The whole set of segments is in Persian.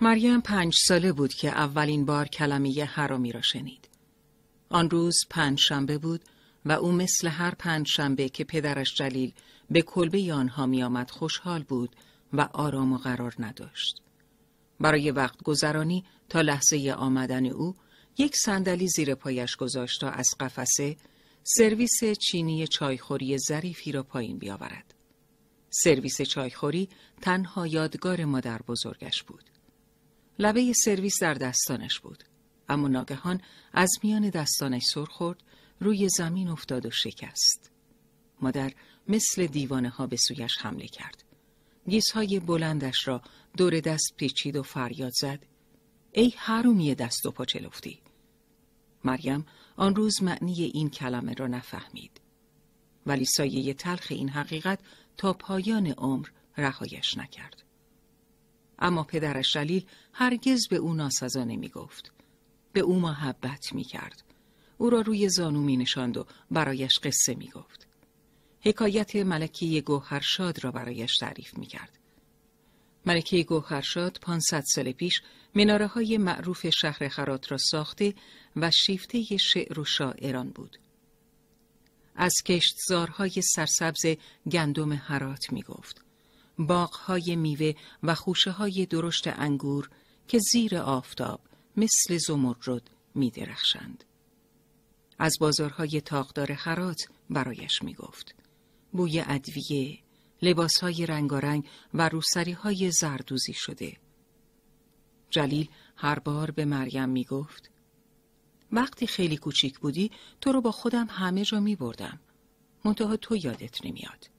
مریم پنج ساله بود که اولین بار کلمه حرامی را شنید. آن روز پنج شنبه بود و او مثل هر پنج شنبه که پدرش جلیل به کلبه آنها می آمد خوشحال بود و آرام و قرار نداشت. برای وقت گذرانی تا لحظه آمدن او یک صندلی زیر پایش گذاشت تا از قفسه سرویس چینی چایخوری ظریفی را پایین بیاورد. سرویس چایخوری تنها یادگار مادر بزرگش بود. لبه سرویس در دستانش بود. اما ناگهان از میان دستانش سر خورد روی زمین افتاد و شکست. مادر مثل دیوانه ها به سویش حمله کرد. گیزهای بلندش را دور دست پیچید و فریاد زد. ای حرومی دست و پاچلفتی. مریم آن روز معنی این کلمه را نفهمید. ولی سایه تلخ این حقیقت تا پایان عمر رهایش نکرد. اما پدرش جلیل هرگز به او ناسزا نمی گفت. به او محبت می کرد. او را روی زانو می نشاند و برایش قصه می گفت. حکایت ملکه گوهرشاد را برایش تعریف می کرد. ملکه گوهرشاد 500 سال پیش مناره های معروف شهر خرات را ساخته و شیفته شعر و شاعران بود. از کشتزارهای سرسبز گندم هرات می گفت. باغهای میوه و خوشه های درشت انگور که زیر آفتاب مثل زمرد می درخشند. از بازارهای تاقدار هرات برایش می گفت. بوی ادویه، لباسهای رنگارنگ و روسری های زردوزی شده. جلیل هر بار به مریم می گفت وقتی خیلی کوچیک بودی تو رو با خودم همه جا می بردم. منتها تو یادت نمیاد.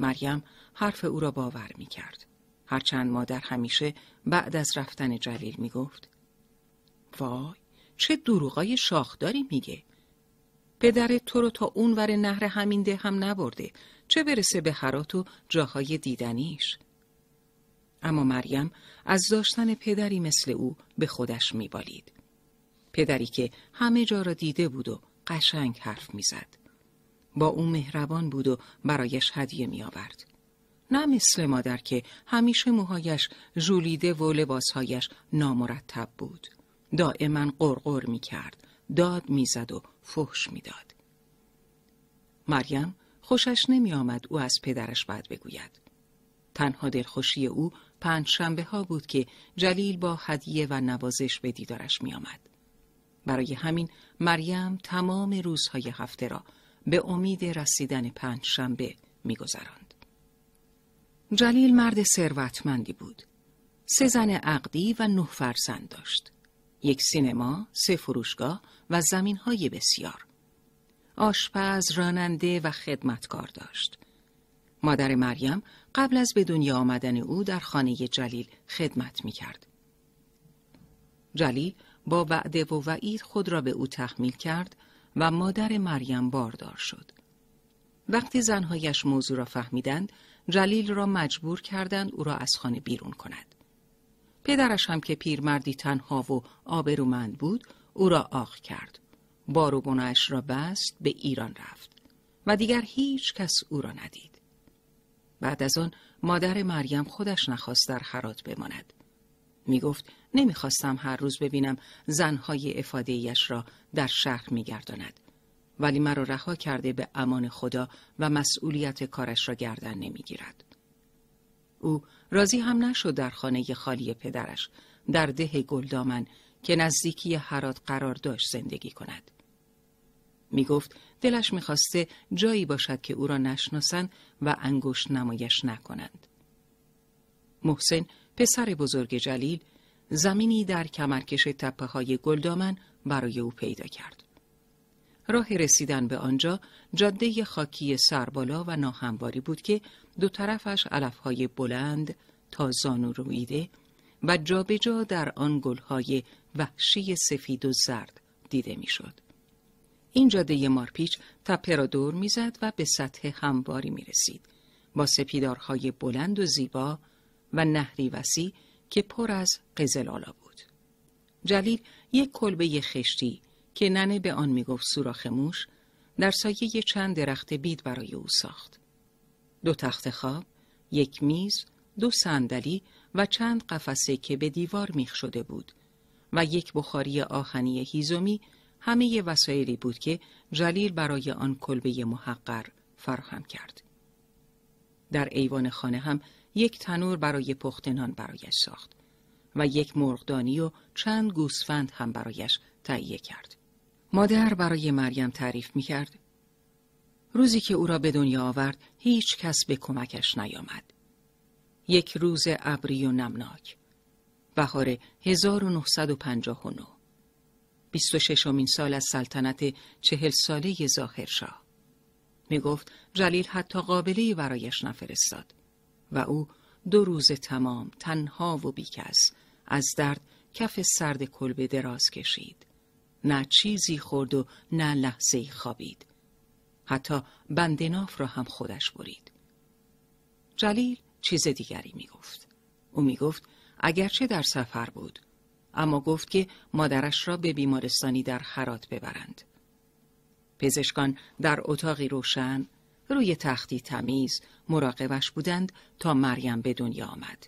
مریم حرف او را باور می کرد. هرچند مادر همیشه بعد از رفتن جلیل می گفت وای چه دروغای شاخداری میگه. پدر تو رو تا اون ور نهر همین ده هم نبرده. چه برسه به حرات و جاهای دیدنیش؟ اما مریم از داشتن پدری مثل او به خودش میبالید. پدری که همه جا را دیده بود و قشنگ حرف می‌زد. با او مهربان بود و برایش هدیه می آورد. نه مثل مادر که همیشه موهایش ژولیده و لباسهایش نامرتب بود. دائما قرقر می کرد. داد می‌زد و فحش می‌داد. مریم خوشش نمی آمد او از پدرش بد بگوید. تنها دلخوشی او پنج شنبه ها بود که جلیل با هدیه و نوازش به دیدارش می آمد. برای همین مریم تمام روزهای هفته را به امید رسیدن پنج شنبه می گذراند. جلیل مرد ثروتمندی بود. سه زن عقدی و نه فرزند داشت. یک سینما، سه فروشگاه و زمین های بسیار. آشپز، راننده و خدمتکار داشت. مادر مریم قبل از به دنیا آمدن او در خانه جلیل خدمت می کرد. جلیل با وعده و وعید خود را به او تحمیل کرد و مادر مریم باردار شد. وقتی زنهایش موضوع را فهمیدند، جلیل را مجبور کردند او را از خانه بیرون کند. پدرش هم که پیرمردی تنها و آبرومند بود، او را آخ کرد. بار و را بست به ایران رفت و دیگر هیچ کس او را ندید. بعد از آن مادر مریم خودش نخواست در حرات بماند. می گفت نمی‌خواستم هر روز ببینم زنهای افادهیش را در شهر میگرداند. ولی مرا رها کرده به امان خدا و مسئولیت کارش را گردن نمی‌گیرد. او راضی هم نشد در خانه خالی پدرش در ده گلدامن که نزدیکی هرات قرار داشت زندگی کند. می گفت دلش می‌خواسته جایی باشد که او را نشناسند و انگشت نمایش نکنند. محسن پسر بزرگ جلیل زمینی در کمرکش تپه های گلدامن برای او پیدا کرد. راه رسیدن به آنجا جاده خاکی سربالا و ناهمواری بود که دو طرفش علفهای بلند تا زانو رویده و جابجا جا در آن گلهای وحشی سفید و زرد دیده می‌شد. این جاده مارپیچ تپه را دور می‌زد و به سطح همواری می رسید. با سپیدارهای بلند و زیبا و نهری وسیع که پر از قزلالا بود. جلیل یک کلبه خشتی که ننه به آن می‌گفت سوراخ موش در سایه چند درخت بید برای او ساخت. دو تخت خواب، یک میز، دو صندلی و چند قفسه که به دیوار میخ شده بود و یک بخاری آهنی هیزومی همه وسایلی بود که جلیل برای آن کلبه محقر فراهم کرد. در ایوان خانه هم یک تنور برای پخت نان برایش ساخت و یک مرغدانی و چند گوسفند هم برایش تهیه کرد. مادر برای مریم تعریف می کرد. روزی که او را به دنیا آورد هیچ کس به کمکش نیامد. یک روز ابری و نمناک. بهار 1959 26 امین سال از سلطنت چهل ساله ظاهرشاه. می گفت جلیل حتی قابلی برایش نفرستاد و او دو روز تمام تنها و بیکس از درد کف سرد کلبه دراز کشید. نه چیزی خورد و نه لحظه خوابید. حتی بندناف را هم خودش برید. جلیل چیز دیگری می گفت. او می گفت اگرچه در سفر بود اما گفت که مادرش را به بیمارستانی در حرات ببرند. پزشکان در اتاقی روشن روی تختی تمیز مراقبش بودند تا مریم به دنیا آمد.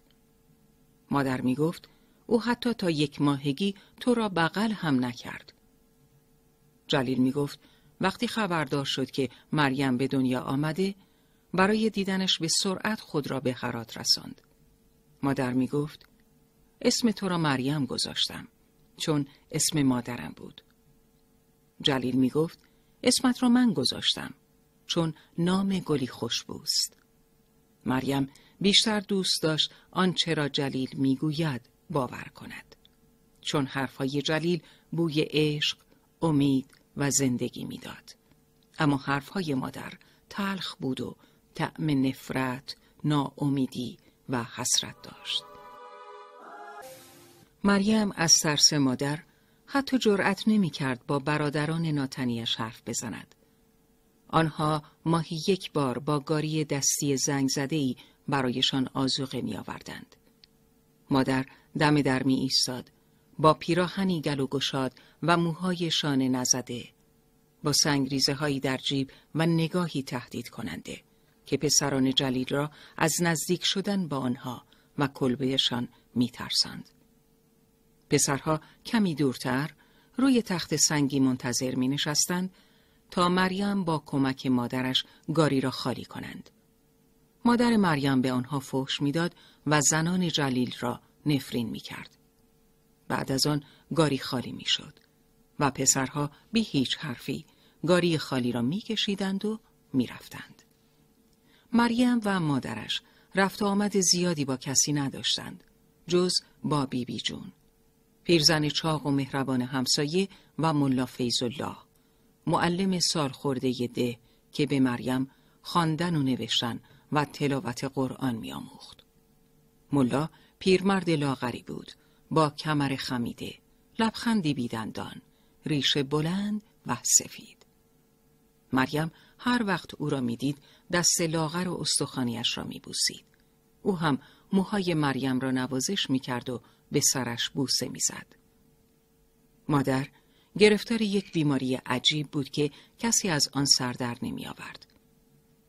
مادر می گفت او حتی تا یک ماهگی تو را بغل هم نکرد. جلیل می گفت وقتی خبردار شد که مریم به دنیا آمده برای دیدنش به سرعت خود را به حرات رساند. مادر می گفت اسم تو را مریم گذاشتم چون اسم مادرم بود. جلیل می گفت اسمت را من گذاشتم چون نام گلی خوشبوست. مریم بیشتر دوست داشت آنچه را جلیل می‌گوید باور کند. چون حرفهای جلیل بوی عشق، امید و زندگی می‌داد. اما حرفهای مادر تلخ بود و طعم نفرت، ناامیدی و حسرت داشت. مریم از ترس مادر حتی جرأت نمی کرد با برادران ناتنیش حرف بزند. آنها ماهی یک بار با گاری دستی زنگ زده ای برایشان آزوقه می آوردند. مادر دم در می ایستاد با پیراهنی گل و گشاد و موهای شانه نزده با سنگریزه هایی در جیب و نگاهی تهدید کننده که پسران جلیل را از نزدیک شدن با آنها و کلبهشان می ترسند. پسرها کمی دورتر روی تخت سنگی منتظر می نشستند تا مریم با کمک مادرش گاری را خالی کنند. مادر مریم به آنها فحش می‌داد و زنان جلیل را نفرین می کرد. بعد از آن گاری خالی می شد و پسرها بی هیچ حرفی گاری خالی را می کشیدند و می رفتند. مریم و مادرش رفت آمد زیادی با کسی نداشتند جز با بیبی بی جون. پیرزن چاق و مهربان همسایه و ملا فیض الله معلم سال خورده ده که به مریم خواندن و نوشتن و تلاوت قرآن میآموخت. ملا پیرمرد لاغری بود با کمر خمیده لبخندی بیدندان ریشه بلند و سفید مریم هر وقت او را می‌دید دست لاغر و استخوانیش را میبوسید او هم موهای مریم را نوازش می‌کرد و به سرش بوسه می‌زد. مادر گرفتار یک بیماری عجیب بود که کسی از آن سر در نمی آورد.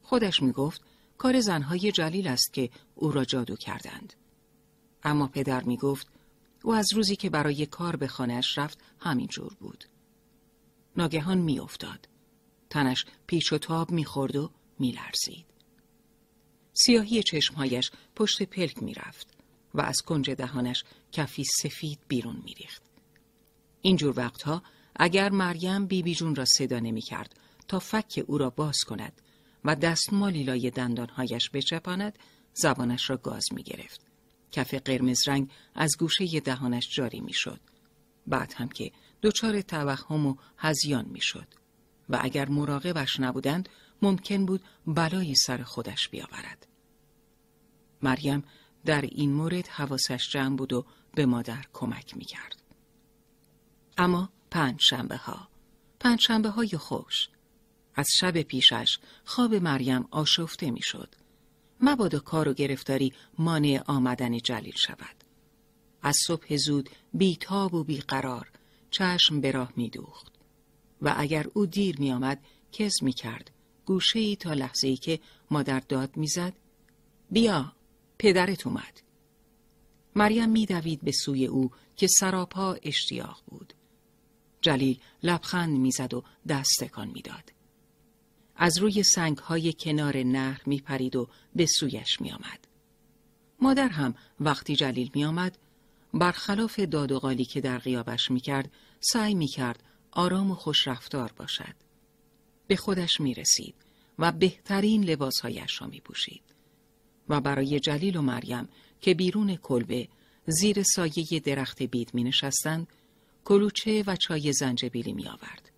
خودش می گفت کار زنهای جلیل است که او را جادو کردند. اما پدر می گفت او از روزی که برای کار به خانهش رفت همین جور بود. ناگهان می افتاد. تنش پیچ و تاب می خورد و می لرزید. سیاهی چشمهایش پشت پلک می رفت. و از کنج دهانش کفی سفید بیرون میریخت. اینجور وقتها اگر مریم بیبی جون را صدا نمی کرد تا فک او را باز کند و دستمالی لای دندانهایش بچپاند زبانش را گاز می گرفت. کف قرمز رنگ از گوشه دهانش جاری می شد. بعد هم که دچار توهم و هزیان می شد. و اگر مراقبش نبودند ممکن بود بلایی سر خودش بیاورد. مریم در این مورد حواسش جمع بود و به مادر کمک می کرد. اما پنج شنبه ها پنج شنبه های خوش از شب پیشش خواب مریم آشفته می شد مبادا کار و گرفتاری مانع آمدن جلیل شود از صبح زود بیتاب و بیقرار چشم به راه می دوخت. و اگر او دیر می آمد کز می کرد گوشه ای تا لحظه ای که مادر داد می‌زد بیا پدرت اومد مریم میدوید به سوی او که سراپا اشتیاق بود. جلیل لبخند می‌زد و دست تکان می‌داد. از روی سنگ های کنار نهر می پرید و به سویش می آمد. مادر هم وقتی جلیل می آمد برخلاف داد و غالی که در غیابش می کرد سعی می کرد آرام و خوش رفتار باشد. به خودش می رسید و بهترین لباسهایش را می پوشید. و برای جلیل و مریم که بیرون کلبه زیر سایه درخت بید می نشستند کلوچه و چای زنجبیلی می آورد.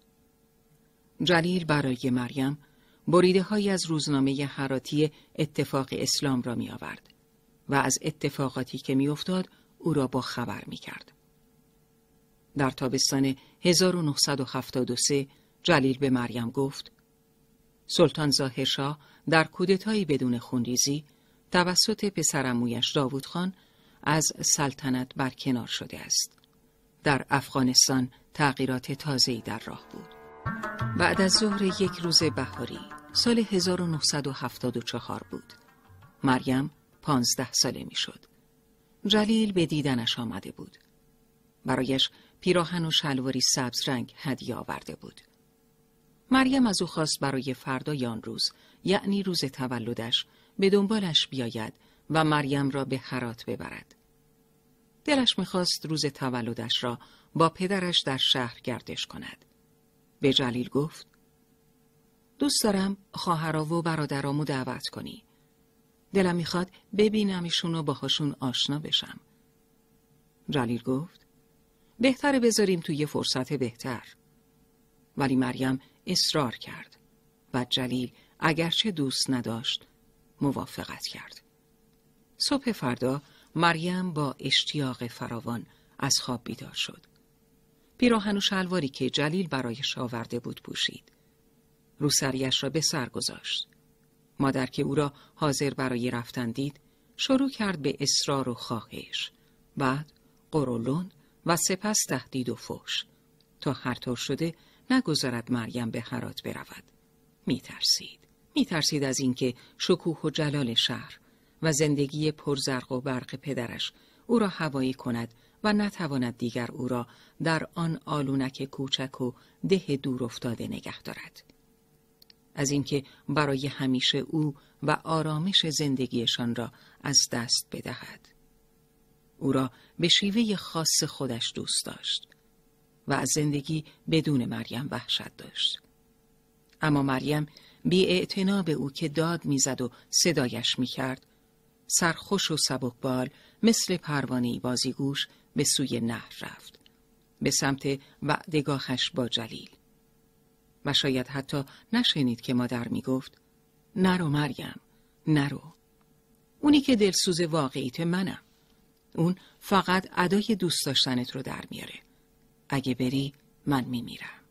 جلیل برای مریم بریده های از روزنامه حراتی اتفاق اسلام را می آورد و از اتفاقاتی که می افتاد او را با خبر می کرد. در تابستان 1973 جلیل به مریم گفت سلطان ظاهرشاه در کودتایی بدون خونریزی توسط پسرمویش داوود خان از سلطنت برکنار شده است. در افغانستان تغییرات تازه‌ای در راه بود. بعد از ظهر یک روز بهاری سال 1974 بود. مریم پانزده ساله می‌شد. جلیل به دیدنش آمده بود. برایش پیراهن و شلواری سبز رنگ هدیه آورده بود. مریم از او خواست برای فردای آن روز یعنی روز تولدش به دنبالش بیاید و مریم را به حرات ببرد. دلش می‌خواست روز تولدش را با پدرش در شهر گردش کند. به جلیل گفت دوست دارم خواهرا و برادرامو دعوت کنی. دلم می‌خواد ببینم و باهاشون آشنا بشم. جلیل گفت بهتره بذاریم توی فرصت بهتر. ولی مریم اصرار کرد و جلیل اگرچه دوست نداشت موافقت کرد. صبح فردا مریم با اشتیاق فراوان از خواب بیدار شد. پیراهن و شلواری که جلیل برایش آورده بود پوشید. روسریش را به سر گذاشت. مادر که او را حاضر برای رفتن دید شروع کرد به اصرار و خواهش. بعد قرولون و سپس تهدید و فوش تا هر طور شده نگذارد مریم به حرات برود. میترسید. میترسید از اینکه شکوه و جلال شهر و زندگی پرزرق و برق پدرش او را هوایی کند و نتواند دیگر او را در آن آلونک کوچک و ده دور افتاده نگه دارد. از اینکه برای همیشه او و آرامش زندگیشان را از دست بدهد. او را به شیوه خاص خودش دوست داشت و از زندگی بدون مریم وحشت داشت. اما مریم بی به او که داد می‌زد و صدایش می‌کرد سرخوش و سبکبال مثل پروانه بازیگوش به سوی نهر رفت به سمت وعدگاهش با جلیل و شاید حتی نشنید که مادر می گفت نرو مریم نرو اونی که دلسوز واقعیت منم. اون فقط ادای دوست داشتنت رو در میاره. اگه بری من میمیرم.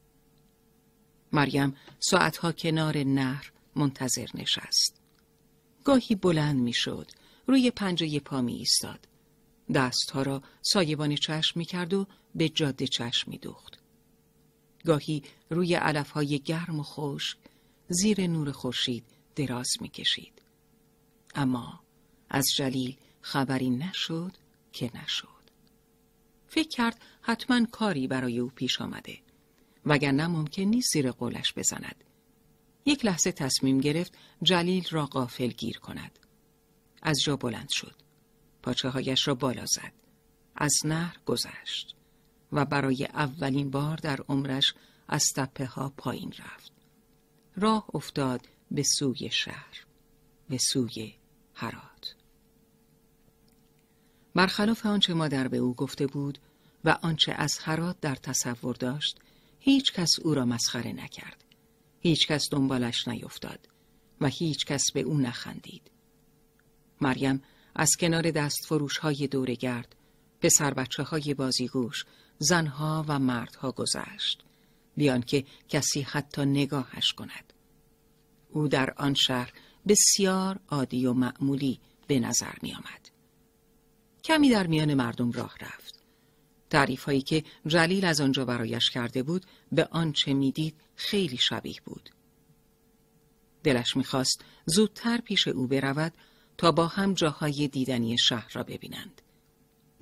مریم ساعتها کنار نهر منتظر نشست. گاهی بلند می‌شد روی پنجه پا می ایستاد دستها را سایبان چشم می کرد و به جاده چشم می دوخت. گاهی روی علفهای گرم و خشک زیر نور خورشید دراز می کشید. اما از جلیل خبری نشد که نشد. فکر کرد حتما کاری برای او پیش آمده وگرنه ممکن نیست زیر قولش بزند. یک لحظه تصمیم گرفت جلیل را قافل گیر کند. از جا بلند شد. پاچه هایش را بالا زد. از نهر گذشت و برای اولین بار در عمرش از تپه ها پایین رفت. راه افتاد به سوی شهر. به سوی هرات. برخلاف آنچه مادر به او گفته بود و آنچه از هرات در تصور داشت هیچ کس او را مسخره نکرد. هیچ کس دنبالش نیفتاد و هیچ کس به او نخندید. مریم از کنار دست فروش های دورگرد پسر بچه های بازیگوش زنها و مردها گذشت بیان که کسی حتی نگاهش کند او در آن شهر بسیار عادی و معمولی به نظر می آمد. کمی در میان مردم راه رفت تعریف هایی که جلیل از آنجا برایش کرده بود به آنچه می‌دید خیلی شبیه بود دلش می‌خواست زودتر پیش او برود تا با هم جاهای دیدنی شهر را ببینند.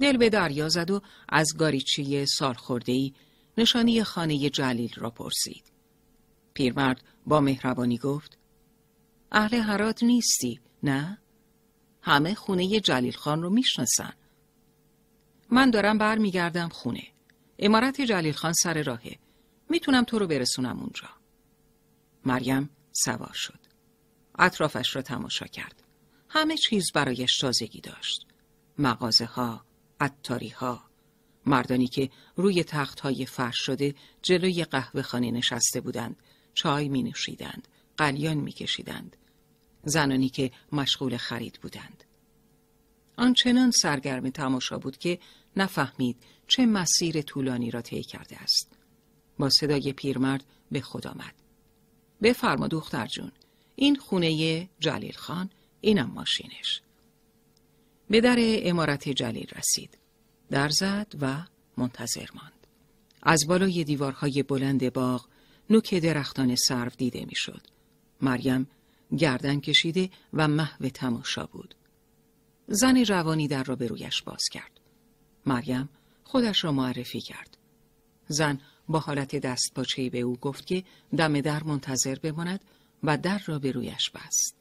دل به دریا زد و از گاریچی سالخوردهای نشانی خانه جلیل را پرسید. پیرمرد با مهربانی گفت اهل هرات نیستی نه؟ همه خونه جلیل خان رو می‌شناسن. من دارم برمیگردم خونه. امارت جلیل خان سر راهه. می‌تونم تو رو برسونم اونجا. مریم سوار شد. اطرافش را تماشا کرد. همه چیز برایش تازگی داشت. مغازه ها، عطاری ها، مردانی که روی تخت های فرش شده جلوی قهوه خانه نشسته بودند، چای می نوشیدند، قلیان می کشیدند. زنانی که مشغول خرید بودند. آنچنان سرگرم تماشا بود که نفهمید چه مسیر طولانی را طی کرده است. با صدای پیرمرد به خود آمد. بفرما دختر جون این خونه جلیل خان اینم ماشینش. به در امارت جلیل رسید. در زد و منتظر ماند. از بالای دیوارهای بلند باغ نوک درختان سرو دیده می‌شد. مریم گردن کشیده و محو تماشا بود. زن جوانی در را به رویش باز کرد. مریم خودش را معرفی کرد. زن با حالت دست به او گفت که دم در منتظر بماند و در را به رویش بست.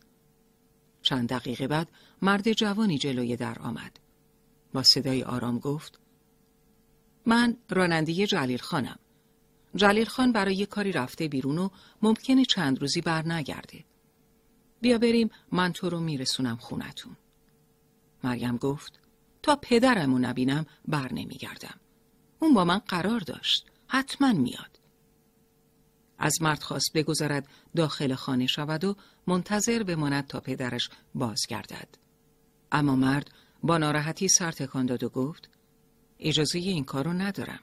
چند دقیقه بعد مرد جوانی جلوی در آمد. با صدای آرام گفت من راننده جلیل خانم. جلیل خان برای کاری رفته بیرون و ممکنه چند روزی بر نگرده. بیا بریم من تو رو میرسونم خونتون. مریم گفت تا پدرمو نبینم بر نمیگردم. اون با من قرار داشت. حتما میاد. از مرد خواست بگذارد داخل خانه شود و منتظر بماند تا پدرش بازگردد. اما مرد با ناراحتی سر تکان داد و گفت اجازه این کارو ندارم.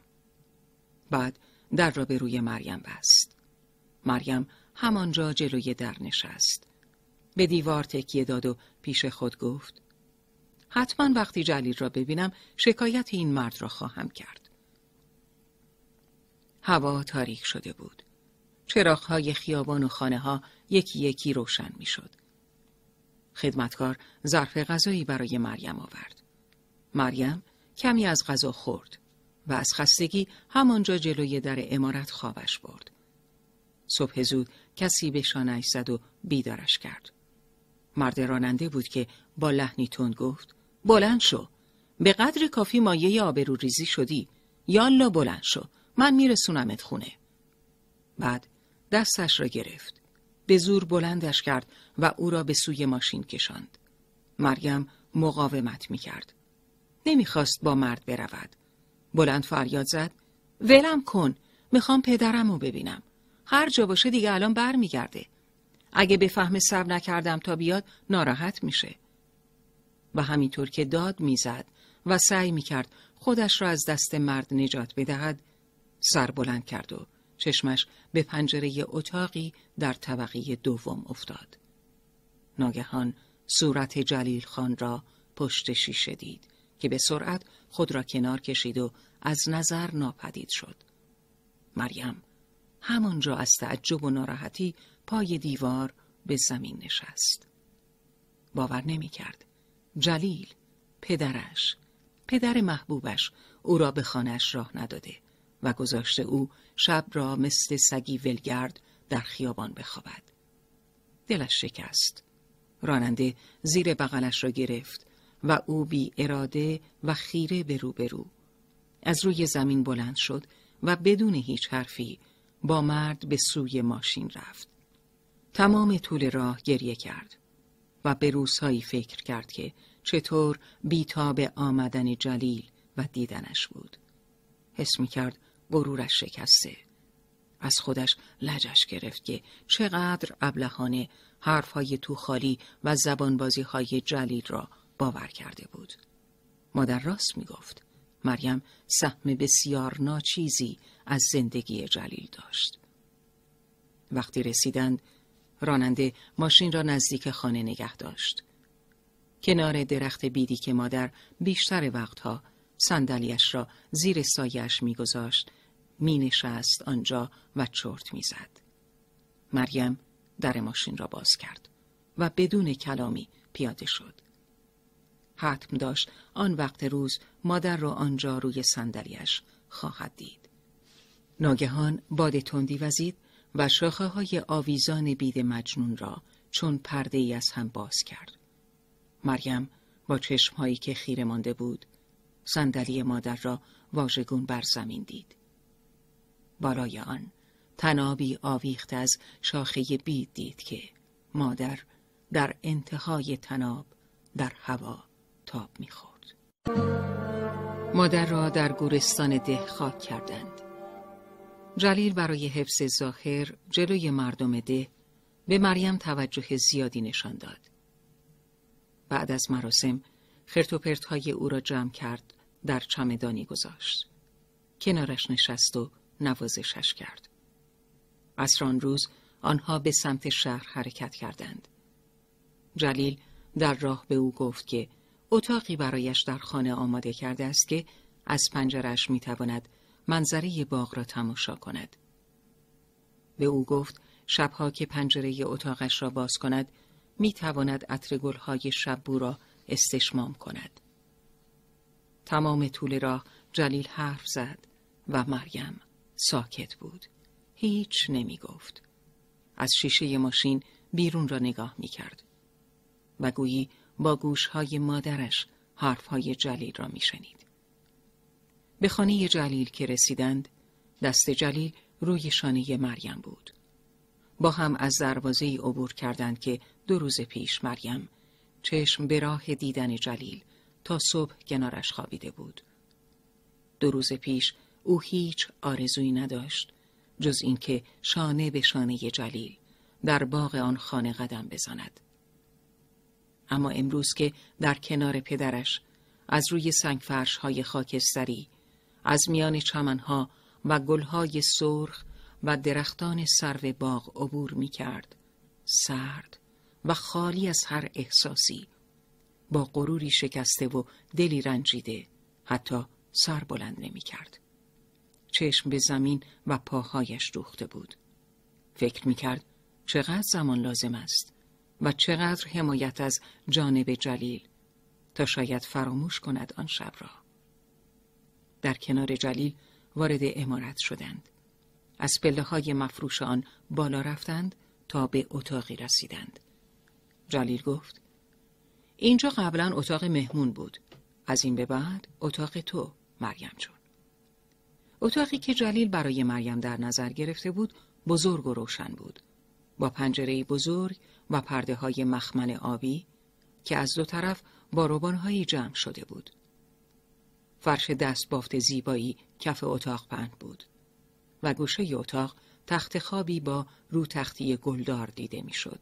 بعد در را به روی مریم بست. مریم همانجا جلوی در نشست. به دیوار تکیه داد و پیش خود گفت حتما وقتی جلیل را ببینم شکایت این مرد را خواهم کرد. هوا تاریک شده بود. چراغهای خیابان و خانه ها یکی یکی روشن می شد. خدمتکار ظرف غذایی برای مریم آورد. مریم کمی از غذا خورد و از خستگی همانجا جلوی در امارت خوابش برد. صبح زود کسی به شانهش زد و بیدارش کرد. مرد راننده بود که با لحنی تند گفت بلند شو به قدر کافی مایه آبرو ریزی شدی یالا بلند شو من میرسونمت خونه بعد دستش را گرفت. به زور بلندش کرد و او را به سوی ماشین کشاند. مریم مقاومت می‌کرد. نمی‌خواست با مرد برود. بلند فریاد زد. ولم کن. می‌خوام پدرم رو ببینم. هر جا باشه دیگه الان برمیگرده. اگه به فهم صبر نکردم تا بیاد ناراحت میشه. و همینطور که داد می‌زد و سعی می‌کرد خودش را از دست مرد نجات بدهد سر بلند کرد و چشمش به پنجره اتاقی در طبقه دوم افتاد. ناگهان صورت جلیل خان را پشت شیشه دید که به سرعت خود را کنار کشید و از نظر ناپدید شد. مریم همانجا از تعجب و ناراحتی پای دیوار به زمین نشست. باور نمی کرد. جلیل، پدرش، پدر محبوبش او را به خانش راه نداده و گذاشته او شب را مثل سگی ولگرد در خیابان بخوابد. دلش شکست. راننده زیر بغلش را گرفت و او بی اراده و خیره به رو به رو. از روی زمین بلند شد و بدون هیچ حرفی با مرد به سوی ماشین رفت. تمام طول راه گریه کرد و به روزهایی فکر کرد که چطور بیتاب آمدن جلیل و دیدنش بود. حس می کرد غرورش شکسته. از خودش لجش گرفت که چقدر ابلهانه حرفهای تو خالی و زبانبازی های جلیل را باور کرده بود. مادر راست می گفت. مریم سهم بسیار ناچیزی از زندگی جلیل داشت. وقتی رسیدند راننده ماشین را نزدیک خانه نگه داشت. کنار درخت بیدی که مادر بیشتر وقتها صندلیاش را زیر سایش میگذاشت مینشست آنجا و چرت می‌زد. مریم در ماشین را باز کرد و بدون کلامی پیاده شد. حتم داشت آن وقت روز مادر را آنجا روی صندلیاش خواهد دید. ناگهان باد تندی وزید و شاخه های آویزان بید مجنون را چون پرده ای از هم باز کرد. مریم با چشمهایی که خیره مانده بود صندلی مادر را واژگون بر زمین دید. بالای آن تنابی آویخت از شاخه بید دید که مادر در انتهای تناب در هوا تاب می‌خورد. مادر را در گورستان ده خاک کردند. جلیل برای حفظ ظاهر جلوی مردم ده به مریم توجه زیادی نشان داد. بعد از مراسم خرت های او را جمع کرد در چمدانی گذاشت. کنارش نشست و نوازشش کرد. عصران روز آنها به سمت شهر حرکت کردند. جلیل در راه به او گفت که اتاقی برایش در خانه آماده کرده است که از پنجرش می‌تواند منظره باغ را تماشا کند. به او گفت شبها که پنجره اتاقش را باز کند می تواند عطر گلهای شبو را استشمام کند. تمام طول راه جلیل حرف زد و مریم ساکت بود. هیچ نمی گفت. از شیشه ماشین بیرون را نگاه می کرد. و گویی با گوشهای مادرش حرفهای جلیل را می شنید. به خانه جلیل که رسیدند دست جلیل روی شانه مریم بود. با هم از دروازه عبور کردند که دو روز پیش مریم چشم به راه دیدن جلیل تا صبح کنارش خوابیده بود. دو روز پیش او هیچ آرزویی نداشت جز اینکه شانه به شانه جلیل در باغ آن خانه قدم بزند. اما امروز که در کنار پدرش از روی سنگفرش های خاکستری از میان چمنها و گلهای سرخ و درختان سرو باغ عبور می کرد. سرد و خالی از هر احساسی با غروری شکسته و دلی رنجیده حتی سر بلند نمی کرد. چشم به زمین و پاهایش دوخته بود. فکر می کرد چقدر زمان لازم است و چقدر حمایت از جانب جلیل تا شاید فراموش کند آن شب را. در کنار جلیل وارد امارت شدند. از پله های مفروش آن بالا رفتند تا به اتاقی رسیدند. جلیل گفت اینجا قبلا اتاق مهمون بود. از این به بعد اتاق تو مریم جون. اتاقی که جلیل برای مریم در نظر گرفته بود بزرگ و روشن بود. با پنجره بزرگ و پرده های مخمن آبی که از دو طرف با روبانهایی جمع شده بود. فرش دست بافت زیبایی کف اتاق پهن بود و گوشه اتاق تخت خوابی با رو تختی گلدار دیده می‌شد.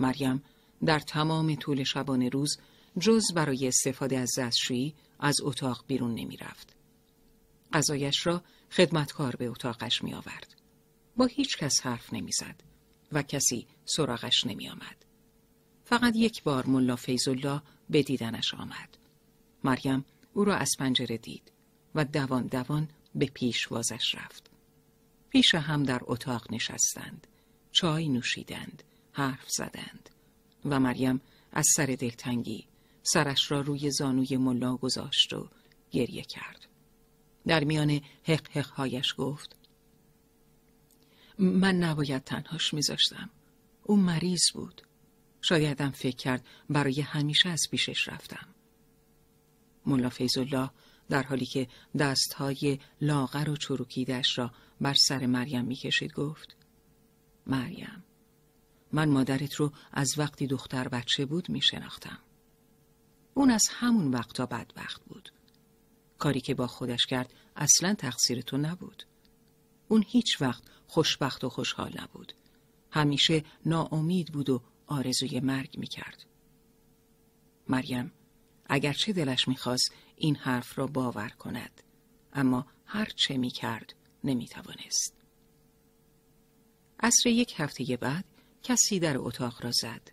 مریم در تمام طول شبانه روز جز برای استفاده از دستشویی از اتاق بیرون نمی رفت. غذایش را خدمتکار به اتاقش می آورد. با هیچ کس حرف نمی زد و کسی سراغش نمی آمد. فقط یک بار ملا فیضالله به دیدنش آمد. مریم او را از پنجره دید و دوان دوان به پیشوازش رفت. پیش هم در اتاق نشستند. چای نوشیدند. حرف زدند. و مریم از سر دلتنگی سرش را روی زانوی ملا گذاشت و گریه کرد. در میان حق هایش گفت من نباید تنهاش میذاشتم. او مریض بود. شایدم فکر کرد برای همیشه از پیشش رفتم. ملا فیضالله در حالی که دستهای لاغر و چروکیدش را بر سر مریم می‌کشید گفت مریم من مادرت رو از وقتی دختر بچه بود میشناختم. اون از همون وقتا بدبخت بود. کاری که با خودش کرد اصلا تقصیر تو نبود. اون هیچ وقت خوشبخت و خوشحال نبود. همیشه ناامید بود و آرزوی مرگ می‌کرد. مریم اگرچه دلش می‌خواست این حرف را باور کند اما هر چه می‌کرد نمی‌توانست. عصر یک هفته بعد کسی در اتاق را زد.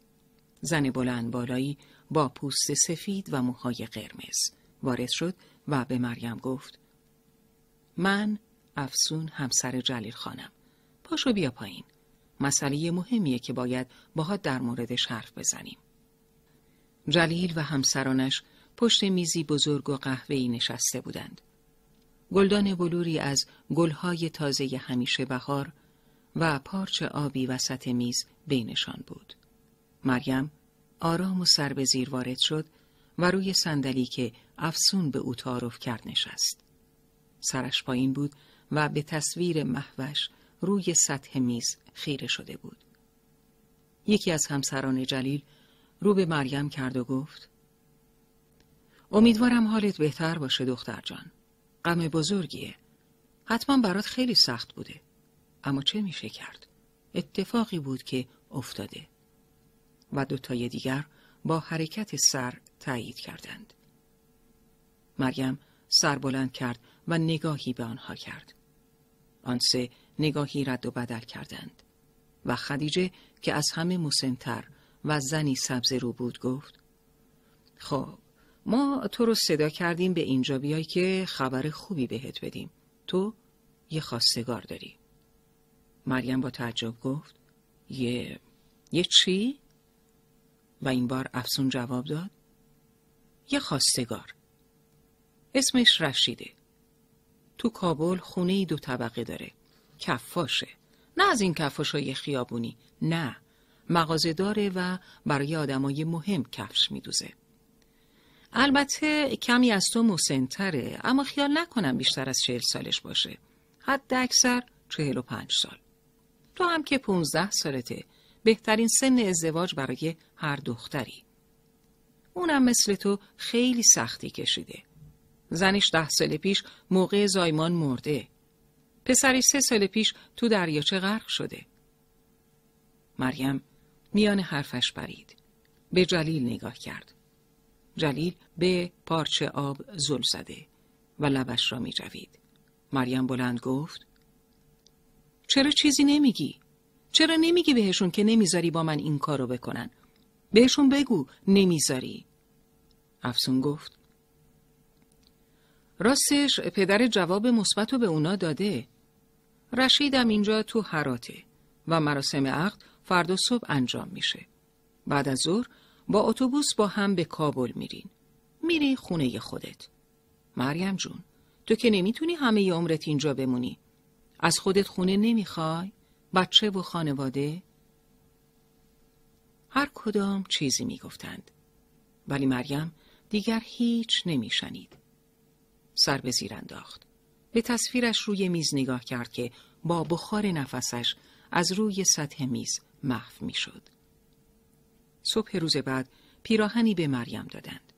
زن بلند بالایی با پوست سفید و موهای قرمز وارد شد و به مریم گفت من افسون همسر جلیل خانم پاشو بیا پایین مسئله مهمیه که باید باها در موردش حرف بزنیم جلیل و همسرانش پشت میزی بزرگ و قهوه‌ای نشسته بودند. گلدان بلوری از گلهای تازه همیشه بهار و پارچ آبی وسط میز بینشان بود. مریم آرام و سر به زیر وارد شد و روی صندلی که افسون به او تعارف کرد نشست. سرش پایین بود و به تصویر محوش روی سطح میز خیره شده بود. یکی از همسران جلیل رو به مریم کرد و گفت امیدوارم حالت بهتر باشه دختر جان. غم بزرگیه. حتما برات خیلی سخت بوده. اما چه میشه کرد؟ اتفاقی بود که افتاده. و دوتای دیگر با حرکت سر تایید کردند. مریم سر بلند کرد و نگاهی به آنها کرد. آن سه نگاهی رد و بدل کردند. و خدیجه که از همه مسنتر و زنی سبز رو بود گفت خب ما تو رو صدا کردیم به اینجا بیای که خبر خوبی بهت بدیم تو یه خواستگار داری مریم با تعجب گفت یه یه چی؟ و این بار افسون جواب داد یه خواستگار. اسمش رشیده. تو کابل خونه ای دو طبقه داره. کفاشه. نه از این کفاشای خیابونی. نه. مغازه داره و برای آدمای مهم کفش میدوزه. البته کمی از تو مسنتره اما خیال نکنم بیشتر از چهل سالش باشه. حد اکثر چهل و پنج سال. تو هم که پونزده سالته. بهترین سن ازدواج برای هر دختری. اونم مثل تو خیلی سختی کشیده. زنش ده سال پیش موقع زایمان مرده. پسری سه سال پیش تو دریاچه غرق شده. مریم میان حرفش برید به جلیل نگاه کرد. جلیل به پارچه آب زل زده و لبش را می جوید. مریم بلند گفت چرا چیزی نمیگی؟ چرا نمیگی بهشون که نمی‌ذاری با من این کارو بکنن؟ بهشون بگو نمی‌ذاری. افسون گفت راستش پدر جواب مثبت به اونا داده. رشیدم اینجا تو حراته و مراسم عقد فردا صبح انجام میشه. بعد از ظهر با اتوبوس با هم به کابل میرین. میری خونه خودت. مریم جون تو که نمی‌تونی همه عمرت اینجا بمونی. از خودت خونه نمی‌خوای؟ بچه و خانواده؟ هر کدام چیزی می‌گفتند. ولی مریم دیگر هیچ نمیشنید. سر به زیر انداخت. به تصویرش روی میز نگاه کرد که با بخار نفسش از روی سطح میز محو می‌شد. صبح روز بعد پیراهنی به مریم دادند.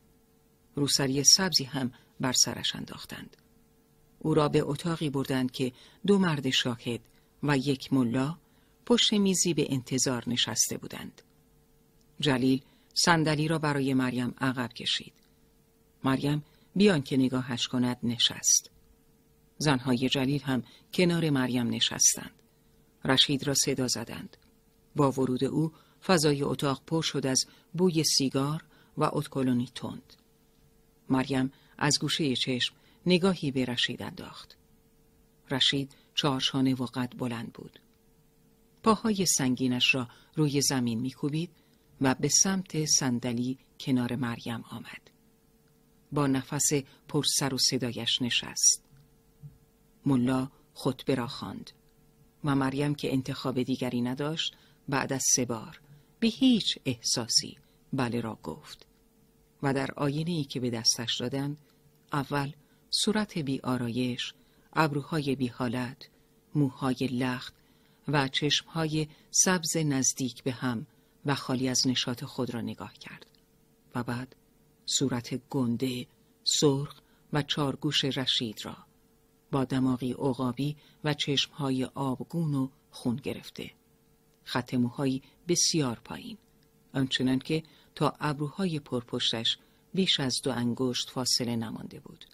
روسری سبزی هم بر سرش انداختند. او را به اتاقی بردند که دو مرد شاهد و یک ملا پشت میزی به انتظار نشسته بودند. جلیل صندلی را برای مریم عقب کشید. مریم بیان که نگاهش کند نشست. زنهای جلیل هم کنار مریم نشستند. رشید را صدا زدند. با ورود او فضای اتاق پر شد از بوی سیگار و اتکلونی تند. مریم از گوشه چشم نگاهی به رشید انداخت. رشید چهارشانه و قد بلند بود. پاهای سنگینش را روی زمین میکوبید و به سمت صندلی کنار مریم آمد. با نفس پرسر و صدایش نشست. ملا خطبه را خواند و مریم که انتخاب دیگری نداشت بعد از سه بار به هیچ احساسی بله را گفت و در آینه ای که به دستش دادند اول صورت بی آرایش، ابروهای بی حالت، موهای لخت و چشمهای سبز نزدیک به هم و خالی از نشاط خود را نگاه کرد. و بعد صورت گنده، سرخ و چارگوش رشید را با دماغی عقابی و چشمهای آبگون و خون گرفته. خط موهایی بسیار پایین آنچنان که تا ابروهای پرپشتش بیش از دو انگشت فاصله نمانده بود.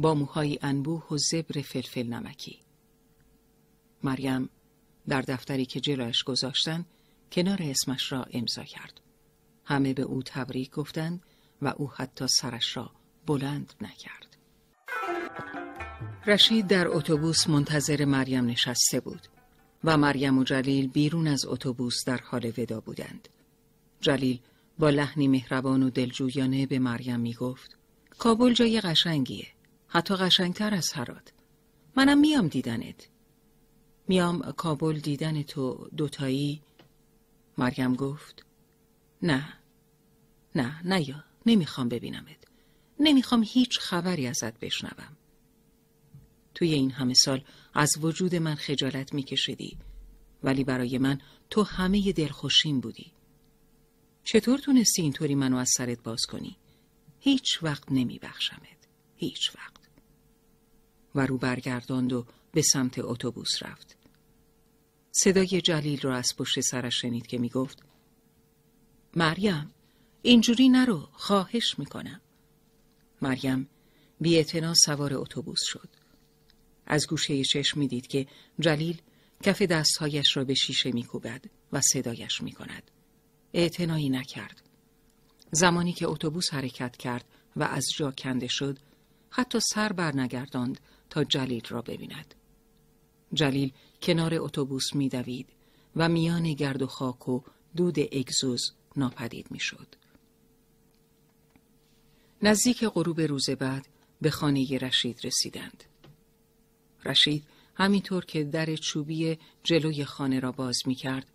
با موهای انبوه و زبر فلفل نمکی. مریم در دفتری که جلوش گذاشتن کنار اسمش را امضا کرد. همه به او تبریک گفتند و او حتی سرش را بلند نکرد. رشید در اتوبوس منتظر مریم نشسته بود و مریم و جلیل بیرون از اتوبوس در حال ودا بودند. جلیل با لحنی مهربان و دلجویانه به مریم می گفت کابل جای قشنگیه. حتی قشنگتر از هرات. منم میام دیدنت. میام کابل دیدن تو دوتایی. مریم گفت نه نه نه یا نمی‌خوام ببینمت. نمی‌خوام هیچ خبری ازت بشنوم. توی این همه سال از وجود من خجالت میکشیدی ولی برای من تو همه دلخوشیم بودی. چطور تونستی اینطوری منو از سرت باز کنی؟ هیچ وقت نمیبخشمت. هیچ وقت. و رو برگرداند و به سمت اتوبوس رفت. صدای جلیل را از پشت سرش شنید که می‌گفت مریم اینجوری نرو خواهش می‌کنم. مریم بی سوار اتوبوس شد. از گوشه چشم می‌دید که جلیل کف دستهایش را به شیشه میکوبد و صدایش می‌کند. اعتنایی نکرد. زمانی که اتوبوس حرکت کرد و از جا کنده شد حتی سر برنگرداند تا جلیل را ببیند جلیل کنار اتوبوس میدوید و میان گرد و خاک و دود اگزوز ناپدید می‌شد. نزدیک غروب روز بعد به خانه رشید رسیدند. رشید همینطور که در چوبی جلوی خانه را باز می کرد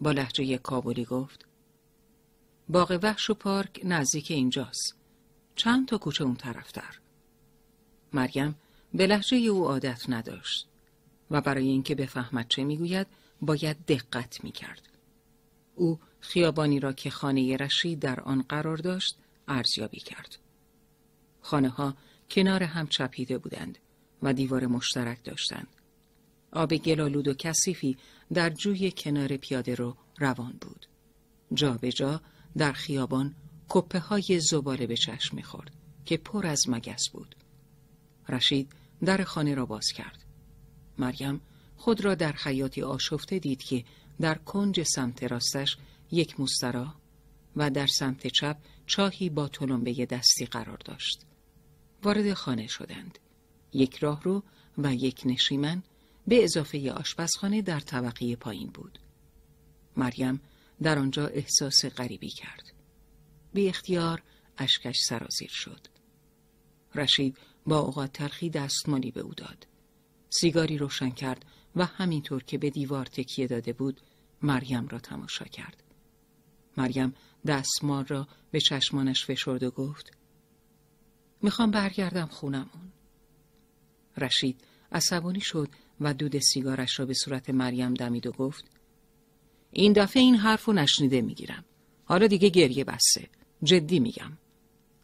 با لحجه کابلی گفت باغ وحش و پارک نزدیک اینجاست. چند تا کوچه اون طرفتر. مریم به لحجه او عادت نداشت و برای اینکه بفهمد چه می‌گوید باید دقت می‌کرد. او خیابانی را که خانه رشید در آن قرار داشت ارزیابی کرد. خانه ها کنار هم چپیده بودند و دیوار مشترک داشتند. آب گلالود و کثیفی در جوی کنار پیاده رو روان بود. جا به جا در خیابان کپه های زباله به چشم می‌خورد که پر از مگس بود. رشید در خانه را باز کرد. مریم خود را در حیاتی آشفته دید که در کنج سمت راستش یک مسترا و در سمت چپ چاهی با تلمبه دستی قرار داشت. وارد خانه شدند. یک راهرو و یک نشیمن به اضافه آشپزخانه در طبقه پایین بود. مریم در آنجا احساس غریبی کرد. بی اختیار اشکش سرازیر شد. رشید با اوقات تلخی دستمالی به او داد. سیگاری روشن کرد و همینطور که به دیوار تکیه داده بود مریم را تماشا کرد. مریم دستمال را به چشمانش فشرد و گفت می‌خوام برگردم خونمون. رشید عصبانی شد و دود سیگارش را به صورت مریم دمید و گفت این دفعه این حرف رو نشنیده می‌گیرم. حالا دیگه گریه بسته. جدی میگم.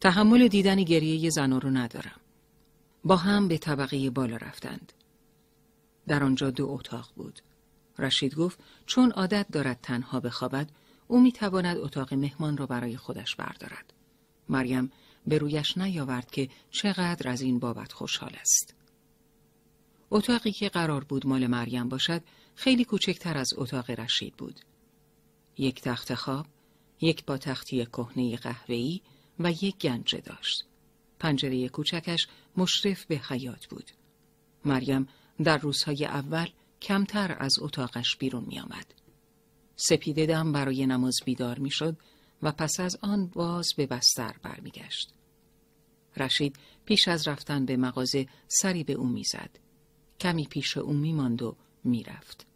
تحمل دیدن گریه زنو رو ندارم. با هم به طبقه بالا رفتند. در آنجا دو اتاق بود. رشید گفت چون عادت دارد تنها بخوابد او می‌تواند اتاق مهمان را برای خودش بردارد. مریم به رویش نیاورد که چقدر از این بابت خوشحال است. اتاقی که قرار بود مال مریم باشد خیلی کوچکتر از اتاق رشید بود. یک تخت خواب، یک با تختی کهنه قهوه‌ای و یک گنجه داشت. پنجره کوچکش مشرف به حیات بود. مریم در روزهای اول کمتر از اتاقش بیرون می آمد. سپیده دم برای نماز بیدار می شد و پس از آن باز به بستر برمیگشت. رشید پیش از رفتن به مغازه سری به او می‌زد. کمی پیش او میماند و می‌رفت.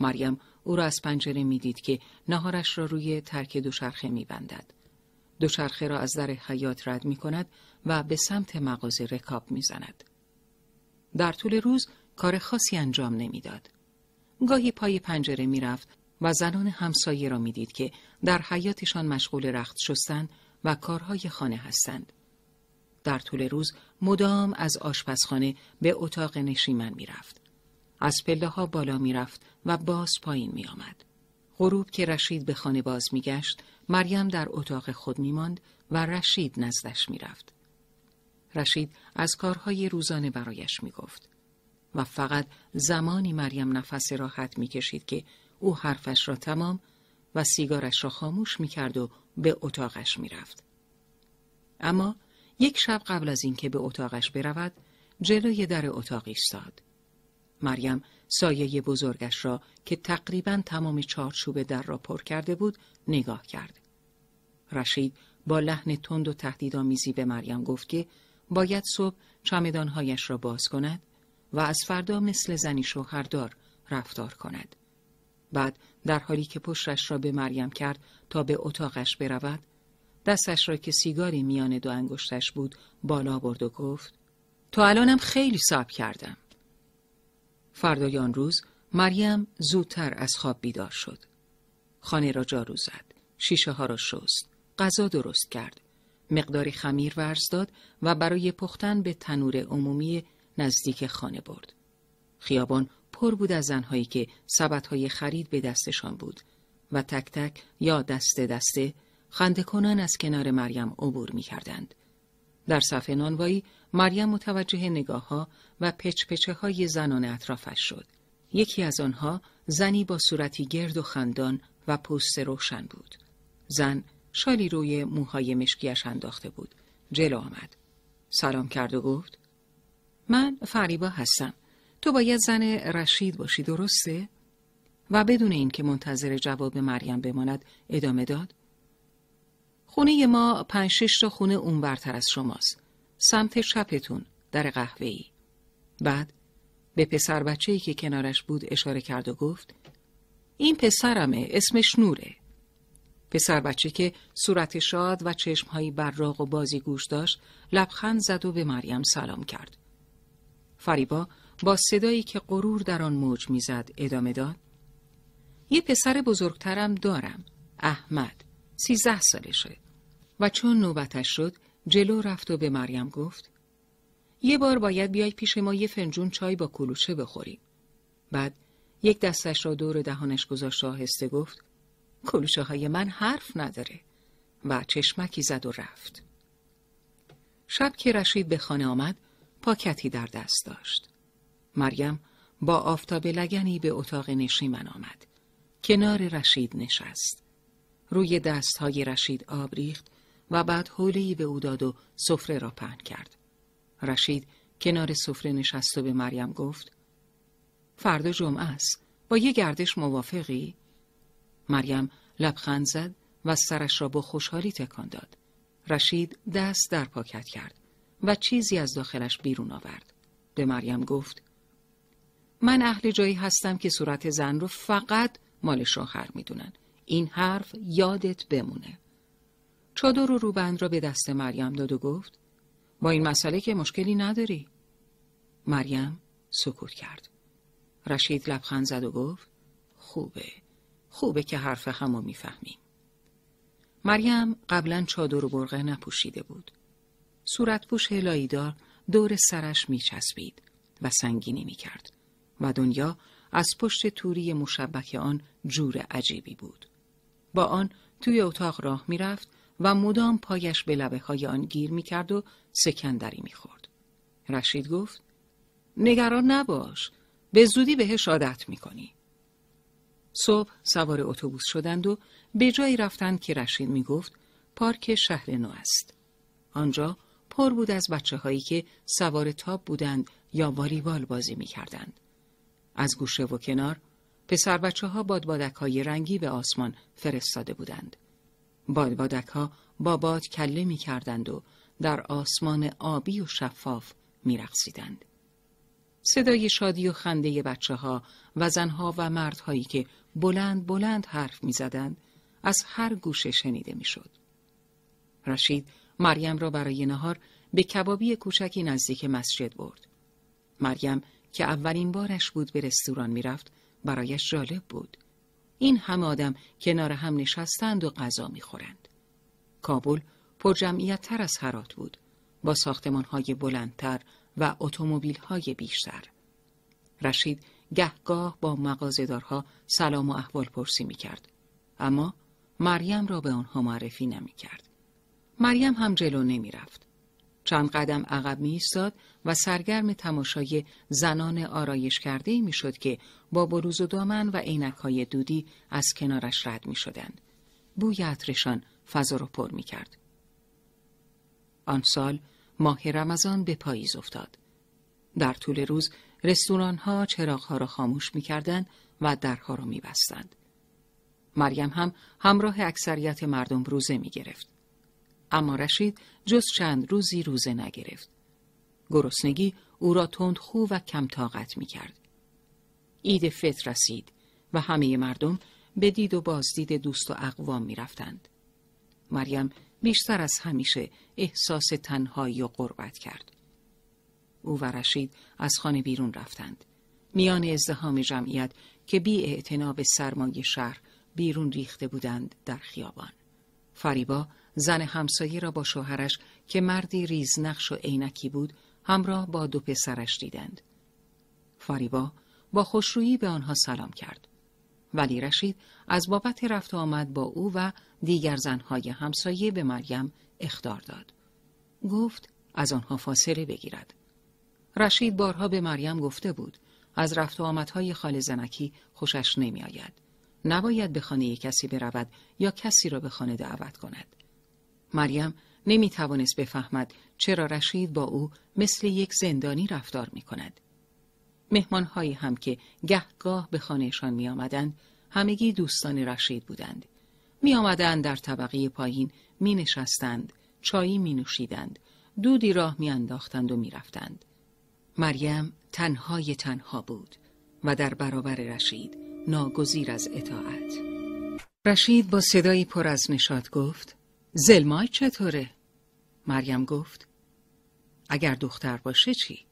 مریم او را از پنجره می‌دید که نهارش را روی ترک دوچرخه میبندد. دوچرخه را از در حیات رد می کند و به سمت مغازه رکاب می‌زند. در طول روز کار خاصی انجام نمی‌داد. گاهی پای پنجره می‌رفت و زنان همسایه را می‌دید که در حیاتشان مشغول رخت شستن و کارهای خانه هستند. در طول روز مدام از آشپزخانه به اتاق نشیمن می‌رفت. از پله ها بالا می‌رفت و باز پایین می آمد. غروب که رشید به خانه باز میگشت مریم در اتاق خود میماند و رشید نزدش می‌رفت. رشید از کارهای روزانه برایش می‌گفت و فقط زمانی مریم نفس راحت می‌کشید که او حرفش را تمام و سیگارش را خاموش می‌کرد و به اتاقش می‌رفت. اما یک شب قبل از اینکه به اتاقش برود جلوی در اتاق ایستاد. مریم سایه بزرگش را که تقریبا تمام چارچوب در را پر کرده بود نگاه کرد. رشید با لحن تند و تهدیدآمیزی به مریم گفت که باید صبح چمدانهایش را باز کند و از فردا مثل زنی شوهردار رفتار کند. بعد در حالی که پشتش را به مریم کرد تا به اتاقش برود دستش را که سیگاری میان دو انگشتش بود بالا برد و گفت تا الانم خیلی صبر کردم فردای آن روز مریم زودتر از خواب بیدار شد خانه را جارو زد شیشه ها را شست غذا درست کرد مقداری خمیر ورز داد و برای پختن به تنور عمومی نزدیک خانه برد خیابان پر بود از زنهایی که سبدهای خرید به دستشان بود و تک تک یا دسته دسته خنده کنان از کنار مریم عبور می کردند. در صفحه نانوایی مریم متوجه نگاه ها و پچپچه های زنان اطرافش شد. یکی از آنها زنی با صورتی گرد و خندان و پوست روشن بود. زن شالی روی موهای مشکیش انداخته بود. جلو آمد. سلام کرد و گفت من فریبا هستم. تو باید زن رشید باشی درسته؟ و بدون اینکه منتظر جواب مریم بماند ادامه داد خونه ما پنج شش تا خونه اونورتر از شماست سمت چپتون در قهوه‌ای بعد به پسر بچه‌ای که کنارش بود اشاره کرد و گفت این پسرمه اسمش نوره پسر بچه که صورت شاد و چشمهایی براق و بازی گوش داشت لبخند زد و به مریم سلام کرد. فریبا با صدایی که غرور در آن موج می‌زد ادامه داد. یه پسر بزرگترم دارم احمد سیزده سالشه. و چون نوبتش شد جلو رفت و به مریم گفت یه بار باید بیای پیش ما یه فنجون چای با کلوچه بخوریم. بعد یک دستش را دور دهانش گذاشت آهسته گفت کلوچه های من حرف نداره و چشمکی زد و رفت شب که رشید به خانه آمد پاکتی در دست داشت مریم با آفتاب لگنی به اتاق نشیمن آمد. کنار رشید نشست. روی دستهای رشید آب ریخت و بعد حولهی به او داد و سفره را پهن کرد. رشید کنار سفره نشست و به مریم گفت فردا جمعه است. با یه گردش موافقی؟ مریم لبخند زد و سرش را با خوشحالی تکان داد. رشید دست در پاکت کرد و چیزی از داخلش بیرون آورد. به مریم گفت من اهل جایی هستم که صورت زن رو فقط مال شوهر می‌دونن. این حرف یادت بمونه. چادر و روبند را به دست مریم داد و گفت با این مسئله که مشکلی نداری. مریم سکوت کرد. رشید لبخند زد و گفت خوبه. خوبه که حرف همو می‌فهمیم. مریم قبلا چادر و برغه نپوشیده بود. صورت پوش هلاییدار دور سرش میچسبید و سنگینی می‌کرد. و دنیا از پشت توری مشبک آن جور عجیبی بود. با آن توی اتاق راه می‌رفت و مدام پایش به لبه های آن گیر می‌کرد و سکندری می‌خورد. رشید گفت نگران نباش به زودی بهش عادت می‌کنی. صبح سوار اتوبوس شدند و به جایی رفتند که رشید می‌گفت پارک شهر نو است. آنجا پر بود از بچه هایی که سوار تاب بودند یا والیبال بازی می‌کردند. از گوشه و کنار پسر بچه ها بادبادک های رنگی به آسمان فرستاده بودند. بادبادک ها با باد کله می کردند و در آسمان آبی و شفاف می رقصیدند. صدای شادی و خنده بچه ها و زنها و مردهایی که بلند بلند حرف می زدند از هر گوشه شنیده می شد. رشید مریم را برای نهار به کبابی کوچکی نزدیک مسجد برد. مریم که اولین بارش بود به رستوران می‌رفت برایش جالب بود. این همه آدم کنار هم نشستند و غذا می‌خورند. کابل پر جمعیت تر از هرات بود با ساختمان های بلندتر و اتومبیل های بیشتر. رشید گهگاه با مغازدارها سلام و احوال پرسی می کرد. اما مریم را به آنها معرفی نمی کرد. مریم هم جلو نمی رفت. چند قدم عقب می ایستاد و سرگرم تماشای زنان آرایش کرده می شد که با بروز و دامن و عینک های دودی از کنارش رد می شدند. بوی عطرشان فضا را پر می کرد. آن سال ماه رمضان به پاییز افتاد. در طول روز رستوران ها چراغ ها را خاموش می کردند و درها را می بستند. مریم هم همراه اکثریت مردم روزه می گرفت. اما رشید جز چند روزی روزه نگرفت. گرسنگی او را تندخو و کم طاقت می کرد. عید فطر رسید و همه مردم به دید و بازدید دوست و اقوام می رفتند. مریم بیشتر از همیشه احساس تنهایی و قربت کرد. او و رشید از خانه بیرون رفتند. میان ازدهام جمعیت که بی به سرمایه شهر بیرون ریخته بودند در خیابان. فریبا زن همسایه را با شوهرش که مردی ریزنقش و عینکی بود همراه با دو پسرش دیدند. فریبا با خوشرویی به آنها سلام کرد. ولی رشید از بابت رفت آمد با او و دیگر زنهای همسایه به مریم اخدار داد. گفت از آنها فاصله بگیرد. رشید بارها به مریم گفته بود از رفت و آمدهای خال زنکی خوشش نمی آید. نباید به خانه کسی برود یا کسی را به خانه دعوت کند. مریم نمی توانست بفهمد چرا رشید با او مثل یک زندانی رفتار می کند. مهمانهایی هم که گهگاه به خانهشان می آمدند همگی دوستان رشید بودند. می آمدند در طبقه پایین می نشستند، چایی می نوشیدند، دودی راه می انداختند و می رفتند. مریم تنهای تنها بود و در برابر رشید ناگزیر از اطاعت. رشید با صدایی پر از نشاد گفت زلمای چطوره؟ مریم گفت اگر دختر باشه چی؟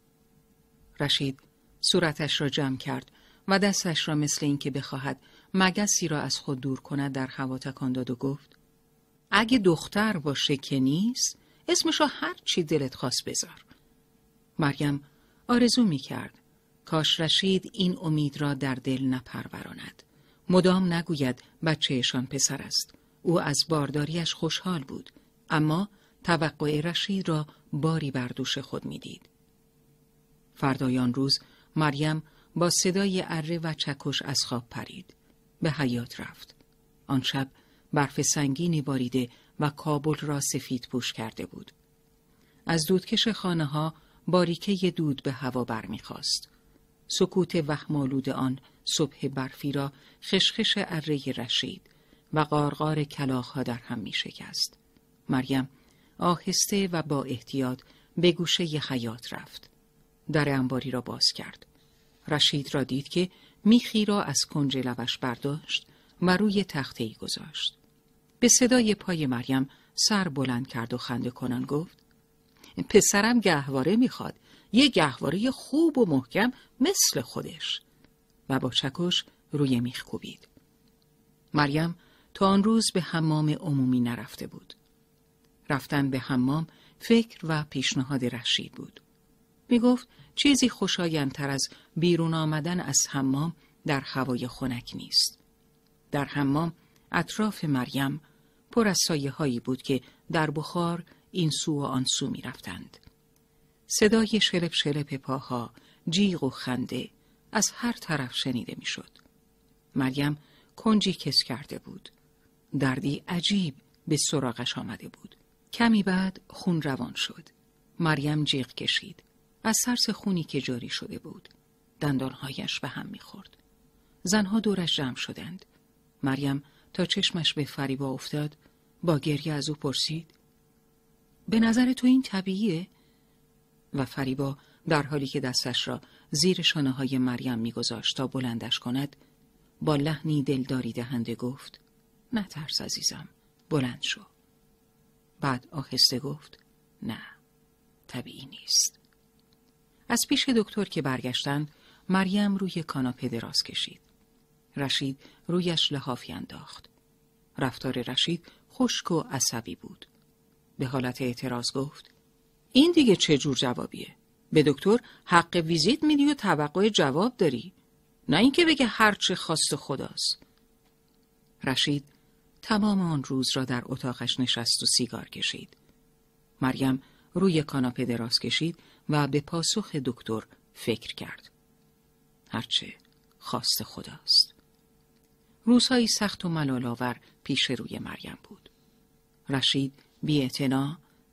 رشید صورتش را جمع کرد و دستش را مثل اینکه بخواهد مگسی را از خود دور کند در هوا تکان داد و گفت اگه دختر باشه که نیست اسمش را هر چی دلت خواست بذار مریم آرزو می کرد کاش رشید این امید را در دل نپروراند مدام نگوید بچهشان پسر است او از بارداریش خوشحال بود اما توقع رشید را باری بر دوش خود می‌دید. فردایان روز مریم با صدای اره و چکش از خواب پرید. به حیات رفت. آن شب برف سنگینی باریده و کابل را سفید پوش کرده بود. از دودکش خانه ها باریکه دود به هوا برمیخواست. سکوت وهمالود آن صبح برفی را خشخش اره رشید و قارقار کلاخ در هم می شکست. مریم آهسته و با احتیاط به گوشه حیات رفت. در انباری را باز کرد. رشید را دید که میخی را از کنج لبش برداشت و روی تخته گذاشت. به صدای پای مریم سر بلند کرد و خنده کنان گفت پسرم گهواره می‌خواد یه گهواره خوب و محکم مثل خودش و با چکش روی میخ کوبید. مریم تا آن روز به حمام عمومی نرفته بود. رفتن به حمام فکر و پیشنهاد رشید بود. می گفت چیزی خوشایندتر از بیرون آمدن از حمام در هوای خنک نیست. در حمام اطراف مریم پر از سایه هایی بود که در بخار این سو و آن سو می رفتند. صدای شلپ شلپ پاها، جیغ و خنده از هر طرف شنیده می شد. مریم کنجی کس کرده بود. دردی عجیب به سراغش آمده بود. کمی بعد خون روان شد. مریم جیغ کشید. از سرس خونی که جاری شده بود. دندانهایش به هم می‌خورد. زنها دورش جمع شدند. مریم تا چشمش به فریبا افتاد با گریه از او پرسید به نظر تو این طبیعیه؟ و فریبا در حالی که دستش را زیر شانه های مریم میگذاشت تا بلندش کند با لحنی دلداری دهنده گفت نه ترس عزیزم بلند شو. بعد آهسته گفت نه طبیعی نیست. از پیش دکتر که برگشتند مریم روی کاناپه دراز کشید. رشید رویش لحافی انداخت. رفتار رشید خشک و عصبی بود. به حالت اعتراض گفت این دیگه چه جور جوابیه به دکتر حق ویزیت میدی و توقع جواب داری نه اینکه بگه هرچه خواست خداست رشید تمام آن روز را در اتاقش نشست و سیگار کشید. مریم روی کاناپه دراز کشید و به پاسخ دکتر فکر کرد. هرچه خواست خداست. روزهایی سخت و ملالآور پیش روی مریم بود. رشید بی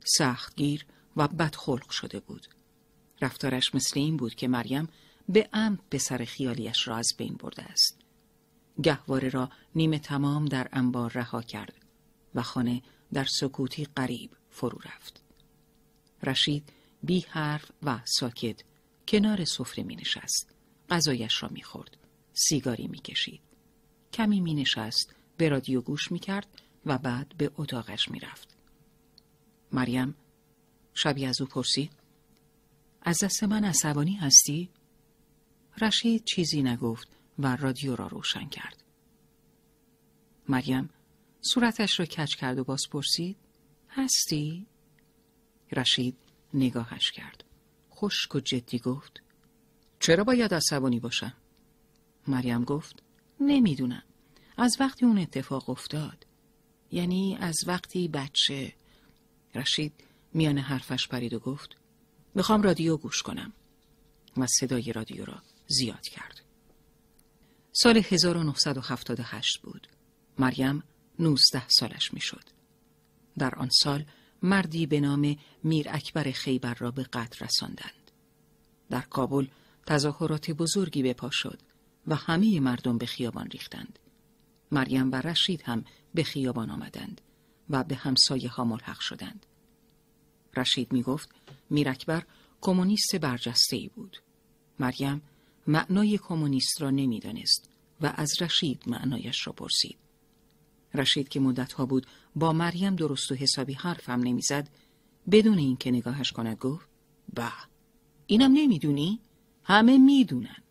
سختگیر و بدخلق شده بود. رفتارش مثل این بود که مریم به ام به سر خیالیش را از بین برده است. گهواره را نیمه تمام در انبار رها کرد و خانه در سکوتی قریب فرو رفت. رشید بی حرف و ساکت کنار سفره می نشست. غذایش را می خورد. سیگاری می کشید. کمی می نشست. به رادیو گوش می کرد و بعد به اتاقش می رفت. مریم شبی از او پرسید از دست من عصبانی هستی؟ رشید چیزی نگفت و رادیو را روشن کرد. مریم صورتش را کچ کرد و باز پرسید هستی؟ رشید نگاهش کرد. خشک و جدی گفت چرا باید عصبانی باشم؟ مریم گفت نمی‌دونم. از وقتی اون اتفاق افتاد. یعنی از وقتی بچه رشید میان حرفش پرید و گفت می‌خوام رادیو گوش کنم و صدای رادیو را زیاد کرد. سال 1978 بود. مریم 19 سالش می‌شد. در آن سال مردی به نام میر اکبر خیبر را به قتل رساندند. در کابل تظاهرات بزرگی به پا شد و همه مردم به خیابان ریختند. مریم و رشید هم به خیابان آمدند و به همسایه ها ملحق شدند. رشید می گفت میر اکبر کمونیست برجسته ای بود. مریم معنای کمونیست را نمی‌دانست و از رشید معنایش را پرسید. رشید که مدتها بود با مریم درست و حسابی حرفم نمی‌زد بدون اینکه نگاهش کند گفت با اینم نمی‌دونی همه می‌دونن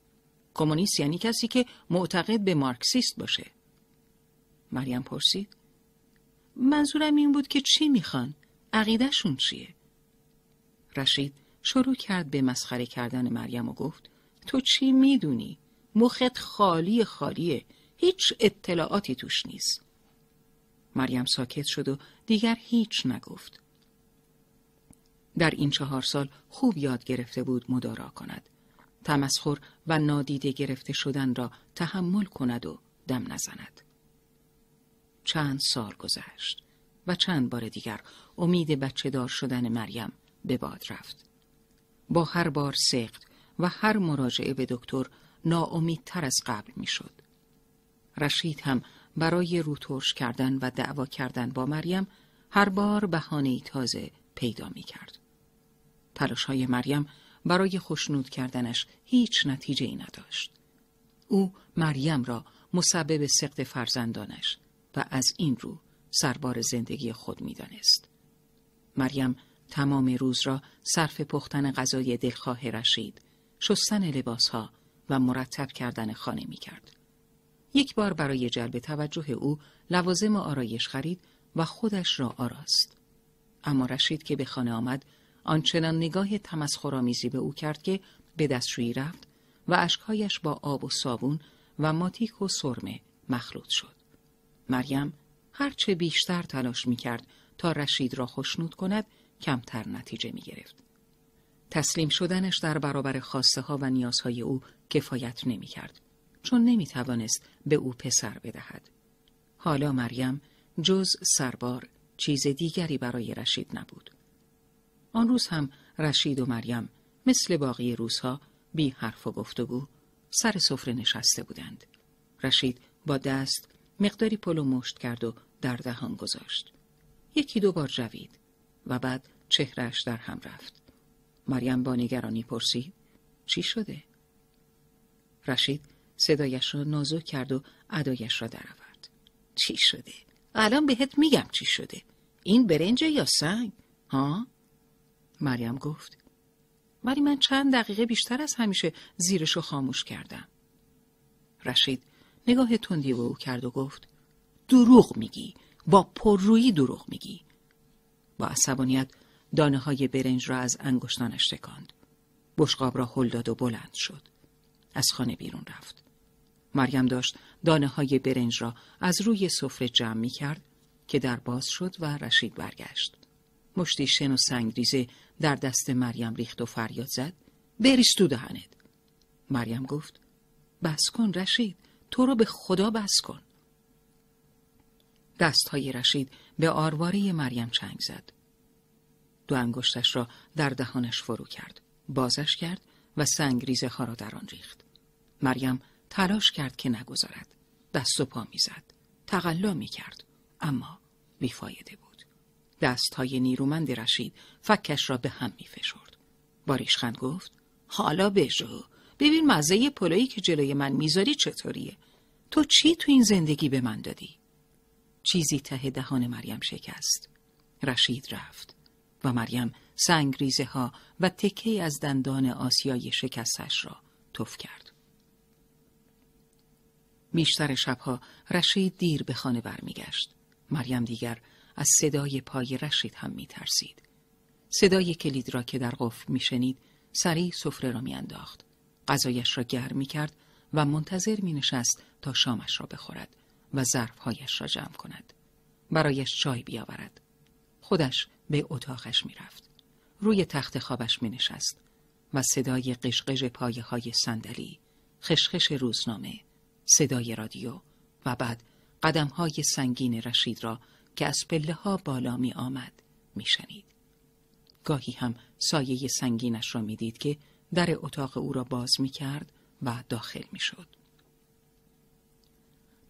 کمونیست یعنی کسی که معتقد به مارکسیست باشه مریم پرسید منظورم این بود که چی می‌خوان عقیدهشون چیه رشید شروع کرد به مسخره کردن مریم و گفت تو چی می‌دونی مخت خالی خالیه هیچ اطلاعاتی توش نیست مریم ساکت شد و دیگر هیچ نگفت. در این چهار سال خوب یاد گرفته بود مدارا کند. تمسخر و نادیده گرفته شدن را تحمل کند و دم نزند. چند سال گذشت و چند بار دیگر امید بچه دار شدن مریم به باد رفت. با هر بار سخت و هر مراجعه به دکتر ناامیدتر از قبل می‌شد. رشید هم برای روترش کردن و دعوا کردن با مریم هر بار بهانه تازه پیدا می کرد. تلاش های مریم برای خوشنود کردنش هیچ نتیجه ای نداشت. او مریم را مسبب سقط فرزندانش و از این رو سربار زندگی خود می دانست. مریم تمام روز را صرف پختن غذای دلخواه رشید، شستن لباسها و مرتب کردن خانه می کرد. یک بار برای جلب توجه او لوازم آرایش خرید و خودش را آراست. اما رشید که به خانه آمد آنچنان نگاه تمسخرآمیزی به او کرد که به دستشویی رفت و اشکهایش با آب و صابون و ماتیک و سرمه مخلوط شد. مریم هرچه بیشتر تلاش می کرد تا رشید را خوشنود کند کمتر نتیجه می گرفت. تسلیم شدنش در برابر خواسته ها و نیازهای او کفایت نمی کرد. چون نمی توانست به او پسر بدهد. حالا مریم جز سربار چیز دیگری برای رشید نبود. آن روز هم رشید و مریم مثل باقی روزها بی حرف و گفتگو سر سفره نشسته بودند. رشید با دست مقداری پلو مشت کرد و در دهان گذاشت. یکی دو بار جوید و بعد چهرش در هم رفت. مریم با نگرانی پرسید چی شده؟ رشید صدایش را نازک کرد و ادایش را درآورد. چی شده؟ الان بهت میگم چی شده. این برنج یا سنگ؟ ها؟ مریم گفت. ولی من چند دقیقه بیشتر از همیشه زیرشو خاموش کردم. رشید نگاه تندی به او کرد و گفت دروغ میگی با پررویی دروغ میگی. با عصبانیت دانه های برنج را از انگشتانش تکاند. بشقاب را هل داد و بلند شد. از خانه بیرون رفت. مریم داشت دانه های برنج را از روی سفره جمع می کرد که در باز شد و رشید برگشت. مشتی شن و سنگریزه در دست مریم ریخت و فریاد زد بریز تو دهنت. مریم گفت بس کن رشید. تو رو به خدا بس کن. دست های رشید به آرواره مریم چنگ زد. دو انگشتش را در دهانش فرو کرد. بازش کرد و سنگریزه ها را در آن ریخت. مریم تلاش کرد که نگذارد. دست و پا می‌زد تقلا می‌کرد اما بیفایده بود دست های نیرومند رشید فکش را به هم میفشرد باریشخند گفت حالا بجو ببین مزه پلایی که جلوی من می‌ذاری چطوریه تو چی تو این زندگی به من دادی چیزی ته دهان مریم شکست رشید رفت و مریم سنگریزه ها و تکه از دندان آسیای شکستش را توف کرد. بیشتر شبها رشید دیر به خانه برمیگشت. مریم دیگر از صدای پای رشید هم می ترسید. صدای کلید را که در قفل می شنید سریع سفره را می انداخت. غذایش را گرم می کرد و منتظر می نشست تا شامش را بخورد و ظرفهایش را جمع کند. برایش چای بیاورد. خودش به اتاقش می رفت. روی تخت خوابش می نشست و صدای قشقش پایه های صندلی، خشخش روزنامه، صدای رادیو و بعد قدم های سنگین رشید را که از پله ها بالا می آمد می شنید. گاهی هم سایه سنگینش را می دید که در اتاق او را باز می کرد و داخل می شد.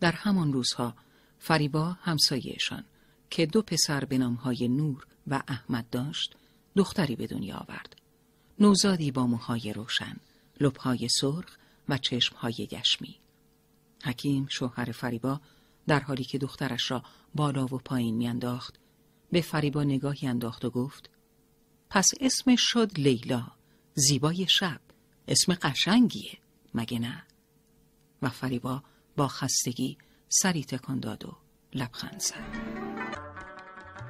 در همان روزها فریبا همسایهشان که دو پسر به نامهای نور و احمد داشت دختری به دنیا آورد. نوزادی با موهای روشن، لبهای سرخ و چشمهای گشمی. حکیم شوهر فریبا در حالی که دخترش را بالا و پایین میانداخت به فریبا نگاهی انداخت و گفت پس اسمش شد لیلا زیبای شب اسم قشنگیه مگه نه و فریبا با خستگی سری تکان داد و لبخند زد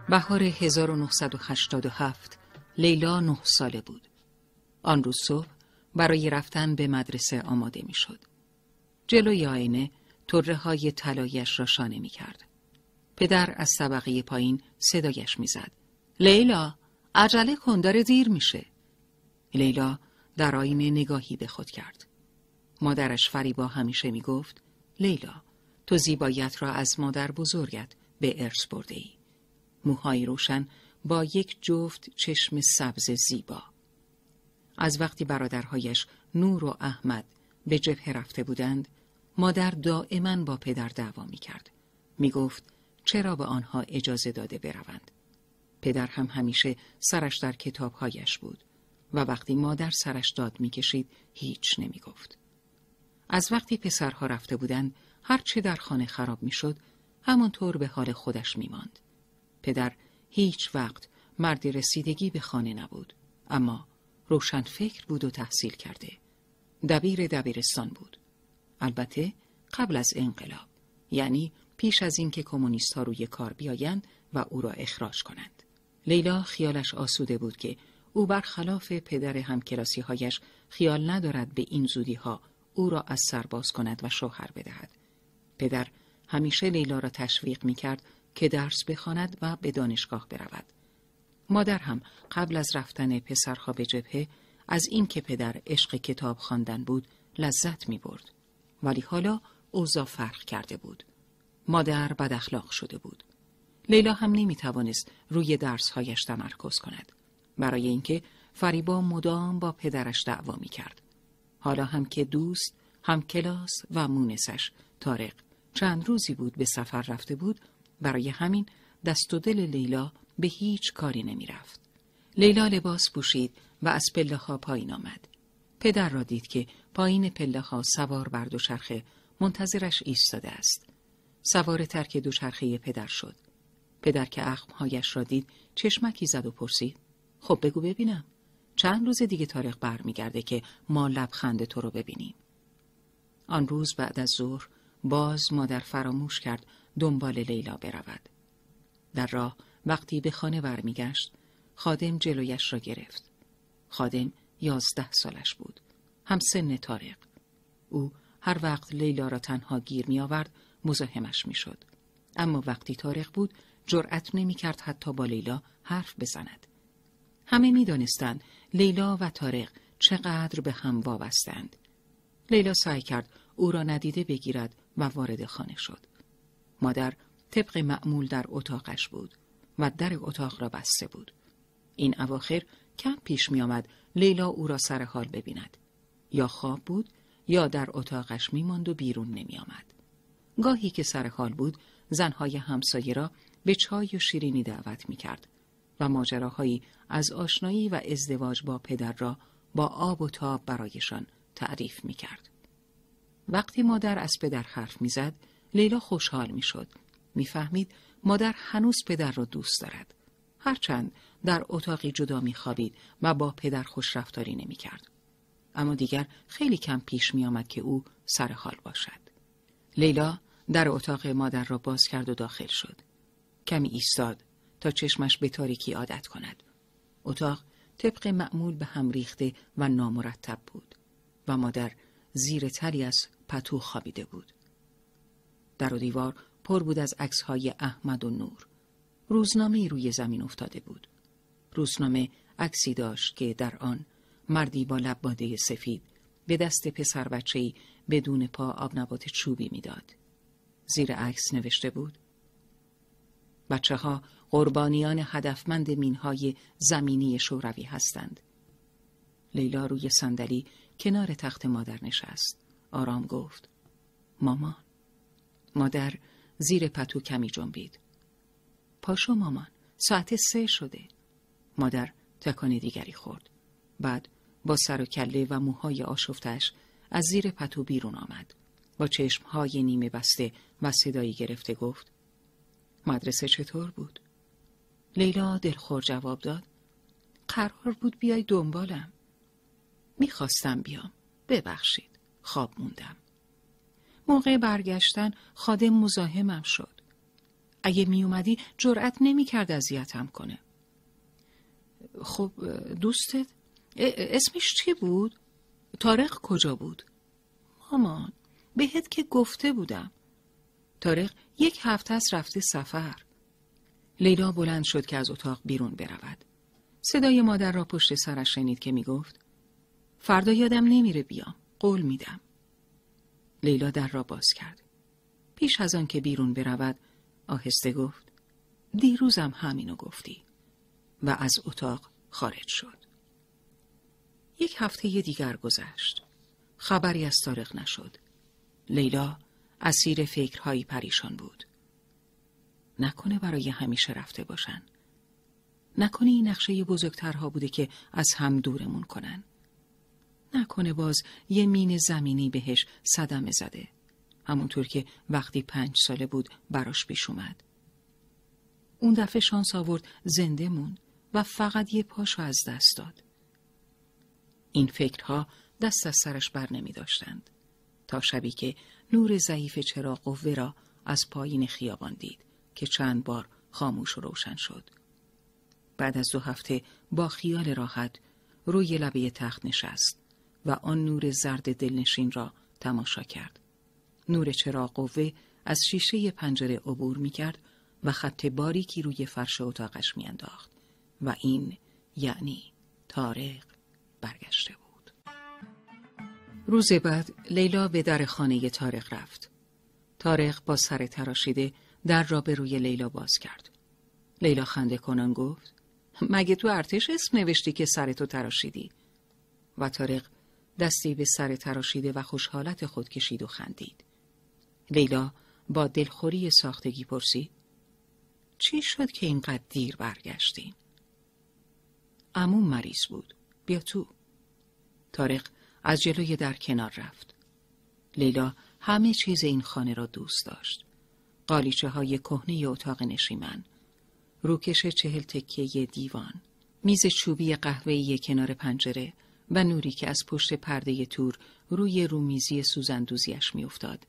بهار 1987 لیلا نه ساله بود. آن روز صبح برای رفتن به مدرسه آماده می شد. جلوی آینه طره های طلایش را شانه می کرد. پدر از طبقه پایین صدایش می‌زد. لیلا عجله کن داره دیر میشه. لیلا در آینه نگاهی به خود کرد. مادرش فریبا همیشه می گفت لیلا تو زیبایت را از مادر بزرگت به ارث برده ای. موهای روشن با یک جفت چشم سبز زیبا. از وقتی برادرهایش نور و احمد به جبهه رفته بودند، مادر دائما با پدر دعوا می کرد. می گفت چرا به آنها اجازه داده بروند. پدر هم همیشه سرش در کتابهایش بود و وقتی مادر سرش داد می‌کشید هیچ نمی گفت. از وقتی پسرها رفته بودند هرچه در خانه خراب می‌شد همانطور به حال خودش می ماند. پدر هیچ وقت مردی رسیدگی به خانه نبود اما روشن فکر بود و تحصیل کرده. دبیر دبیرستان بود. البته قبل از انقلاب یعنی پیش از اینکه کمونیست ها روی کار بیایند و او را اخراج کنند. لیلا خیالش آسوده بود که او برخلاف پدر همکلاسی هایش خیال ندارد به این زودی ها او را از سر باز کند و شوهر بدهد پدر همیشه لیلا را تشویق می کرد که درس بخواند و به دانشگاه برود. مادر هم قبل از رفتن پسرها به جبهه از این که پدر عشق کتاب خواندن بود لذت می برد. ولی حالا اوضاع فرق کرده بود. مادر بد اخلاق شده بود. لیلا هم نمی توانست روی درسهایش تمرکز کند. برای اینکه فریبا مدام با پدرش دعوا می کرد. حالا هم که دوست، هم کلاس و مونسش تارق چند روزی بود به سفر رفته بود برای همین دست و دل لیلا به هیچ کاری نمی رفت. لیلا لباس پوشید و از پله ها پایین آمد. پدر را دید که پایین پله ها سوار بر دوچرخه منتظرش ایستاده است. سوار ترک دوچرخه پدر شد. پدر که اخمهایش را دید چشمکی زد و پرسید. خب بگو ببینم. چند روز دیگه تاریخ برمیگرده که ما لبخند تو رو ببینیم. آن روز بعد از ظهر باز مادر فراموش کرد دنبال لیلا برود. در راه وقتی به خانه برمیگشت خادم جلویش را گرفت. خادم یازده سالش بود. هم سن تارق. او هر وقت لیلا را تنها گیر می آورد مزاحمش می شد. اما وقتی تارق بود جرأت نمی کرد حتی با لیلا حرف بزند. همه می دانستند لیلا و تارق چقدر به هم وابستند. لیلا سعی کرد او را ندیده بگیرد و وارد خانه شد. مادر طبق معمول در اتاقش بود و در اتاق را بسته بود. این اواخر کم پیش می آمد لیلا او را سر حال ببیند. یا خواب بود یا در اتاقش می ماند و بیرون نمی آمد. گاهی که سر حال بود زنهای همسایه را به چای و شیرینی دعوت می کرد و ماجراهایی از آشنایی و ازدواج با پدر را با آب و تاب برایشان تعریف می کرد. وقتی مادر از پدر حرف می‌زد، لیلا خوشحال می‌شد. می‌فهمید مادر هنوز پدر را دوست دارد. هرچند در اتاقی جدا میخوابید و با پدر خوش رفتاری نمی کرد. اما دیگر خیلی کم پیش می آمد که او سر حال باشد. لیلا در اتاق مادر را باز کرد و داخل شد. کمی ایستاد تا چشمش به تاریکی عادت کند. اتاق طبق معمول به هم ریخته و نامرتب بود و مادر زیر تری از پتو خوابیده بود. در و دیوار پر بود از عکسهای احمد و نور. روزنامه روی زمین افتاده بود. روزنامه عکسی داشت که در آن مردی با لباده سفید به دست پسر بچه‌ای بدون پا آب نبات چوبی می‌داد. زیر عکس نوشته بود بچه ها قربانیان هدفمند مینهای زمینی شوروی هستند. لیلا روی صندلی کنار تخت مادر نشست. آرام گفت مامان مادر زیر پتو کمی جنبید پاشو مامان ساعت سه شده مادر تکان دیگری خورد بعد با سر و کله و موهای آشفتش از زیر پتو بیرون آمد با چشمهای نیمه بسته و صدایی گرفته گفت مدرسه چطور بود؟ لیلا دلخور جواب داد. قرار بود بیای دنبالم. می‌خواستم بیام. ببخشید. خواب موندم. موقع برگشتن خادم مزاحمم شد. اگه می اومدی جرأت نمی کرد اذیتم کنه. خب دوستت؟ اسمش چی بود؟ تارق کجا بود؟ مامان بهت که گفته بودم. تارق یک هفته از رفته سفر. لیلا بلند شد که از اتاق بیرون برود. صدای مادر را پشت سرش شنید که می‌گفت فردا یادم نمیره بیام قول میدم. لیلا در را باز کرد. پیش از آن که بیرون برود آهسته گفت دیروزم همینو گفتی. و از اتاق خارج شد. یک هفته دیگر گذشت. خبری از تارق نشد. لیلا اسیر فکرهایی پریشان بود. نکنه برای همیشه رفته باشن. نکنه این نقشه بزرگترها بوده که از هم دورمون کنن. نکنه باز یه مین زمینی بهش صدمه زده. همونطور که وقتی پنج ساله بود براش پیش اومد. اون دفعه شانس آورد زنده مون و فقط یه پاشو از دست داد. این فکرها دست از سرش بر نمی داشتند. تا شبی که نور ضعیف چراغ قوه را از پایین خیابان دید. که چند بار خاموش و روشن شد بعد از دو هفته با خیال راحت روی لبه تخت نشست و آن نور زرد دلنشین را تماشا کرد. نور چراغ قوه از شیشه پنجره عبور می کرد و خط باریکی روی فرش اتاقش می انداخت و این یعنی تارق برگشته بود. روز بعد لیلا به در خانه تارق رفت. تارق با سر تراشیده در را به روی لیلا باز کرد. لیلا خنده کنان گفت مگه تو ارتش اسم نوشتی که سرتو تراشیدی؟ و تارق دستی به سر تراشیده و خوشحالت خود کشید و خندید. لیلا با دلخوری ساختگی پرسید چی شد که اینقدر دیر برگشتیم؟ امون مریض بود. بیا تو. تارق از جلوی در کنار رفت. لیلا همه چیز این خانه را دوست داشت. قالیچه های کهنه اتاق نشیمن. روکش چهل تکیه دیوان. میز چوبی قهوه‌ای کنار پنجره و نوری که از پشت پرده تور روی رومیزی سوزندوزیش میافتاد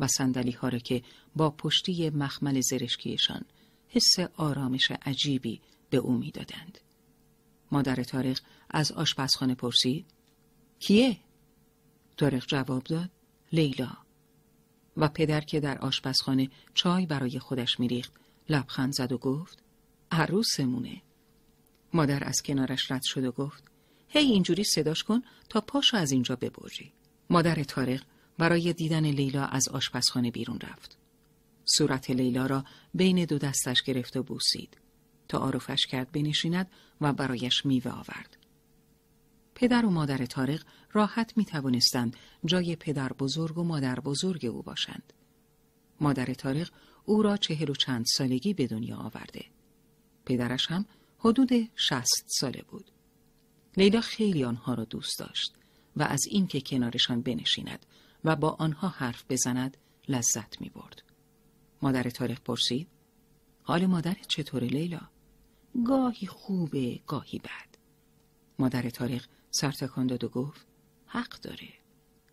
و سندلی ها را که با پشتی مخمل زرشکیشان حس آرامش عجیبی به او می‌دادند. مادر تارق از آشپزخانه پرسید کیه؟ تارق جواب داد لیلا و پدر که در آشپزخانه چای برای خودش میریخت لبخند زد و گفت عروسمونه مادر از کنارش رد شد و گفت هی اینجوری صداش کن تا پاشو از اینجا ببری. مادر تارق برای دیدن لیلا از آشپزخانه بیرون رفت. صورت لیلا را بین دو دستش گرفت و بوسید تا عارفش کرد بنشیند و برایش میوه آورد. پدر و مادر تارق راحت می توانستند جای پدر بزرگ و مادر بزرگ او باشند. مادر تارق او را چهل و چند سالگی به دنیا آورده. پدرش هم حدود شست ساله بود. لیلا خیلی آنها را دوست داشت و از اینکه کنارشان بنشیند و با آنها حرف بزند لذت می برد. مادر تاریخ پرسید حال مادر چطور لیلا؟ گاهی خوبه گاهی بد. مادر تاریخ سرتکان داد و گفت حق داره.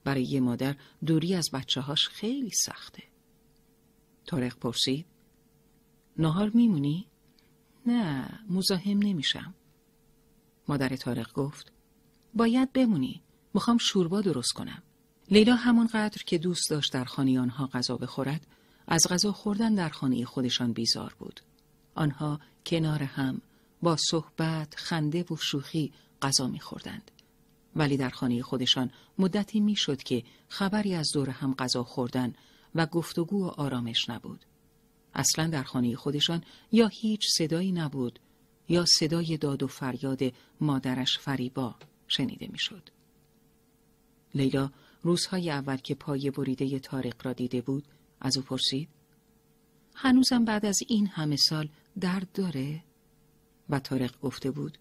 برای یه مادر دوری از بچه هاش خیلی سخته. تاریخ پرسید نهار میمونی؟ نه مزاحم نمیشم. مادر تارق گفت باید بمونی. می‌خوام شوربا درست کنم. لیلا همانقدر که دوست داشت در خانه آنها غذا بخورد از غذا خوردن در خانه خودشان بیزار بود. آنها کنار هم با صحبت، خنده و شوخی غذا میخوردند. ولی در خانه خودشان مدتی می‌شد که خبری از دور هم غذا خوردن و گفتگو و آرامش نبود. اصلا در خانه خودشان یا هیچ صدایی نبود یا صدای داد و فریاد مادرش فریبا شنیده می‌شد. لیلا روزهای اول که پای بریده تارق را دیده بود از او پرسید هنوزم بعد از این همه سال درد داره؟ و تارق گفته بود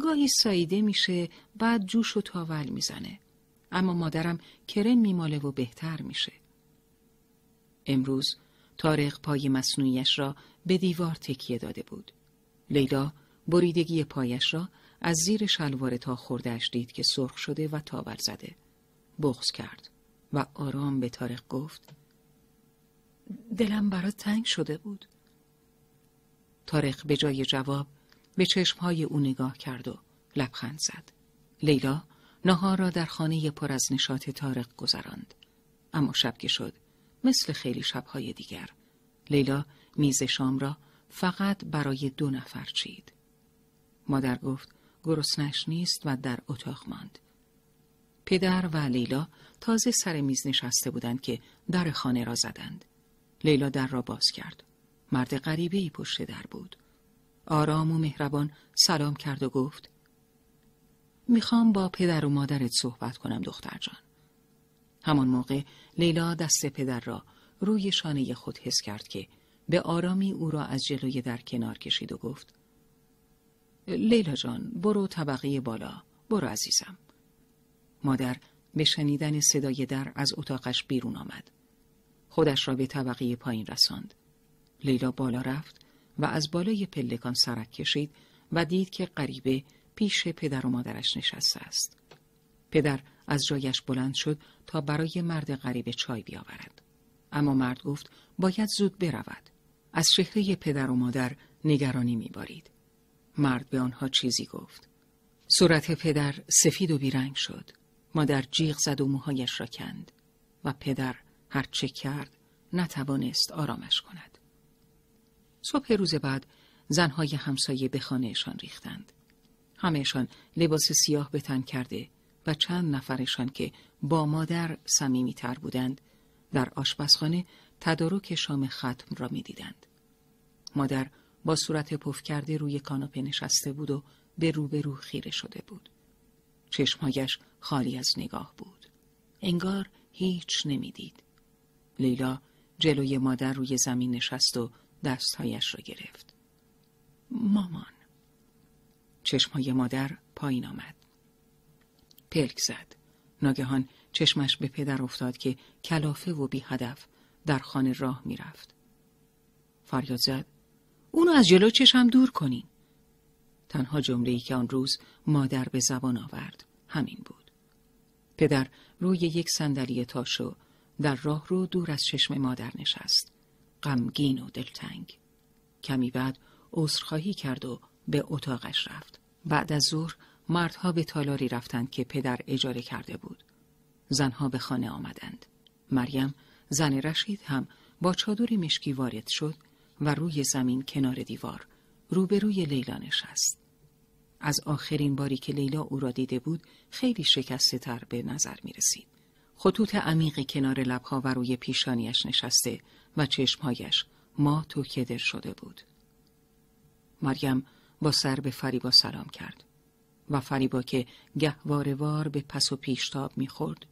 گاهی ساییده میشه بعد جوش و تاول می‌زنه. اما مادرم کرم میماله و بهتر میشه. امروز تارق پای مصنوعیش را به دیوار تکیه داده بود. لیلا بریدگی پایش را از زیر شلوار تا خوردهش دید که سرخ شده و تاول زده. بغز کرد و آرام به تارق گفت دلم برات تنگ شده بود. تارق به جای جواب به چشمهای او نگاه کرد و لبخند زد لیلا نهار را در خانه پر از نشاط تارق گذراند اما شب که شد مثل خیلی شبهای دیگر لیلا میز شام را فقط برای دو نفر چید مادر گفت گرسنش نیست و در اتاق ماند پدر و لیلا تازه سر میز نشسته بودند که در خانه را زدند. لیلا در را باز کرد. مرد غریبه ای پشت در بود. آرام و مهربان سلام کرد و گفت می‌خوام با پدر و مادرت صحبت کنم دختر جان. همان موقع لیلا دست پدر را روی شانه خود حس کرد که به آرامی او را از جلوی در کنار کشید و گفت لیلا جان برو طبقه بالا برو عزیزم مادر به شنیدن صدای در از اتاقش بیرون آمد. خودش را به طبقه پایین رساند. لیلا بالا رفت و از بالای پلکان سرک کشید و دید که غریبه پیش پدر و مادرش نشسته است. پدر از جایش بلند شد تا برای مرد غریبه چای بیاورد. اما مرد گفت باید زود برود. از شهره پدر و مادر نگرانی میبارید. مرد به آنها چیزی گفت. صورت پدر سفید و بیرنگ شد. مادر جیغ زد و موهایش را کند و پدر هر چه کرد نتوانست آرامش کند. صبح روز بعد زنهای همسایه به خانهشان ریختند. همهشان لباس سیاه به تن کرده و چند نفرشان که با مادر تر بودند در آشپزخانه تدارک شام ختم را می‌دیدند. مادر با صورت پف کرده روی کاناپه نشسته بود و به روبرو خیره شده بود. چشمهایش خالی از نگاه بود. انگار هیچ نمی‌دید. لیلا جلوی مادر روی زمین نشست و دستهایش را گرفت. مامان. چشمهای مادر پایین آمد. پلک زد. ناگهان چشمش به پدر افتاد که کلافه و بی هدف در خانه راه می‌رفت. فریاد زد. اونو از جلو چشم دور کنین. تنها جمله‌ای که آن روز مادر به زبان آورد همین بود. پدر روی یک صندلی تاشو در راه رو دور از چشم مادر نشست. غمگین و دلتنگ. کمی بعد عذرخواهی کرد و به اتاقش رفت. بعد از ظهر مردها به تالاری رفتند که پدر اجاره کرده بود. زنها به خانه آمدند. مریم زن رشید هم با چادری مشکی وارد شد و روی زمین کنار دیوار روبروی لیلا نشست. از آخرین باری که لیلا او را دیده بود خیلی شکسته تر به نظر می رسید. خطوط عمیقی کنار لبها و روی پیشانیش نشسته و چشمهایش مات و کدر شده بود. مریم با سر به فریبا سلام کرد و فریبا که گهواره وار به پس و پیشتاب می‌خورد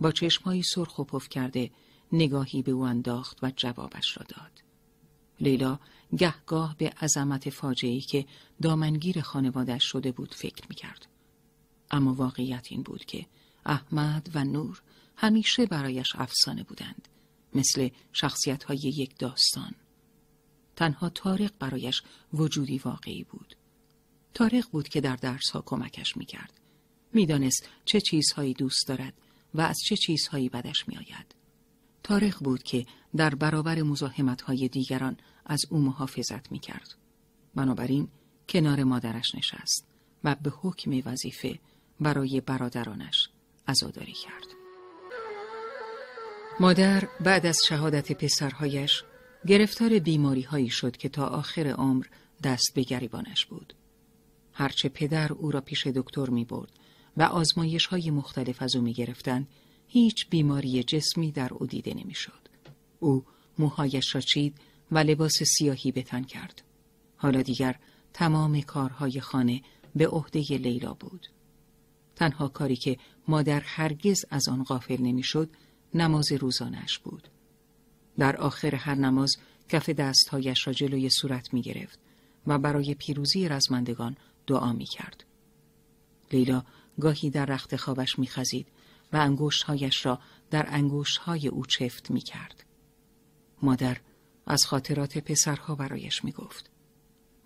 با چشمهایی سرخ و پف کرده نگاهی به او انداخت و جوابش را داد. لیلا گهگاه به عظمت فاجعه‌ای که دامنگیر خانوادش شده بود فکر می‌کرد. اما واقعیت این بود که احمد و نور همیشه برایش افسانه بودند مثل شخصیت های یک داستان. تنها تارق برایش وجودی واقعی بود. تارق بود که در درس ها کمکش می‌کرد. می‌دانست چه چیزهایی دوست دارد و از چه چیزهایی بدش میآید. تارق بود که در برابر مزاحمت های دیگران از او محافظت می‌کرد. بنابراین کنار مادرش نشست و به حکم وظیفه برای برادرانش عزاداری کرد. مادر بعد از شهادت پسرهایش گرفتار بیماری هایی شد که تا آخر عمر دست به گریبانش بود. هرچه پدر او را پیش دکتر می برد و آزمایش های مختلف از او می گرفتن، هیچ بیماری جسمی در او دیده نمی شد. او موهایش را چید و لباس سیاهی به تن کرد. حالا دیگر تمام کارهای خانه به عهده لیلا بود. تنها کاری که مادر هرگز از آن غافل نمی‌شد نماز روزانش بود. در آخر هر نماز کف دستهایش را جلوی صورت می گرفت و برای پیروزی رزمندگان دعا می کرد. لیلا گاهی در رخت خوابش می خزید و انگوشتهایش را در انگوشتهای او چفت می کرد. مادر از خاطرات پسرها برایش می گفت.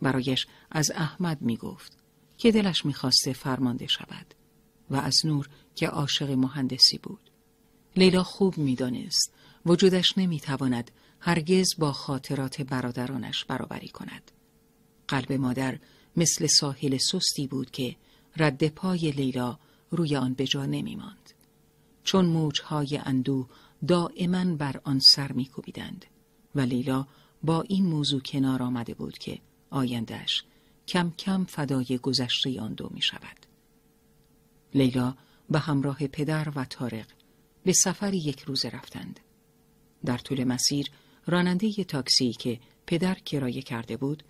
برایش از احمد می گفت که دلش می فرمانده شود و از نور که عاشق مهندسی بود. لیلا خوب می‌دانست وجودش نمی‌تواند هرگز با خاطرات برادرانش برابری کند. قلب مادر مثل ساحل سستی بود که رد پای لیلا روی آن به جا نمی ماند. چون موجهای اندو دائما بر آن سر میکوبیدند و لیلا با این موضوع کنار آمده بود که آیندهش کم کم فدای گذشته آن دو می شود. لیلا به همراه پدر و تارق به سفر یک روزه رفتند. در طول مسیر راننده تاکسی که پدر کرایه کرده بود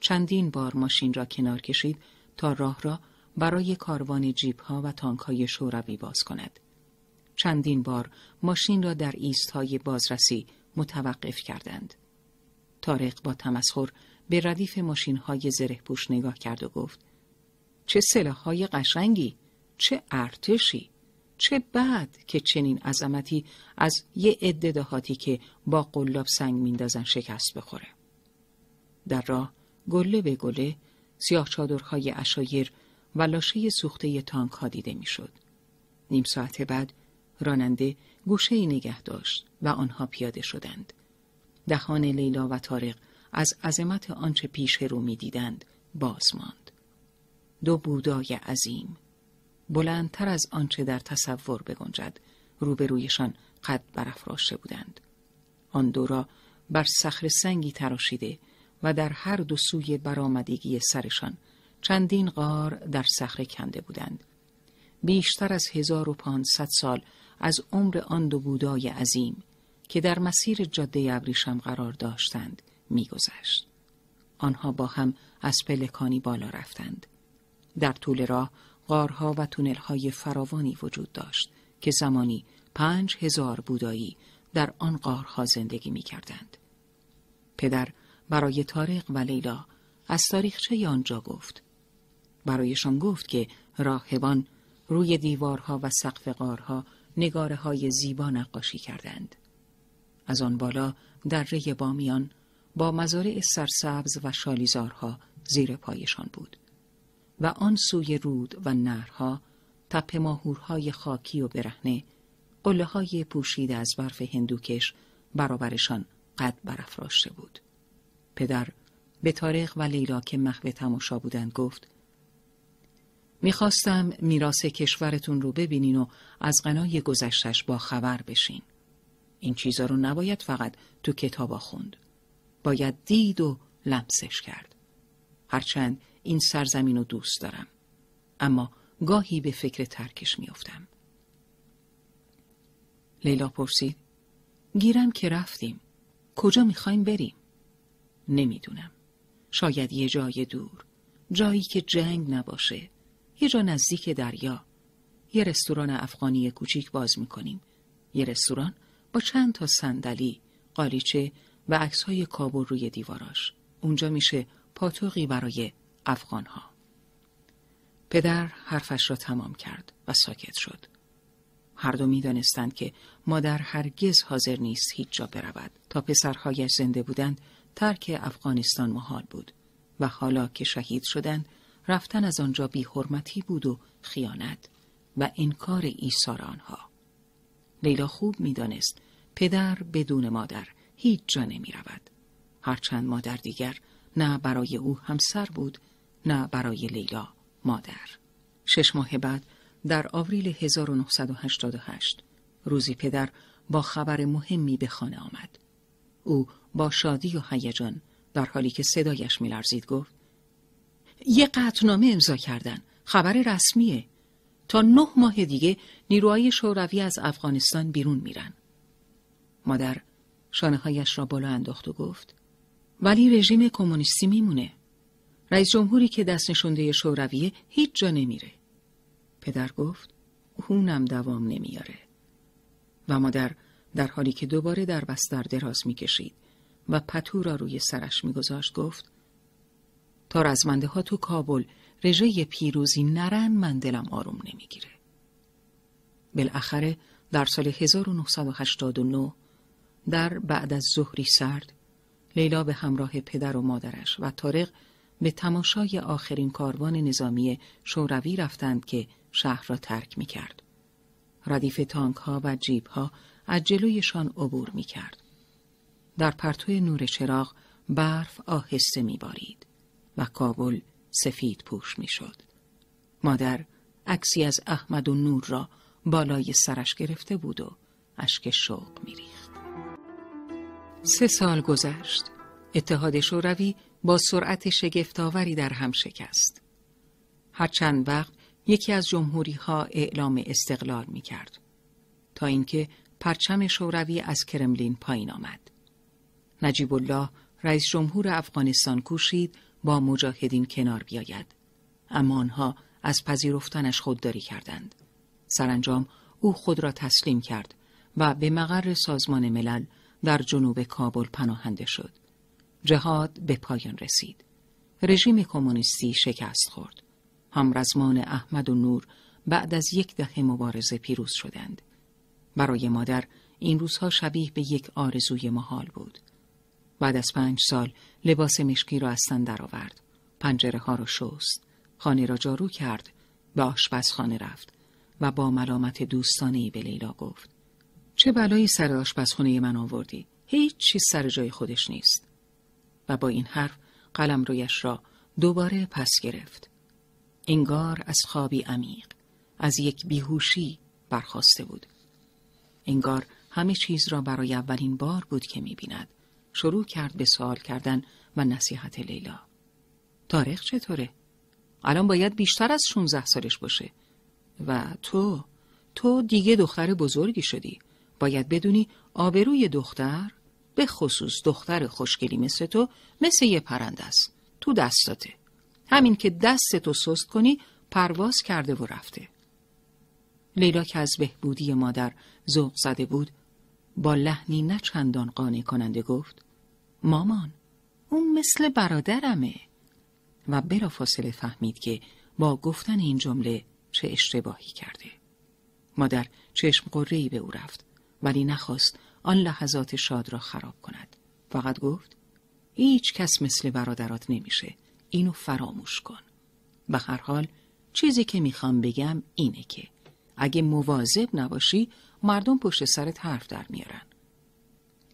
چندین بار ماشین را کنار کشید تا راه را برای کاروان جیب ها و تانک های شوروی باز کند. چندین بار ماشین را در ایست های بازرسی متوقف کردند. تارق با تمسخر به ردیف ماشین های زره پوش نگاه کرد و گفت چه سلاح های قشنگی چه ارتشی چه بد که چنین عظمتی از یه عده دهاتی که با قلاب سنگ میندازن شکست بخوره در راه گله به گله سیاه چادرهای اشایر و لاشه سوخته تانک ها دیده می‌شد. نیم ساعت بعد راننده گوشه نگه داشت و آنها پیاده شدند. دهان لیلا و تارق از عظمت آنچه پیش رو می‌دیدند باز ماند. دو بودای عظیم بلندتر از آنچه در تصور بگنجد. روبرویشان قد برافراشته بودند. آن دو را بر صخر سنگی تراشیده و در هر دو سوی برآمدگی سرشان چندین غار در صخره کنده بودند. بیشتر از هزار و پانصد سال از عمر آن دو بودای عظیم که در مسیر جاده ابریشم قرار داشتند میگذشت. آنها با هم از پلکانی بالا رفتند. در طول راه غارها و تونلهای فراوانی وجود داشت که زمانی پنج هزار بودایی در آن غارها زندگی می کردند. پدر برای تاریخ و لیلا از تاریخچه آنجا گفت. برایشان گفت که راهبان روی دیوارها و سقف غارها نگاره های زیبا نقاشی کردند. از آن بالا دره بامیان با مزارع سرسبز و شالیزارها زیر پایشان بود. و آن سوی رود و نرها تپه ماهورهای خاکی و برهنه قله های پوشیده از برف هندوکش برابرشان قد برافراشته بود. پدر به تاریخ و لیلا که محو تماشا بودند گفت می‌خواستم میراث کشورتون رو ببینین و از غنای گذشتش با خبر بشین. این چیزا رو نباید فقط تو کتابا خوند. باید دید و لمسش کرد. هرچند این سرزمین رو دوست دارم. اما گاهی به فکر ترکش میافتم. لیلا پرسید گیرم که رفتیم. کجا می‌خوایم بریم؟ نمی‌دونم. شاید یه جای دور. جایی که جنگ نباشه. یه جا نزدیک دریا. یه رستوران افغانی کوچیک باز می‌کنیم. یه رستوران با چند تا صندلی، قالیچه و عکسهای کابل روی دیواراش. اونجا میشه پاتوقی برای افغانها. پدر حرفش را تمام کرد و ساکت شد. هر دو می‌دانستند که مادر هرگز حاضر نیست هیچ جا برود تا پسرهایش زنده بودند ترک افغانستان محال بود و حالا که شهید شدند رفتن از آنجا بی حرمتی بود و خیانت و انکار ایثار آنها لیلا خوب می‌دانست پدر بدون مادر هیچ جا نمی رود. هرچند مادر دیگر نه برای او همسر بود نه برای لیلا مادر. شش ماه بعد در آوریل 1988 روزی پدر با خبر مهمی به خانه آمد. او با شادی و هیجان در حالی که صدایش میلرزید گفت یه قطنامه امضا کردن خبر رسمیه. تا نه ماه دیگه نیروهای شوروی از افغانستان بیرون میرن. مادر شانه هایش را بالا انداخت و گفت ولی رژیم کمونیستی میمونه. رئیس جمهوری که دست نشونده شورویه هیچ جا نمیره. پدر گفت اونم دوام نمیاره. و مادر در حالی که دوباره در بستر دراز می‌کشید و پتو را روی سرش میگذاشت گفت تا رزمنده ها تو کابل رژه پیروزی نرن من دلم آروم نمی‌گیره. بالاخره در سال 1989 در بعد از ظهری سرد لیلا به همراه پدر و مادرش و طارق به تماشای آخرین کاروان نظامی شوروی رفتند که شهر را ترک می کرد. ردیف تانک ها و جیب ها از جلویشان عبور می کرد. در پرتو نور چراغ برف آهسته می بارید و کابل سفید پوش می شد. مادر عکسی از احمد و نور را بالای سرش گرفته بود و اشک شوق می ریخت. سه سال گذشت. اتحاد شوروی با سرعت شگفتآوری در هم شکست. هر چند وقت یکی از جمهوری ها اعلام استقلال می کرد. تا اینکه پرچم شوروی از کرملین پایین آمد. نجیب الله رئیس جمهور افغانستان کوشید با مجاهدین کنار بیاید. اما آنها از پذیرفتنش خودداری کردند. سرانجام او خود را تسلیم کرد و به مقر سازمان ملل در جنوب کابل پناهنده شد. جهاد به پایان رسید. رژیم کمونیستی شکست خورد. همرزمان احمد و نور بعد از یک دهه مبارزه پیروز شدند. برای مادر این روزها شبیه به یک آرزوی محال بود. بعد از پنج سال لباس مشکی را از تن درآورد. پنجره ها را شست. خانه را جارو کرد. به آشپزخانه رفت و با ملامت دوستانه به لیلا گفت. چه بلایی سر آشپزخانه من آوردی؟ هیچ چیز سر جای خودش نیست. و با این حرف قلم رویش را دوباره پس گرفت. انگار از خوابی عمیق، از یک بیهوشی برخواسته بود. انگار همه چیز را برای اولین بار بود که می‌بیند. شروع کرد به سوال کردن و نصیحت لیلا. تاریخ چطوره؟ الان باید بیشتر از 16 سالش باشه. و تو تو دیگه دختر بزرگی شدی. باید بدونی آبروی دختر به خصوص دختر خوشگلی مثل تو مثل یه پرنده است. تو دستاته. همین که دست تو سست کنی پرواز کرده و رفته. لیلا که از بهبودی مادر ذوق زده بود با لحنی نه چندان قانع کننده گفت مامان اون مثل برادرمه و برا فاصله فهمید که با گفتن این جمله چه اشتباهی کرده مادر چشم قرهی به او رفت ولی نخواست آن لحظات شاد را خراب کند. فقط گفت هیچ کس مثل برادرات نمیشه. اینو فراموش کن. به هر حال چیزی که می‌خوام بگم اینه که اگه مواظب نباشی مردم پشت سرت حرف در میارن.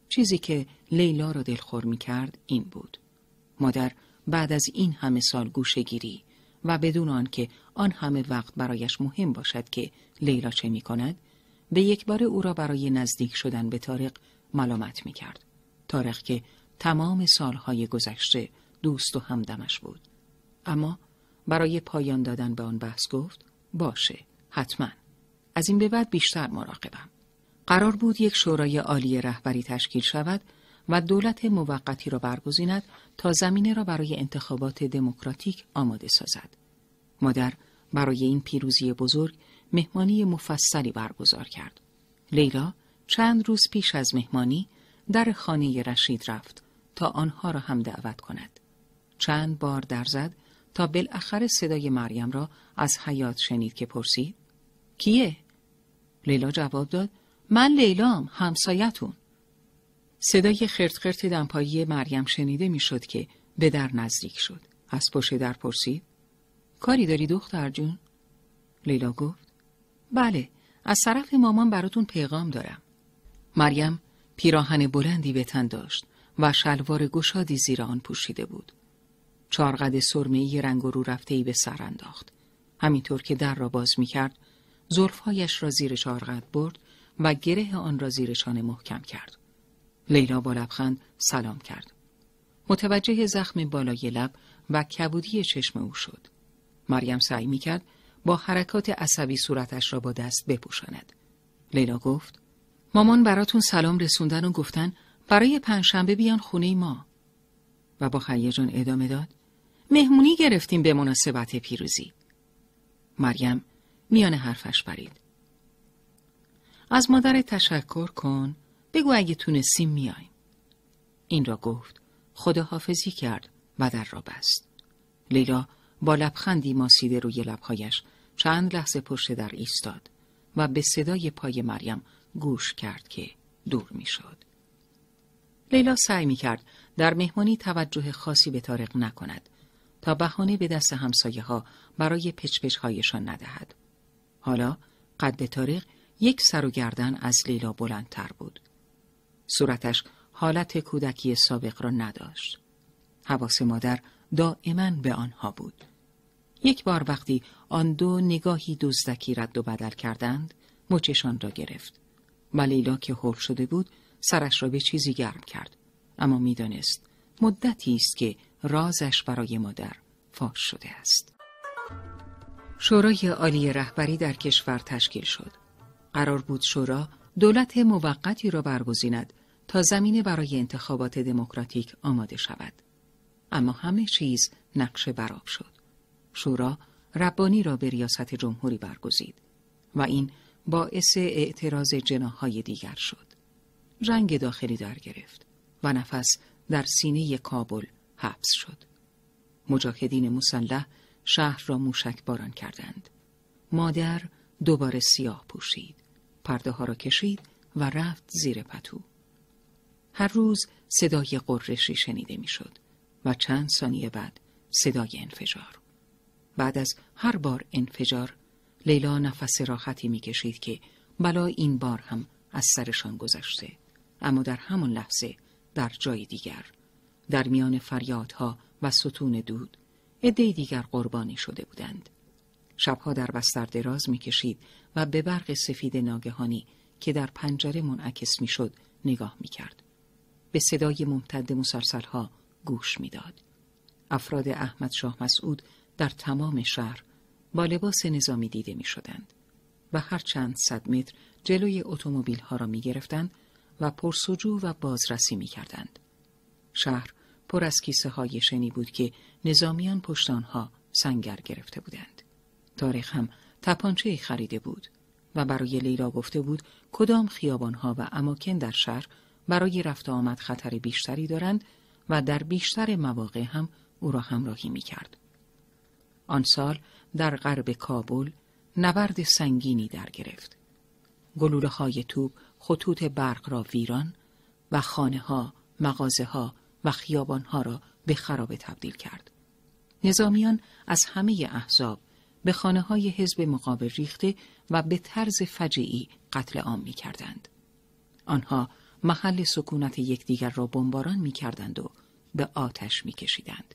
چیزی که لیلا را دلخور می‌کرد این بود. مادر بعد از این همه سال گوشگیری و بدون آنکه آن همه وقت برایش مهم باشد که لیلا چه می کند به یک بار او را برای نزدیک شدن به تارق ملامت می کرد. تارق که تمام سالهای گذشته دوست و همدمش بود. اما برای پایان دادن به آن بحث گفت باشه حتما از این به بعد بیشتر مراقبم. قرار بود یک شورای عالی رهبری تشکیل شود و دولت موقتی را برگزیند تا زمینه را برای انتخابات دموکراتیک آماده سازد. مادر برای این پیروزی بزرگ مهمانی مفصلی برگزار کرد. لیلا چند روز پیش از مهمانی در خانه رشید رفت تا آنها را هم دعوت کند. چند بار در زد تا بالاخره صدای مریم را از حیات شنید که پرسید کیه؟ لیلا جواب داد من لیلام همسایتون صدای خرت خرت دمپایی مریم شنیده می‌شد که به در نزدیک شد از پشت در پرسید کاری داری دختر جون؟ لیلا گفت بله از طرف مامان براتون پیغام دارم. مریم پیراهن بلندی به تن داشت و شلوار گشادی زیر آن پوشیده بود. چارقد سرمه‌ای رنگ و رو رفته به سر انداخت. همینطور که در را باز می کرد زلفهایش را زیر چارقد برد و گره آن را زیر شانه محکم کرد. لیلا با لبخند سلام کرد. متوجه زخم بالای لب و کبودی چشم او شد. مریم سعی می کرد با حرکات عصبی صورتش را با دست بپوشاند. لیلا گفت مامان براتون سلام رسوندن و گفتن برای پنجشنبه بیان خونه ما. و با هیجان ادامه داد مهمونی گرفتیم به مناسبت پیروزی. مریم میان حرفش برید از مادر تشکر کن بگو اگه تونستیم میایم. این را گفت خداحافظی کرد و در را بست. لیلا با لبخندی ماسیده روی لبهایش چند لحظه پشت در ایستاد و به صدای پای مریم گوش کرد که دور می‌شد. لیلا سعی می کرد در مهمانی توجه خاصی به تارق نکند تا بهانه به دست همسایه ها برای پچپچ هایشان ندهد. حالا قد تارق یک سر و گردن از لیلا بلندتر بود. صورتش حالت کودکی سابق را نداشت. حواس مادر دائما به آنها بود. یک بار وقتی آن دو نگاهی دزدکی رد و بدل کردند مچشان را گرفت. و لیلا که هول شده بود سرش را به چیزی گرم کرد. اما می‌دانست مدتی است که رازش برای مادر فاش شده است. شورای عالی رهبری در کشور تشکیل شد. قرار بود شورا دولت موقتی را برگزیند تا زمینه برای انتخابات دموکراتیک آماده شود. اما همه چیز نقشه براب شد. شورا ربانی را به ریاست جمهوری برگزید و این باعث اعتراض جناهای دیگر شد. رنگ داخلی در گرفت و نفس در سینه کابل حبس شد. مجاهدین مسلح شهر را موشک باران کردند. مادر دوباره سیاه پوشید. پرده ها را کشید و رفت زیر پتو. هر روز صدای قررشی شنیده می‌شد و چند ثانیه بعد صدای انفجار. بعد از هر بار انفجار لیلا نفس راحتی می‌کشید که بلا این بار هم از سرشان گذشته. اما در همان لحظه در جای دیگر در میان فریادها و ستون دود عده دیگر قربانی شده بودند. شبها در بستر دراز می‌کشید و به برق سفید ناگهانی که در پنجره منعکس می‌شد نگاه می‌کرد. به صدای ممتد مسرسلها گوش می‌داد. افراد احمد شاه مسعود در تمام شهر با لباس نظامی دیده می شدند و هر چند صد متر جلوی اتومبیل ها را می گرفتند و پرسجو و بازرسی می کردند. شهر پر از کیسه های شنی بود که نظامیان پشت آنها سنگر گرفته بودند. تاریخ هم تپانچه خریده بود و برای لیلا گفته بود کدام ها و اماکن در شهر برای رفت آمد خطر بیشتری دارند و در بیشتر مواقع هم او را همراهی می کرد. آن سال در غرب کابل نبرد سنگینی در گرفت. گلوله های توب خطوط برق را ویران و خانه ها، مغازه ها و خیابان ها را به خرابه تبدیل کرد. نظامیان از همه احزاب به خانه های حزب مقابل ریخته و به طرز فجعی قتل عام می کردند. آنها محل سکونت یکدیگر را بمباران می کردند و به آتش می کشیدند.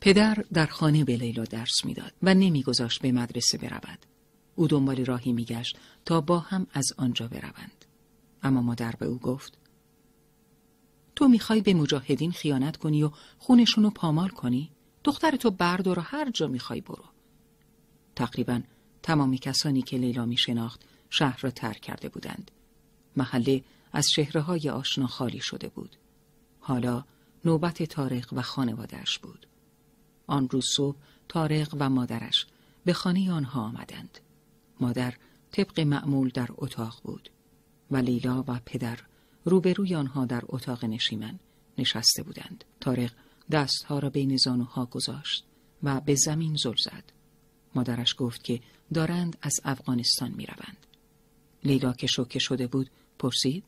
پدر در خانه به لیلا درس می‌داد و نمیگذاشت به مدرسه برود. او دنبال راهی میگشت تا با هم از آنجا بروند. اما مادر به او گفت تو می‌خوای به مجاهدین خیانت کنی و خونشونو پامال کنی؟ دختر تو بردار و هر جا می‌خوای برو. تقریبا تمامی کسانی که لیلا می شناخت شهر را ترک کرده بودند. محله از شهره های آشنا خالی شده بود. حالا نوبت تاریخ و خانوادهش بود. آن روز صبح تارق و مادرش به خانه آنها آمدند. مادر طبق معمول در اتاق بود و لیلا و پدر روبروی آنها در اتاق نشیمن نشسته بودند. تارق دستها را بین زانوها گذاشت و به زمین زل زد. مادرش گفت که دارند از افغانستان می روند. لیلا که شوکه شده بود پرسید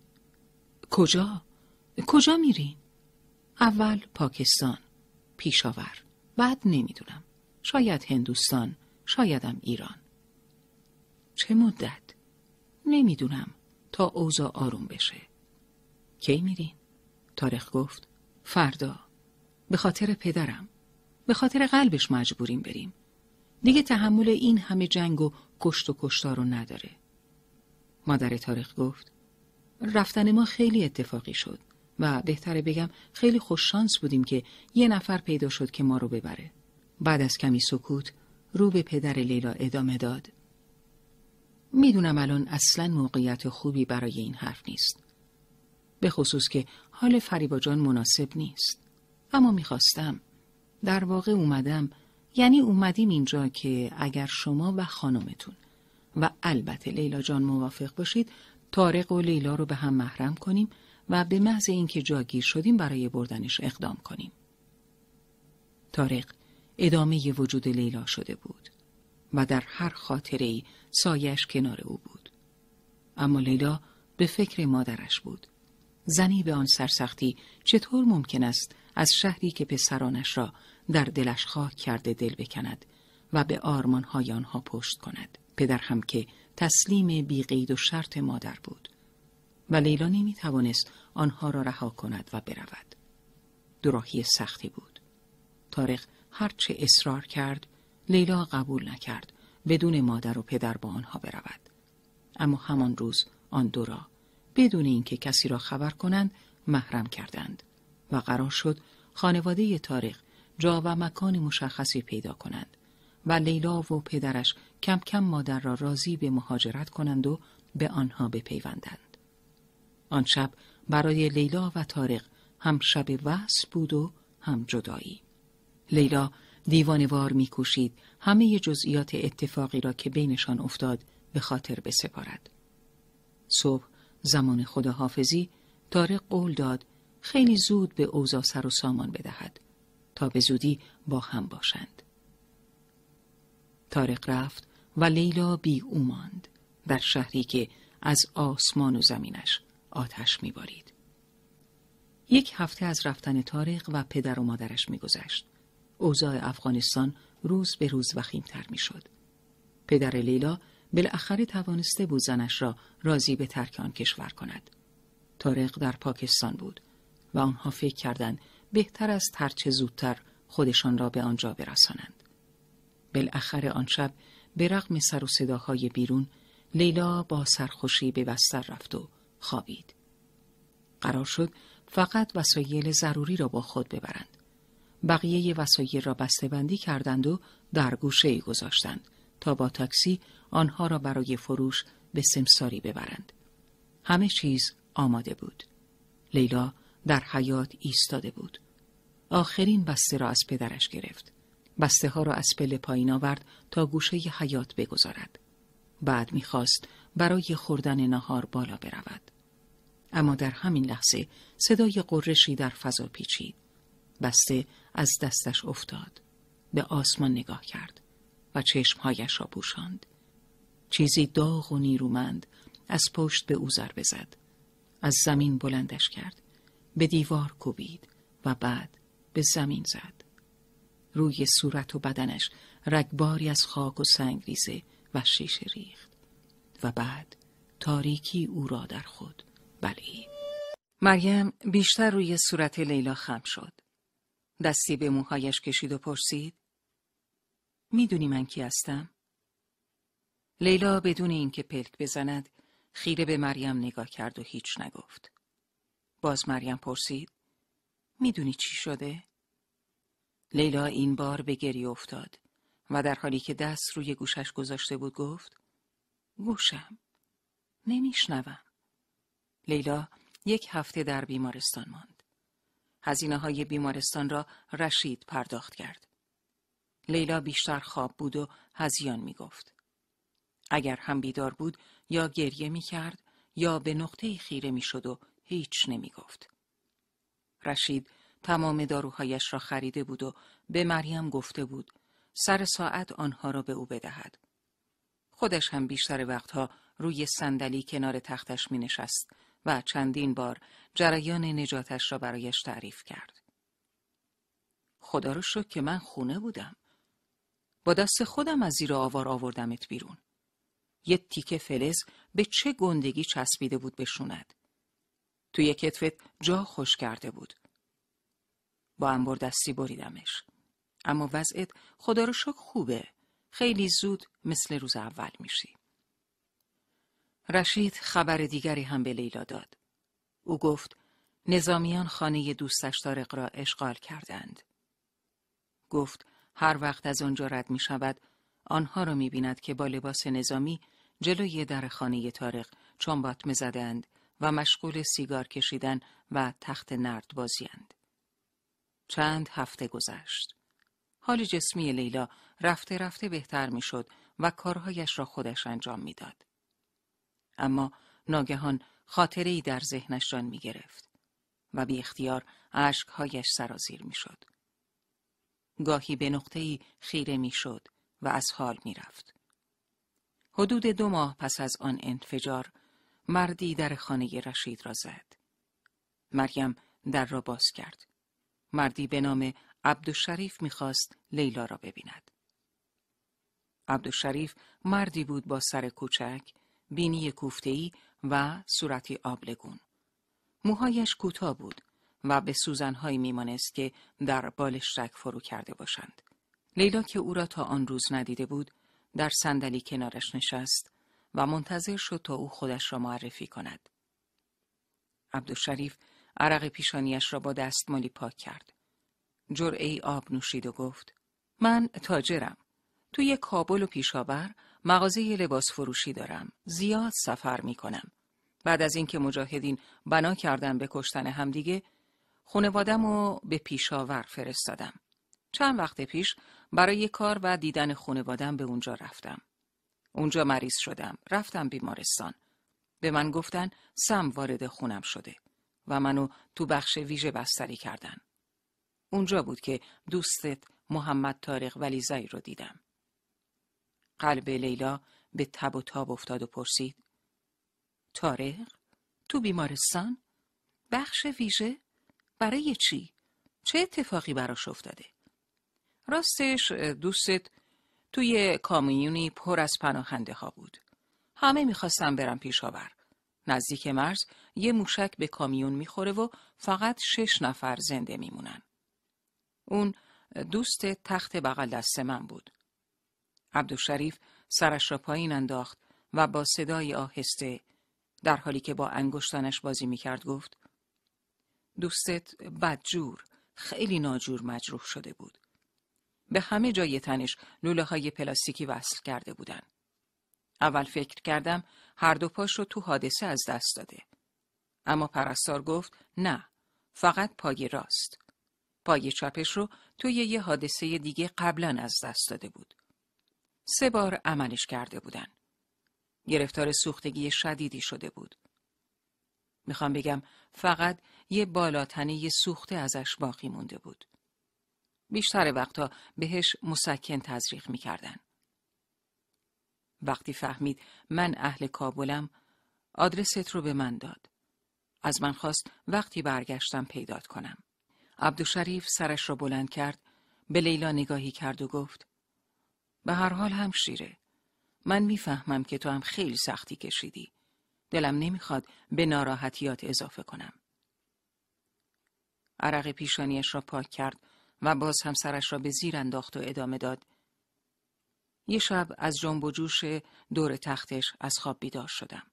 کجا؟ کجا میرین؟ اول پاکستان پیشاور بعد نمی‌دونم. شاید هندوستان شایدم ایران. چه مدت؟ نمی‌دونم. تا اوضاع آروم بشه. کی میرین؟ تاریخ گفت. فردا. به خاطر پدرم. به خاطر قلبش مجبوریم بریم. دیگه تحمل این همه جنگ و کشت و کشتار رو نداره. مادر تاریخ گفت. رفتن ما خیلی اتفاقی شد. و بهتره بگم خیلی خوش شانس بودیم که یه نفر پیدا شد که ما رو ببره. بعد از کمی سکوت رو به پدر لیلا ادامه داد. می‌دونم الان اصلا موقعیت خوبی برای این حرف نیست. به خصوص که حال فریبا جان مناسب نیست. اما می‌خواستم. در واقع اومدم. یعنی اومدیم اینجا که اگر شما و خانمتون و البته لیلا جان موافق باشید تارق و لیلا رو به هم محرم کنیم و به محض اینکه جاگیر شدیم برای بردنش اقدام کنیم. تارق ادامه وجود لیلا شده بود و در هر خاطره ای سایش کنار او بود. اما لیلا به فکر مادرش بود. زنی به آن سرسختی چطور ممکن است از شهری که پسرانش را در دلش خاک کرده دل بکند و به آرمانهای آنها پشت کند. پدر هم که تسلیم بیقید و شرط مادر بود و لیلا نمی توانست آنها را رها کند و برود. دراهی سختی بود. تارق هرچه اصرار کرد لیلا قبول نکرد بدون مادر و پدر با آنها برود. اما همان روز آن دو را بدون اینکه کسی را خبر کنند محرم کردند و قرار شد خانواده تارق جا و مکان مشخصی پیدا کنند و لیلا و پدرش کم کم مادر را راضی به مهاجرت کنند و به آنها بپیوندند. آن شب برای لیلا و تارق هم شب وصل بود و هم جدایی. لیلا دیوانوار میکوشید همه جزئیات اتفاقی را که بینشان افتاد به خاطر بسپارد. صبح زمان خداحافظی تارق قول داد خیلی زود به اوضاع سر و سامان بدهد تا به زودی با هم باشند. تارق رفت و لیلا بی او ماند در شهری که از آسمان و زمینش آتش میبارید. یک هفته از رفتن تارق و پدر و مادرش میگذشت. اوضاع افغانستان روز به روز وخیمتر می‌شد. پدر لیلا بالاخره توانسته بود زنش را راضی به ترک آن کشور کند. تارق در پاکستان بود و آنها فکر کردند بهتر از ترچه زودتر خودشان را به آنجا برسانند. بالاخره آن شب به رغم سر و صداهای بیرون لیلا با سرخوشی به بستر رفت و خوابید. قرار شد فقط وسایل ضروری را با خود ببرند. بقیه وسایل را بندی کردند و در گوشه گذاشتند تا با تاکسی آنها را برای فروش به سمساری ببرند. همه چیز آماده بود. لیلا در حیات ایستاده بود. آخرین بسته را از پدرش گرفت. بسته ها را از پله پایین آورد تا گوشه ی حیات بگذارد. بعد می‌خواست برای خوردن نهار بالا برود. اما در همین لحظه صدای قرشی در فضا پیچید. بسته از دستش افتاد. به آسمان نگاه کرد و چشمهایش را پوشاند. چیزی داغ و نیرومند از پشت به او ضربه زد. از زمین بلندش کرد. به دیوار کوبید و بعد به زمین زد. روی صورت و بدنش رگباری از خاک و سنگ ریزه و شیشه ریخت و بعد تاریکی او را در خود بلعید مریم بیشتر روی صورت لیلا خم شد. دستی به موهایش کشید و پرسید می‌دونی من کی هستم؟ لیلا بدون اینکه پلک بزند خیره به مریم نگاه کرد و هیچ نگفت. باز مریم پرسید می‌دونی چی شده؟ لیلا این بار به گری افتاد و در حالی که دست روی گوشش گذاشته بود گفت گوشم. نمیشنوم. لیلا یک هفته در بیمارستان ماند هزینه های بیمارستان را رشید پرداخت کرد لیلا بیشتر خواب بود و هزیان می گفت. اگر هم بیدار بود یا گریه می کرد یا به نقطه خیره می‌شد و هیچ نمی گفت. رشید تمام داروهایش را خریده بود و به مریم گفته بود سر ساعت آنها را به او بدهد. خودش هم بیشتر وقتها روی صندلی کنار تختش می نشست و چندین بار جریان نجاتش را برایش تعریف کرد. خدا رو شد که من خونه بودم. با دست خودم از زیر آوار آوردمت بیرون. یه تیکه فلز به چه گندگی چسبیده بود بشوند. توی کتفت جا خوش کرده بود. با انبر دستی بریدمش. اما وضعت خدا رو شک خوبه. خیلی زود مثل روز اول میشی. رشید خبر دیگری هم به لیلا داد. او گفت نظامیان خانه دوستش تارق را اشغال کردند. گفت هر وقت از آنجا رد می شود آنها را می بیند که با لباس نظامی جلوی در خانه تارق چنبات زدند و مشغول سیگار کشیدن و تخت نرد بازیند. چند هفته گذشت. حال جسمی لیلا رفته رفته بهتر می‌شد و کارهایش را خودش انجام می‌داد. اما ناگهان خاطره ای در ذهنش جان می گرفت و بی اختیار عشقهایش سرازیر می شد. گاهی به نقطه ای خیره می شد و از حال می رفت. حدود دو ماه پس از آن انفجار مردی در خانه رشید را زد. مریم در را باز کرد. مردی به نام عبدالشریف می‌خواست لیلا را ببیند. عبدالشریف مردی بود با سر کوچک، بینی کوفته‌ای و صورتی آبلگون. موهایش کوتاه بود و به سوزنهایی میمانست که در بالشتک فرو کرده باشند. لیلا که او را تا آن روز ندیده بود، در صندلی کنارش نشست و منتظر شد تا او خودش را معرفی کند. عبدالشریف عرق پیشانیش را با دستمالی پاک کرد. جرعه آب نوشید و گفت من تاجرم. توی کابل و پیشاور مغازه لباس فروشی دارم. زیاد سفر می کنم. بعد از اینکه مجاهدین بنا کردن به کشتن همدیگه خونوادم رو به پیشاور فرستادم. چند وقت پیش برای کار و دیدن خونوادم به اونجا رفتم. اونجا مریض شدم. رفتم بیمارستان. به من گفتن سم وارد خونم شده و منو تو بخش ویژه بستری کردن. اونجا بود که دوستت محمد تارق ولیزایی رو دیدم. قلب لیلا به تب و تاب افتاد و پرسید. تارق؟ تو بیمارستان؟ بخش ویژه؟ برای چی؟ چه اتفاقی براش افتاده؟ راستش دوستت توی کامیونی پر از پناهنده ها بود. همه می‌خواستن برم پیشاور. نزدیک مرز یه موشک به کامیون می‌خوره و فقط شش نفر زنده میمونن. اون دوست تخت بغل دست من بود. عبدالشریف سرش را پایین انداخت و با صدای آهسته در حالی که با انگشتانش بازی می‌کرد گفت دوستت بدجور خیلی ناجور مجروح شده بود. به همه جای تنش لوله های پلاستیکی وصل کرده بودن. اول فکر کردم هر دو پاش رو تو حادثه از دست داده. اما پرستار گفت نه فقط پای راست. پای چپش رو توی یه حادثه دیگه قبلا از دست داده بود. سه بار عملش کرده بودن. گرفتار سوختگی شدیدی شده بود. می‌خوام بگم فقط یه بالاتنه سوخته ازش باقی مونده بود. بیشتر وقتا بهش مسکن تزریق می‌کردن. وقتی فهمید من اهل کابلم آدرست رو به من داد. از من خواست وقتی برگشتم پیدات کنم. عبدوشریف سرش را بلند کرد به لیلا نگاهی کرد و گفت به هر حال هم شیره. من می‌فهمم که تو هم خیلی سختی کشیدی. دلم نمی‌خواد به ناراحتیات اضافه کنم. عرق پیشانیش را پاک کرد و باز هم سرش را به زیر انداخت و ادامه داد. یه شب از جنب و جوش دور تختش از خواب بیدار شدم.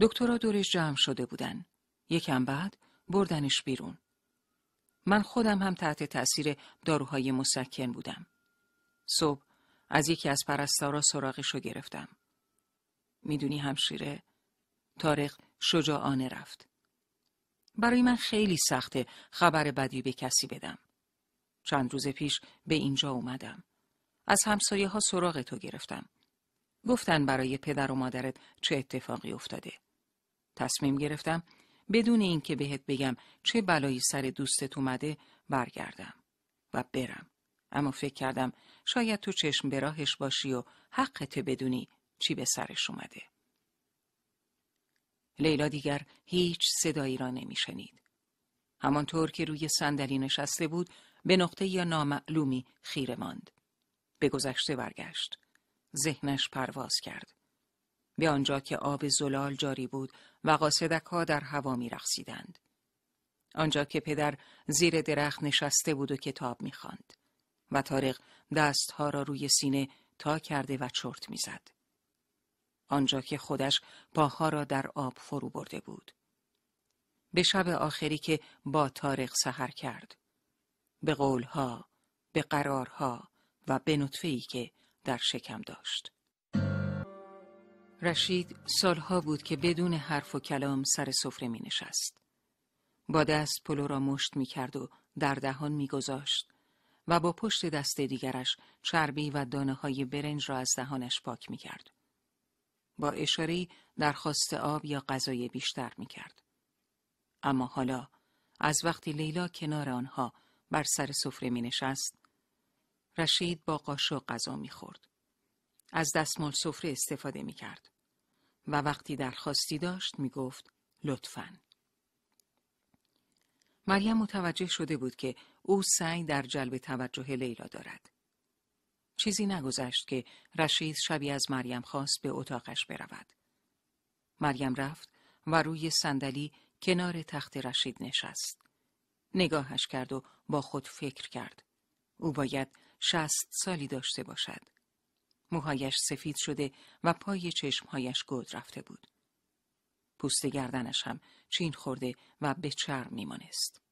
دکترها دورش جمع شده بودن. یکم بعد بردنش بیرون. من خودم هم تحت تأثیر داروهای مسکن بودم. صبح از یکی از پرستارا سراغش رو گرفتم. می‌دونی همشیره؟ تارق شجاعانه رفت. برای من خیلی سخته خبر بدی به کسی بدم. چند روز پیش به اینجا اومدم. از همسایه ها سراغ تو گرفتم. گفتن برای پدر و مادرت چه اتفاقی افتاده. تصمیم گرفتم بدون اینکه بهت بگم چه بلایی سر دوستت اومده برگردم و برم. اما فکر کردم شاید تو چشم به راهش باشی و حقت بدونی چی به سرش اومده. لیلا دیگر هیچ صدایی را نمیشنید. همانطور که روی صندلی نشسته بود به نقطه یا نامعلومی خیره ماند. به گذشته برگشت. ذهنش پرواز کرد. به آنجا که آب زلال جاری بود و قاصدک ها در هوا می رخصیدند. آنجا که پدر زیر درخت نشسته بود و کتاب می‌خواند و تارق دستها را روی سینه تا کرده و چرت می‌زد. آنجا که خودش پاها را در آب فرو برده بود. به شب آخری که با تارق سحر کرد. به قولها، به قرارها و به نطفه‌ای که در شکم داشت. رشید سالها بود که بدون حرف و کلام سر سفره می نشست. با دست پلو را مشت می کرد و در دهان می گذاشت و با پشت دست دیگرش چربی و دانه های برنج را از دهانش پاک می کرد. با اشاره درخواست آب یا غذای بیشتر می کرد. اما حالا از وقتی لیلا کنار آنها بر سر سفره می نشست رشید با قاشق غذا می خورد. از دستمال سفره استفاده می کرد و وقتی درخواستی داشت می گفت لطفاً. مریم متوجه شده بود که او سعی در جلب توجه لیلا دارد. چیزی نگذشت که رشید شبی از مریم خواست به اتاقش برود. مریم رفت و روی صندلی کنار تخت رشید نشست. نگاهش کرد و با خود فکر کرد. او باید شست سالی داشته باشد. موهایش سفید شده و پای چشمهایش گود رفته بود. پوست گردنش هم چین خورده و به چرم میمانست.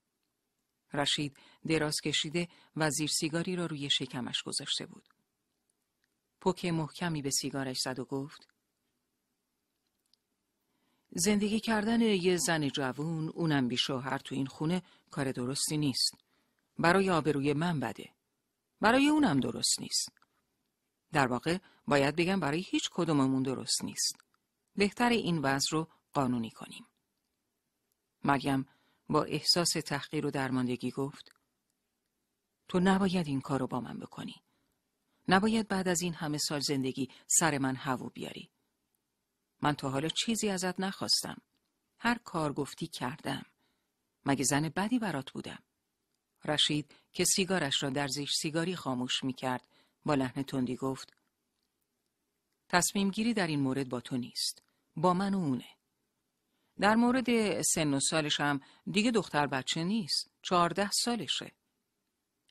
رشید دراز کشیده و زیر سیگاری را روی شکمش گذاشته بود. پوک محکمی به سیگارش زد و گفت زندگی کردن یه زن جوون اونم بی شوهر تو این خونه کار درستی نیست. برای آبروی من بده. برای اونم درست نیست. در واقع باید بگم برای هیچ کدوممون درست نیست. بهتر این وضع رو قانونی کنیم. مریم با احساس تحقیر و درماندگی گفت تو نباید این کارو با من بکنی. نباید بعد از این همه سال زندگی سر من هوو بیاری. من تا حالا چیزی ازت نخواستم. هر کار گفتی کردم. مگه زن بدی برات بودم. رشید که سیگارش را در زیش سیگاری خاموش می کرد با لحن تندی گفت تصمیم گیری در این مورد با تو نیست. با من اونه. در مورد سن و سالش هم دیگه دختر بچه نیست. چهارده سالشه.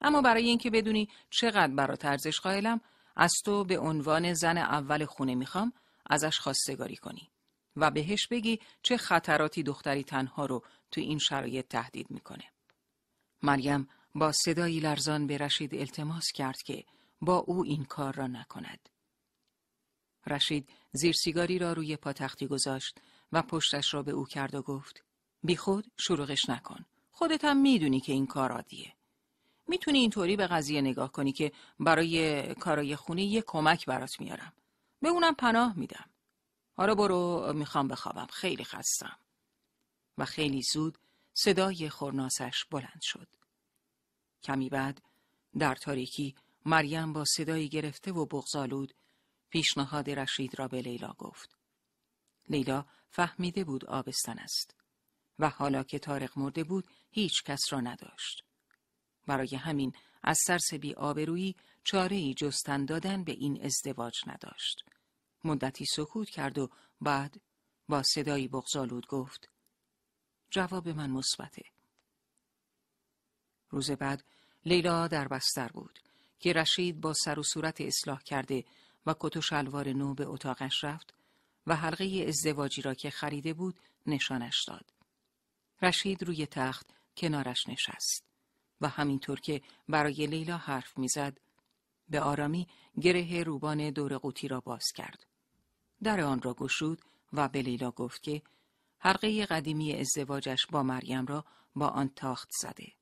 اما برای اینکه بدونی چقدر برات ارزش قائلم از تو به عنوان زن اول خونه می‌خوام ازش خواستگاری کنی و بهش بگی چه خطراتی دختری تنها رو تو این شرایط تهدید می‌کنه. مریم با صدایی لرزان به رشید التماس کرد که با او این کار را نکند. رشید زیر سیگاری را روی پاتختی گذاشت و پشتش را به او کرد و گفت بی خود شروعش نکن. خودت هم می‌دونی که این کار عادیه. می‌تونی اینطوری به قضیه نگاه کنی که برای کارای خونه یه کمک برات میارم. به اونم پناه میدم. حالا برو می‌خوام بخوابم. خیلی خستم. و خیلی زود صدای خورناسش بلند شد. کمی بعد در تاریکی مریم با صدایی گرفته و بغزالود پیشنهاد رشید را به لیلا گفت. لیلا فهمیده بود آبستن است و حالا که تارق مرده بود هیچ کس را نداشت. برای همین از سرس بی آبرویی چاره ای جستن دادن به این ازدواج نداشت. مدتی سکوت کرد و بعد با صدایی بغزالود گفت جواب من مثبته. روز بعد لیلا در بستر بود که رشید با سر و صورت اصلاح کرده و کت و شلوار نو به اتاقش رفت و حلقه ازدواجی را که خریده بود نشانش داد. رشید روی تخت کنارش نشست و همینطور که برای لیلا حرف می‌زد به آرامی گره روبان دور قوطی را باز کرد. در آن را گشود و به لیلا گفت که حلقه قدیمی ازدواجش با مریم را با آن تاخت زده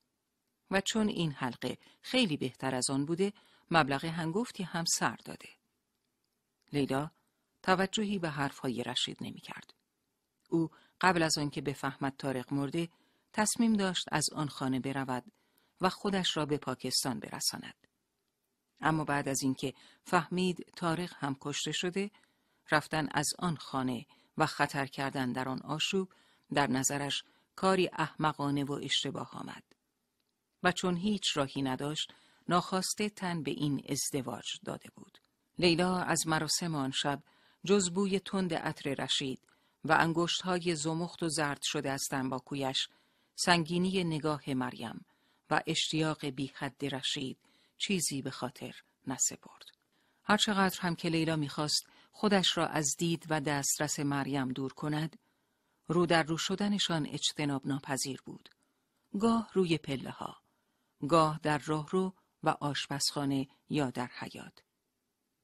و چون این حلقه خیلی بهتر از آن بوده مبلغ هنگفتی هم سر داده. لیلا توجهی به حرفهای رشید نمی کرد. او قبل از آنکه بفهمد تارق مرده تصمیم داشت از آن خانه برود و خودش را به پاکستان برساند. اما بعد از اینکه فهمید تارق هم کشته شده، رفتن از آن خانه و خطر کردن در آن آشوب در نظرش کاری احمقانه و اشتباه آمد. و چون هیچ راهی نداشت، ناخواسته تن به این ازدواج داده بود. لیلا از مراسم آن شب جز بوی تند عطر رشید و انگشت های زمخت و زرد شده از تنباکویش سنگینی نگاه مریم و اشتیاق بی حد رشید چیزی به خاطر نسپرد. هرچقدر هم که لیلا می‌خواست خودش را از دید و دسترس مریم دور کند، رو در رو شدنشان اجتناب ناپذیر بود. گاه روی پله ها، گاه در راهرو و آشپزخانه یا در حیات.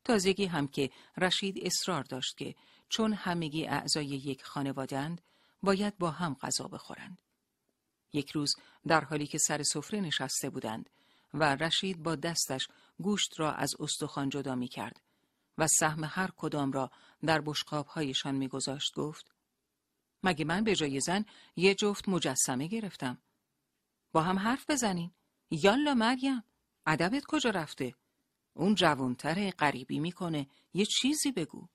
تازگی هم که رشید اصرار داشت که چون همگی اعضای یک خانوادند باید با هم غذا بخورند. یک روز در حالی که سر سفره نشسته بودند و رشید با دستش گوشت را از استخوان جدا می کرد و سهم هر کدام را در بشقابهایشان می گذاشت گفت مگه من به جای زن یه جفت مجسمه گرفتم؟ با هم حرف بزنین. یالا مریم ادبت کجا رفته؟ اون جوانتر غریبی می‌کنه. یه چیزی بگو.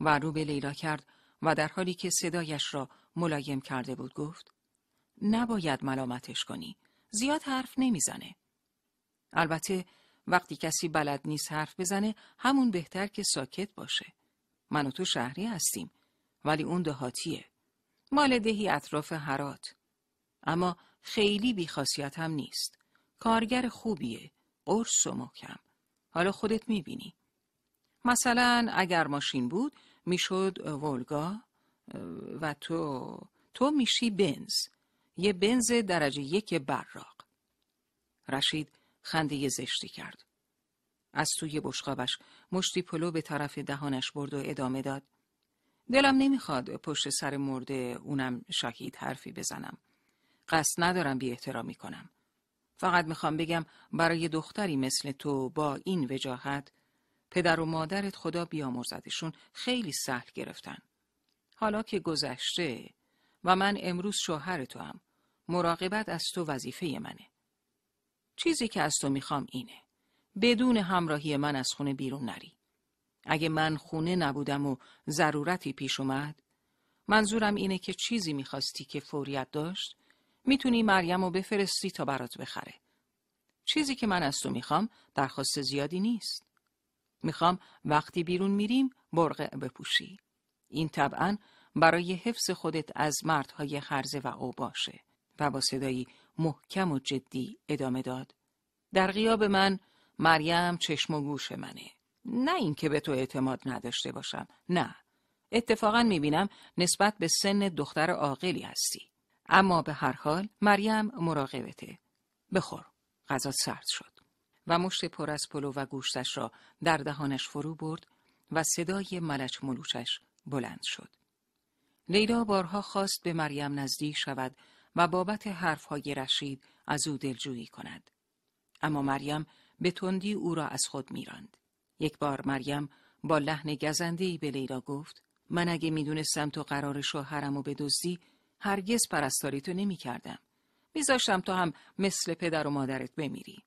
و رو به لیلا کرد و در حالی که صدایش را ملایم کرده بود گفت نباید ملامتش کنی. زیاد حرف نمی‌زنه. البته وقتی کسی بلد نیست حرف بزنه همون بهتر که ساکت باشه. من و تو شهری هستیم ولی اون دهاتیه. مال دهی اطراف هرات. اما خیلی بیخاصیت هم نیست. کارگر خوبیه. قرص و محکم. حالا خودت می‌بینی. مثلا اگر ماشین بود می‌شد ولگا و تو تو میشی بنز. یه بنز درجه یک براق. رشید خنده زشتی کرد. از توی بشقابش مشتی پلو به طرف دهانش برد و ادامه داد. دلم نمی‌خواد پشت سر مرده اونم شهید حرفی بزنم. قصد ندارم بی احترامی کنم. فقط می‌خوام بگم برای دختری مثل تو با این وجاهت پدر و مادرت خدا بیامرزدشون خیلی سهل گرفتن. حالا که گذشته و من امروز شوهر تو هم مراقبت از تو وظیفه منه. چیزی که از تو می‌خوام اینه. بدون همراهی من از خونه بیرون نری. اگه من خونه نبودم و ضرورتی پیش اومد منظورم اینه که چیزی می‌خواستی که فوریت داشت می‌تونی مریم رو بفرستی تا برات بخره. چیزی که من از تو می‌خوام درخواست زیادی نیست. می‌خوام وقتی بیرون میریم برقع بپوشی. این طبعا برای حفظ خودت از مردهای خرزه و اوباشه و با صدایی محکم و جدی ادامه داد. در غیاب من مریم چشم و گوش منه. نه اینکه به تو اعتماد نداشته باشم. نه. اتفاقا می‌بینم نسبت به سن دختر عاقلی هستی. اما به هر حال مریم مراقبته. بخور. غذا سرد شد. و مشت پر از پلو و گوشتش را در دهانش فرو برد و صدای ملچ ملوچش بلند شد. لیلا بارها خواست به مریم نزدیک شود و بابت حرفهای رشید از او دلجویی کند. اما مریم به تندی او را از خود میراند. یک بار مریم با لحن گزندهی به لیلا گفت من اگه می‌دونستم تو قرار شوهرم و بدزدی هرگز پرستاری تو نمی کردم. میذاشتم تو هم مثل پدر و مادرت بمیری.